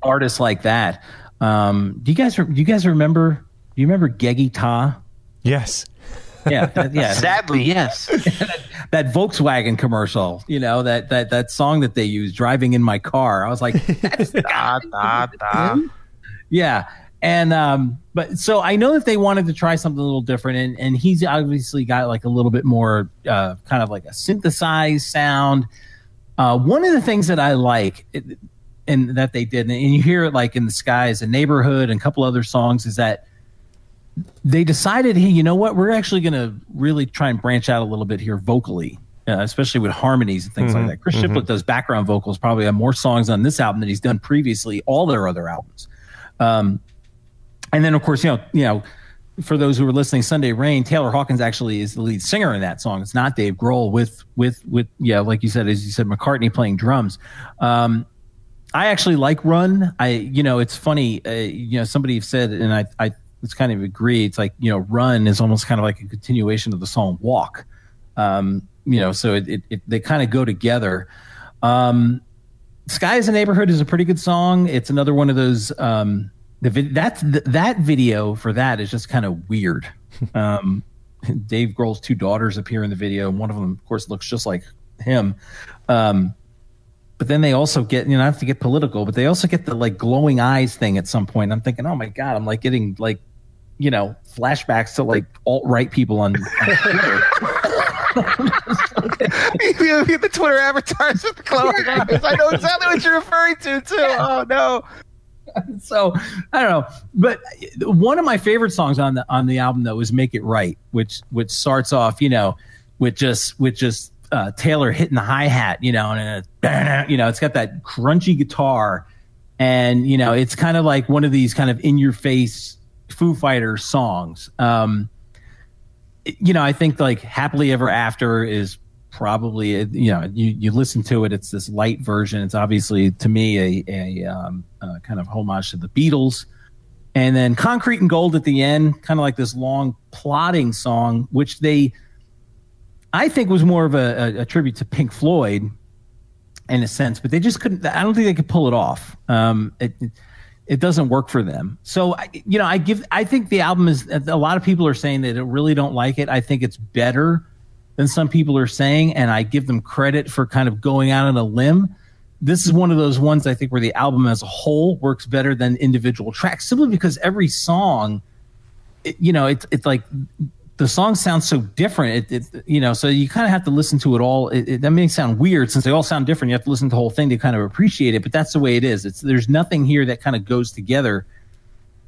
artists like that. Um, do you guys do you guys remember? Do you remember Geggy Tah? Yes. Yeah, that- yeah. [LAUGHS] Sadly, yes. [LAUGHS] that Volkswagen commercial, you know, that that that song that they use, driving in my car. I was like, [LAUGHS] that's da, da, da. yeah. And um, but so I know that they wanted to try something a little different, and and he's obviously got like a little bit more uh, kind of like a synthesized sound. Uh, one of the things that I like, it, and that they did, and you hear it like in the skies, a neighborhood, and a couple other songs, is that they decided, hey, you know what? We're actually going to really try and branch out a little bit here vocally, uh, especially with harmonies and things like that. Chris Shiflett does background vocals, probably have more songs on this album than he's done previously, all their other albums. Um, and then, of course, you know, you know, for those who are listening, Sunday Rain, Taylor Hawkins actually is the lead singer in that song. It's not Dave Grohl with with with yeah, like you said, as you said, McCartney playing drums. Um, I actually like Run. I you know it's funny. Uh, you know somebody said, and I I it's kind of agree. It's like you know Run is almost kind of like a continuation of the song Walk. Um, you know, so it, it, it they kind of go together. Um, Sky is a Neighborhood is a pretty good song. It's another one of those. Um, the vid- that's th- that video for that is just kind of weird. [LAUGHS] Um, Dave Grohl's two daughters appear in the video, and one of them, of course, looks just like him. Um, but then they also get, you know, I have to get political, but they also get the like glowing eyes thing at some point. I'm thinking, oh my god, I'm like getting like, you know, flashbacks to like alt right people on, on Twitter. [LAUGHS] you get the Twitter avatars with the glowing eyes. I know exactly what you're referring to too. Oh no. so I don't know, but one of my favorite songs on the on the album though is "Make It Right," which which starts off, you know, with just with just uh, Taylor hitting the hi hat, you know, and it's, [CLEARS THROAT] you know it's got that crunchy guitar, and you know it's kind of like one of these kind of in your face Foo Fighters songs. Um, you know, I think like "Happily Ever After" is probably you know you you listen to it it's this light version. It's obviously to me a a um, uh, kind of homage to the beatles. And then concrete and gold at the end kind of like this long plotting song which they i think was more of a, a, a tribute to pink floyd in a sense but they just couldn't i don't think they could pull it off. Um it, it doesn't work for them so you know i give i think the album is a lot of people are saying that they really don't like it i think it's better than some people are saying, and I give them credit for kind of going out on a limb. This is one of those ones I think where the album as a whole works better than individual tracks, simply because every song, it, you know, it's it's like the song sounds so different. It, it you know, so you kind of have to listen to it all. It, it, that may sound weird since they all sound different. You have to listen to the whole thing to kind of appreciate it, but that's the way it is. It's there's nothing here that kind of goes together.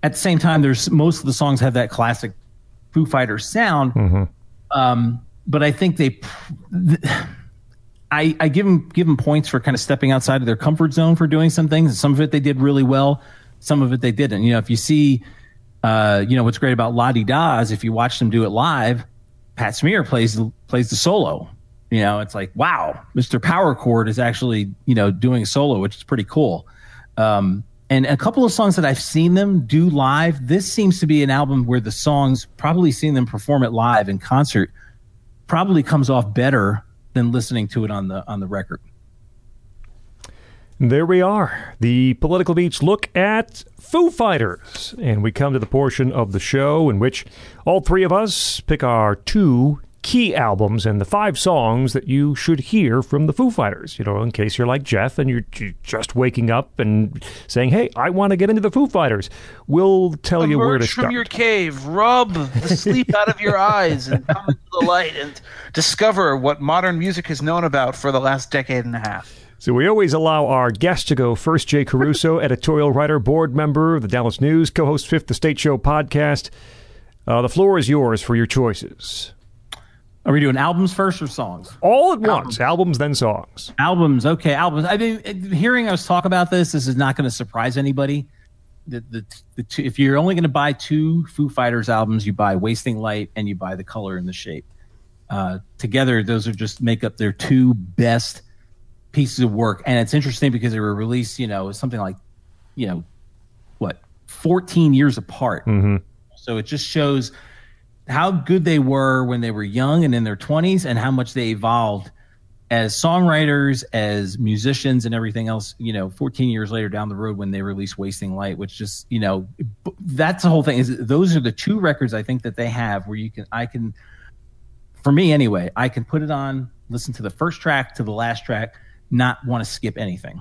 At the same time, there's most of the songs have that classic Foo Fighters sound. Um, but I think they, I, I give them give them points for kind of stepping outside of their comfort zone for doing some things. Some of it they did really well. Some of it they didn't. You know, if you see, uh, you know, what's great about La Di Da is if you watch them do it live, Pat Smear plays plays the solo. You know, it's like wow, Mr. Power Chord is actually you know doing solo, which is pretty cool. Um, and a couple of songs that I've seen them do live. This seems to be an album where the songs, probably seeing them perform it live in concert, probably comes off better than listening to it on the on the record. There we are. The Political Beats look at Foo Fighters. And we come to the portion of the show in which all three of us pick our two key albums and the five songs that you should hear from the Foo Fighters. You know, in case you're like Jeff and you're j- just waking up and saying, hey, I want to get into the Foo Fighters. We'll tell you where to Emerge from your cave, rub the sleep out of your eyes, and come into the light and discover what modern music has known about for the last decade and a half. So we always allow our guest to go first. Jay Caruso, [LAUGHS] editorial writer, board member of the Dallas News, co-host Fifth Estate Show podcast. Uh, the floor is yours for your choices. Are we doing albums first or songs? All at once, albums then songs. Albums, okay, albums. I mean, hearing us talk about this, this is not going to surprise anybody. The, the, the two, if you're only going to buy two Foo Fighters albums, you buy Wasting Light and you buy The Color and the Shape. Uh, together, those are just make up their two best pieces of work. And it's interesting because they were released, you know, something like, you know, what, 14 years apart. Mm-hmm. So it just shows how good they were when they were young and in their 20s and how much they evolved as songwriters, as musicians, and everything else, you know, 14 years later down the road when they released Wasting Light, which just, you know, that's the whole thing is those are the two records I think that they have where you can, I can, for me anyway, I can put it on, listen to the first track to the last track, not want to skip anything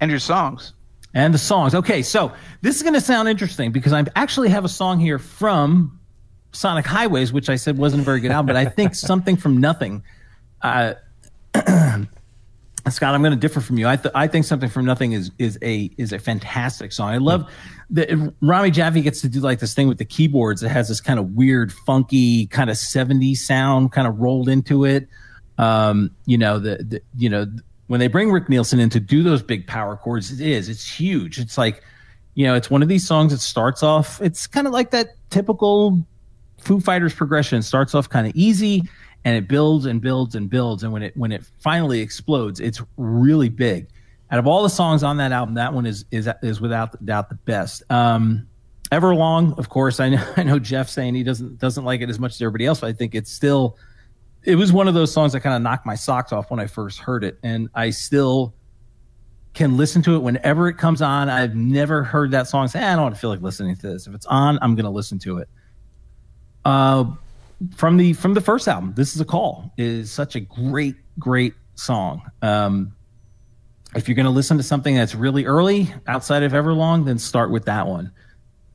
And your songs. and the songs. Okay, so this is going to sound interesting because I actually have a song here from Sonic Highways, which I said wasn't a very good album, but I think [LAUGHS] something from nothing. Uh, [CLEARS THROAT] Scot, I'm going to differ from you. I, th- I think something from nothing is is a is a fantastic song. I love that Rami Jaffee gets to do like this thing with the keyboards. It has this kind of weird, funky, kind of 70s sound kind of rolled into it. Um, you know the, the you know when they bring Rick Nielsen in to do those big power chords, it is it's huge. It's like you know it's one of these songs that starts off. It's kind of like that typical Foo Fighters progression. It starts off kind of easy and it builds and builds and builds. And when it when it finally explodes, it's really big. Out of all the songs on that album, that one is is is without doubt the best. Um, Everlong, of course, I know [LAUGHS] I know Jeff saying he doesn't doesn't like it as much as everybody else, but I think it's still it was one of those songs that kind of knocked my socks off when I first heard it, and I still can listen to it whenever it comes on. I've never heard that song. Say, "Eh, I don't feel like listening to this. If it's on, I'm going to listen to it. Uh, from the from the first album, "This Is a Call" is such a great, great song. Um, if you're going to listen to something that's really early outside of Everlong, then start with that one.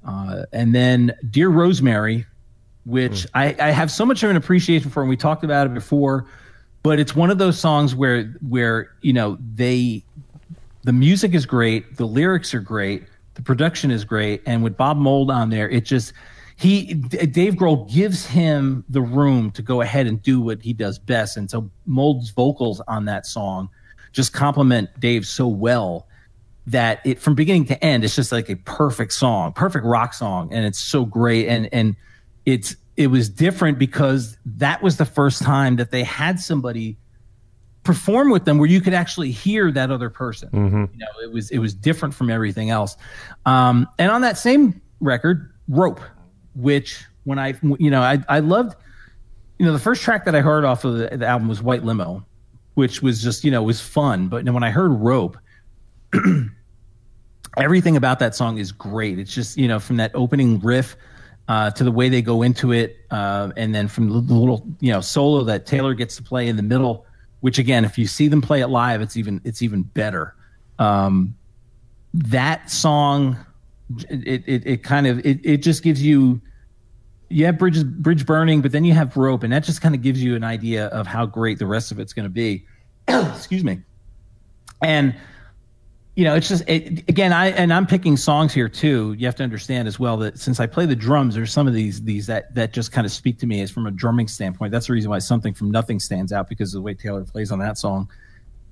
Uh, and then Dear Rosemary, which hmm. I, I have so much of an appreciation for, and we talked about it before, but it's one of those songs where where you know they the music is great, the lyrics are great, the production is great, and with Bob Mould on there, it just he Dave Grohl gives him the room to go ahead and do what he does best, and so Mould's vocals on that song just complement Dave so well that it from beginning to end it's just like a perfect song perfect rock song and it's so great and and it's it was different because that was the first time that they had somebody perform with them where you could actually hear that other person. You know it was it was different from everything else. Um and on that same record rope which when i you know i i loved you know the first track that i heard off of the, the album was white limo which was just you know was fun. But when i heard rope [CLEARS THROAT] everything about that song is great. It's just you know from that opening riff uh, to the way they go into it, uh, and then from the little you know solo that Taylor gets to play in the middle. Which again, if you see them play it live, it's even it's even better. Um, that song, it it, it kind of it, it just gives you you have bridges bridge burning, but then you have rope, and that just kind of gives you an idea of how great the rest of it's going to be. [CLEARS THROAT] Excuse me, and you know, it's just it, again, I and I'm picking songs here too. You have to understand as well that since I play the drums, there's some of these these that that just kind of speak to me as from a drumming standpoint. That's the reason why something from nothing stands out because of the way Taylor plays on that song.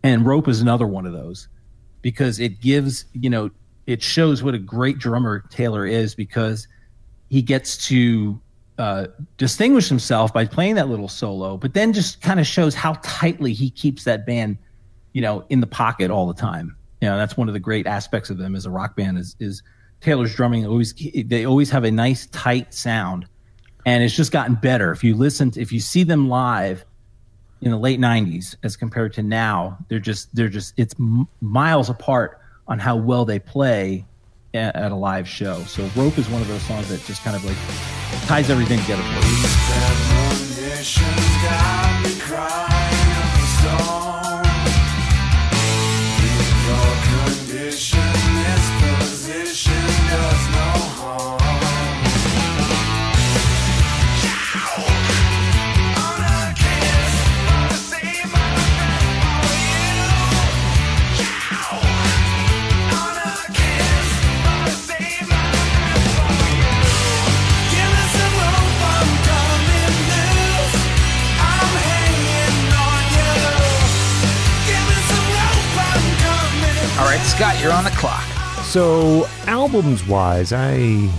And rope is another one of those because it gives you know it shows what a great drummer Taylor is because he gets to uh, distinguish himself by playing that little solo, but then just kind of shows how tightly he keeps that band, you know, in the pocket all the time. You know, that's one of the great aspects of them as a rock band is is Taylor's drumming. Always they always have a nice tight sound, and it's just gotten better. If you listen, to, if you see them live in the late '90s as compared to now, they're just they're just it's miles apart on how well they play at a live show. So Rope is one of those songs that just kind of like ties everything together Scot, you're on the clock. So, albums wise, I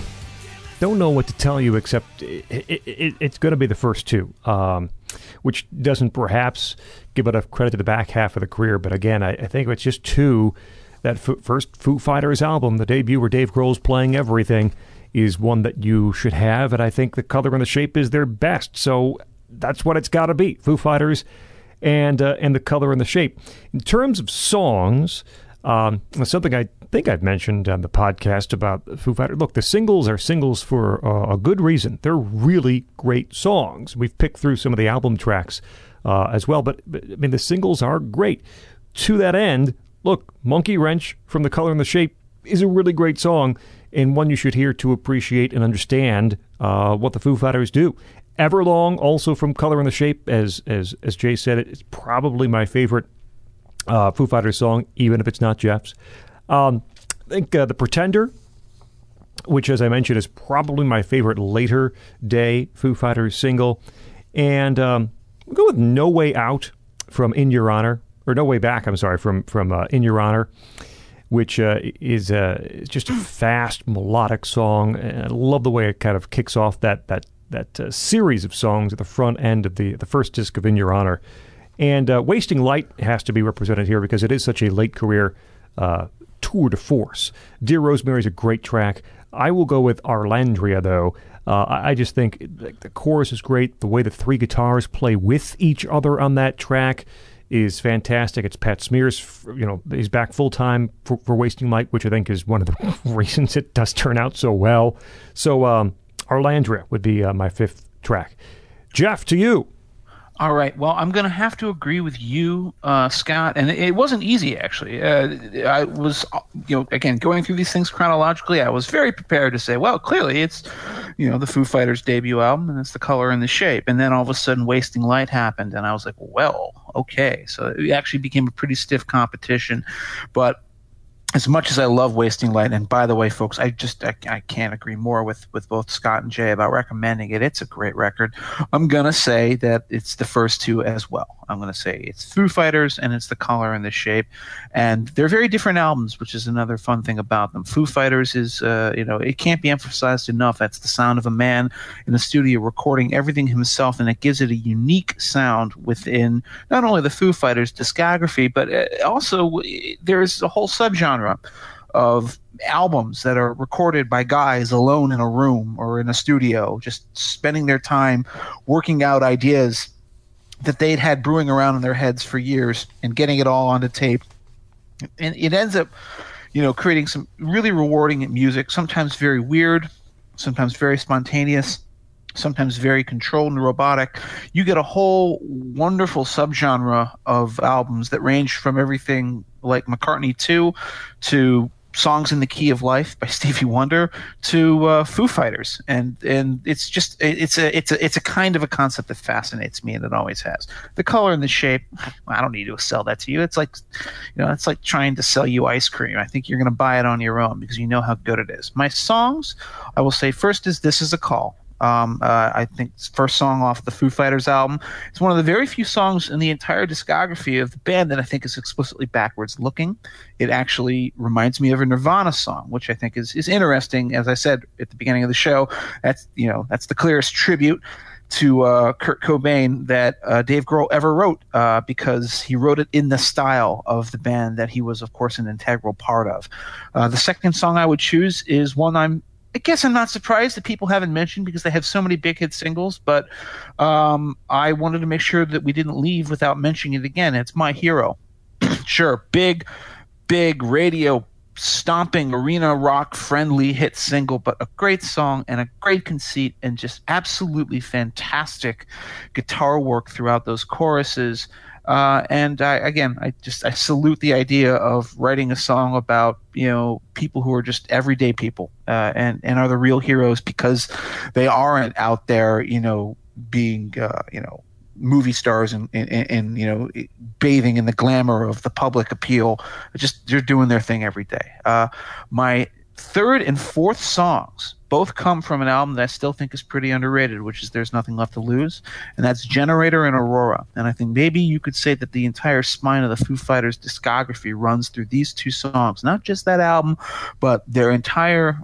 don't know what to tell you except it, it, it, it's going to be the first two, um, which doesn't perhaps give enough credit to the back half of the career. But again, I, I think it's just two. That f- first Foo Fighters album, the debut where Dave Grohl's playing everything, is one that you should have. And I think the color and the shape is their best. So that's what it's got to be Foo Fighters and, uh, and the color and the shape. In terms of songs, um, something I think I've mentioned on the podcast about Foo Fighters. Look, the singles are singles for uh, a good reason. They're really great songs. We've picked through some of the album tracks uh, as well, but, but I mean the singles are great. To that end, look, Monkey Wrench from The Color and the Shape is a really great song and one you should hear to appreciate and understand uh, what the Foo Fighters do. Everlong, also from Color and the Shape, as as as Jay said, it's probably my favorite uh, Foo Fighters song, even if it's not Jeff's. Um, I think uh, The Pretender, which, as I mentioned, is probably my favorite later day Foo Fighters single. And um, we'll go with No Way Out from In Your Honor, or No Way Back, I'm sorry, from, from uh, In Your Honor, which uh, is uh, just a fast, melodic song. And I love the way it kind of kicks off that, that, that uh, series of songs at the front end of the, the first disc of In Your Honor. And uh, Wasting Light has to be represented here because it is such a late career uh, tour de force. Dear Rosemary is a great track. I will go with Arlandria, though. Uh, I, just think the chorus is great. The way the three guitars play with each other on that track is fantastic. It's Pat Smear's, you know, he's back full time for, for Wasting Light, which I think is one of the [LAUGHS] reasons it does turn out so well. So, um, Arlandria would be uh, my fifth track. Jeff, to you. All right. Well, I'm going to have to agree with you, uh, Scot. And it, wasn't easy, actually. Uh, I was, uh, you know, again, going through these things chronologically, I was very prepared to say, well, clearly it's, you know, the Foo Fighters debut album and it's the color and the shape. And then all of a sudden, Wasting Light happened. And I was like, well, okay. So it actually became a pretty stiff competition. But as much as I love Wasting Light, and by the way, folks, I just I, I can't agree more with with both Scot and Jay about recommending it. It's a great record. I'm gonna say that it's the first two as well. I'm gonna say it's Foo Fighters and it's the color and the shape, and they're very different albums, which is another fun thing about them. Foo Fighters is uh, you know it can't be emphasized enough. That's the sound of a man in the studio recording everything himself, and it gives it a unique sound within not only the Foo Fighters discography, but uh, also there's a whole subgenre of albums that are recorded by guys alone in a room or in a studio, just spending their time working out ideas that they'd had brewing around in their heads for years and getting it all onto tape. And it ends up, you know, creating some really rewarding music, sometimes very weird, sometimes very spontaneous sometimes very controlled and robotic. You get a whole wonderful subgenre of albums that range from everything like McCartney II to Songs in the Key of Life by [LAUGHS] Stevie Wonder to uh, Foo Fighters, and and it's just it's a it's a it's a kind of a concept that fascinates me, and it always has. The color and the shape, I don't need to sell that to you. It's like, you know, it's like trying to sell you ice cream. I think you're going to buy it on your own because you know how good it is. My songs, I will say first is "This Is a Call." Um, uh, I think it's first song off the Foo Fighters album. It's one of the very few songs in the entire discography of the band that I think is explicitly backwards looking. It actually reminds me of a Nirvana song, which I think is is interesting. As I said at the beginning of the show, that's you know that's the clearest tribute to uh, Kurt Cobain that uh, Dave Grohl ever wrote uh, because he wrote it in the style of the band that he was, of course, an integral part of. Uh, the second song I would choose is one I'm I guess I'm not surprised that people haven't mentioned because they have so many big hit singles, but um, I wanted to make sure that we didn't leave without mentioning it again. It's My Hero. [CLEARS THROAT] sure, big, big radio stomping arena rock friendly hit single, but a great song and a great conceit and just absolutely fantastic guitar work throughout those choruses. Uh, and I, again, I just I salute the idea of writing a song about you know people who are just everyday people uh, and and are the real heroes because they aren't out there you know being uh, you know movie stars and, and, and you know bathing in the glamour of the public appeal. Just they're doing their thing every day. Uh, my third and fourth songs both come from an album that I still think is pretty underrated, which is There's Nothing Left to Lose, and that's Generator and Aurora. And I think maybe you could say that the entire spine of the Foo Fighters discography runs through these two songs, not just that album, but their entire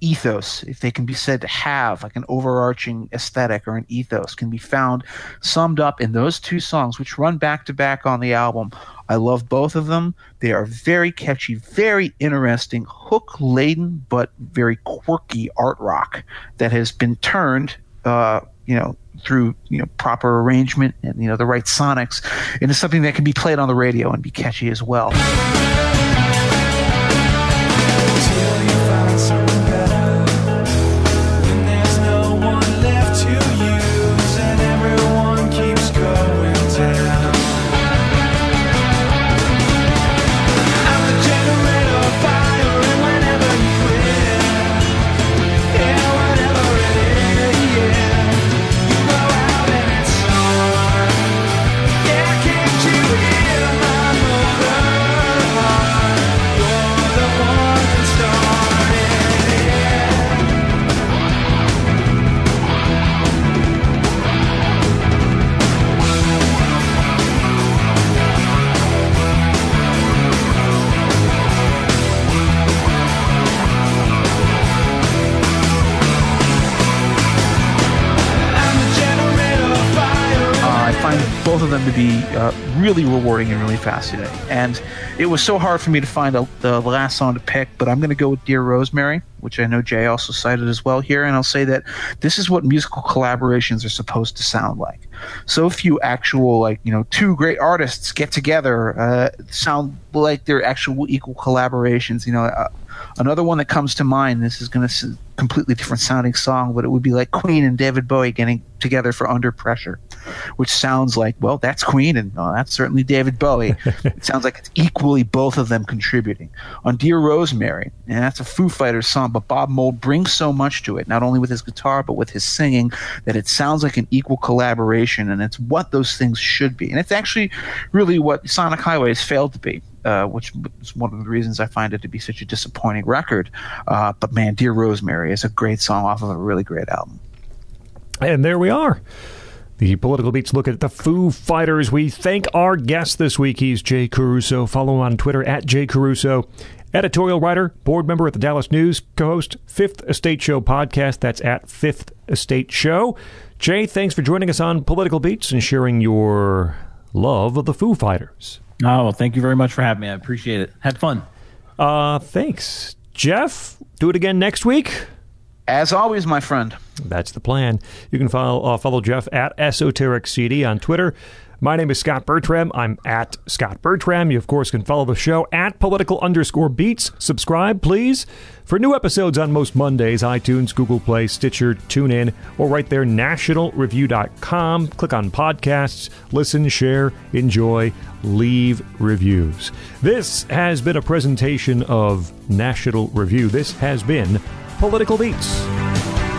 ethos, if they can be said to have like an overarching aesthetic or an ethos, can be found summed up in those two songs, which run back to back on the album. I love both of them. They are very catchy, very interesting, hook laden, but very quirky art rock that has been turned, uh, you know, through you know proper arrangement and you know the right sonics into something that can be played on the radio and be catchy as well. Uh, really rewarding and really fascinating. And it was so hard for me to find a, the last song to pick, but I'm going to go with Dear Rosemary, which I know Jay also cited as well here. And I'll say that this is what musical collaborations are supposed to sound like. So few actual, like, you know, two great artists get together, uh, sound like they're actual equal collaborations. You know, uh, another one that comes to mind, this is going to completely different sounding song, but it would be like Queen and David Bowie getting together for Under Pressure, which sounds like, well, that's Queen and oh, that's certainly David Bowie. [LAUGHS] it sounds like it's equally both of them contributing. On Dear Rosemary, and that's a Foo Fighters song, but Bob Mould brings so much to it, not only with his guitar, but with his singing, that it sounds like an equal collaboration, and it's what those things should be. And it's actually really what Sonic Highway has failed to be. Uh, which is one of the reasons I find it to be such a disappointing record. Uh, but man, Dear Rosemary is a great song off of a really great album. And there we are. The Political Beats look at the Foo Fighters. We thank our guest this week. He's Jay Caruso. Follow him on Twitter at Jay Caruso. Editorial writer, board member at the Dallas News, co host, Fifth Estate Show podcast. That's at Fifth Estate Show. Jay, thanks for joining us on Political Beats and sharing your love of the Foo Fighters. Oh, well, thank you very much for having me. I appreciate it. Had fun. Uh, thanks. Jeff, do it again next week. As always, my friend. That's the plan. You can follow, uh, follow Jeff at Esoteric CD on Twitter. My name is Scot Bertram. I'm at Scot Bertram. You, of course, can follow the show at political underscore beats. Subscribe, please. For new episodes on most Mondays, iTunes, Google Play, Stitcher, TuneIn, or right there, nationalreview.com. Click on podcasts, listen, share, enjoy, leave reviews. This has been a presentation of National Review. This has been Political Beats.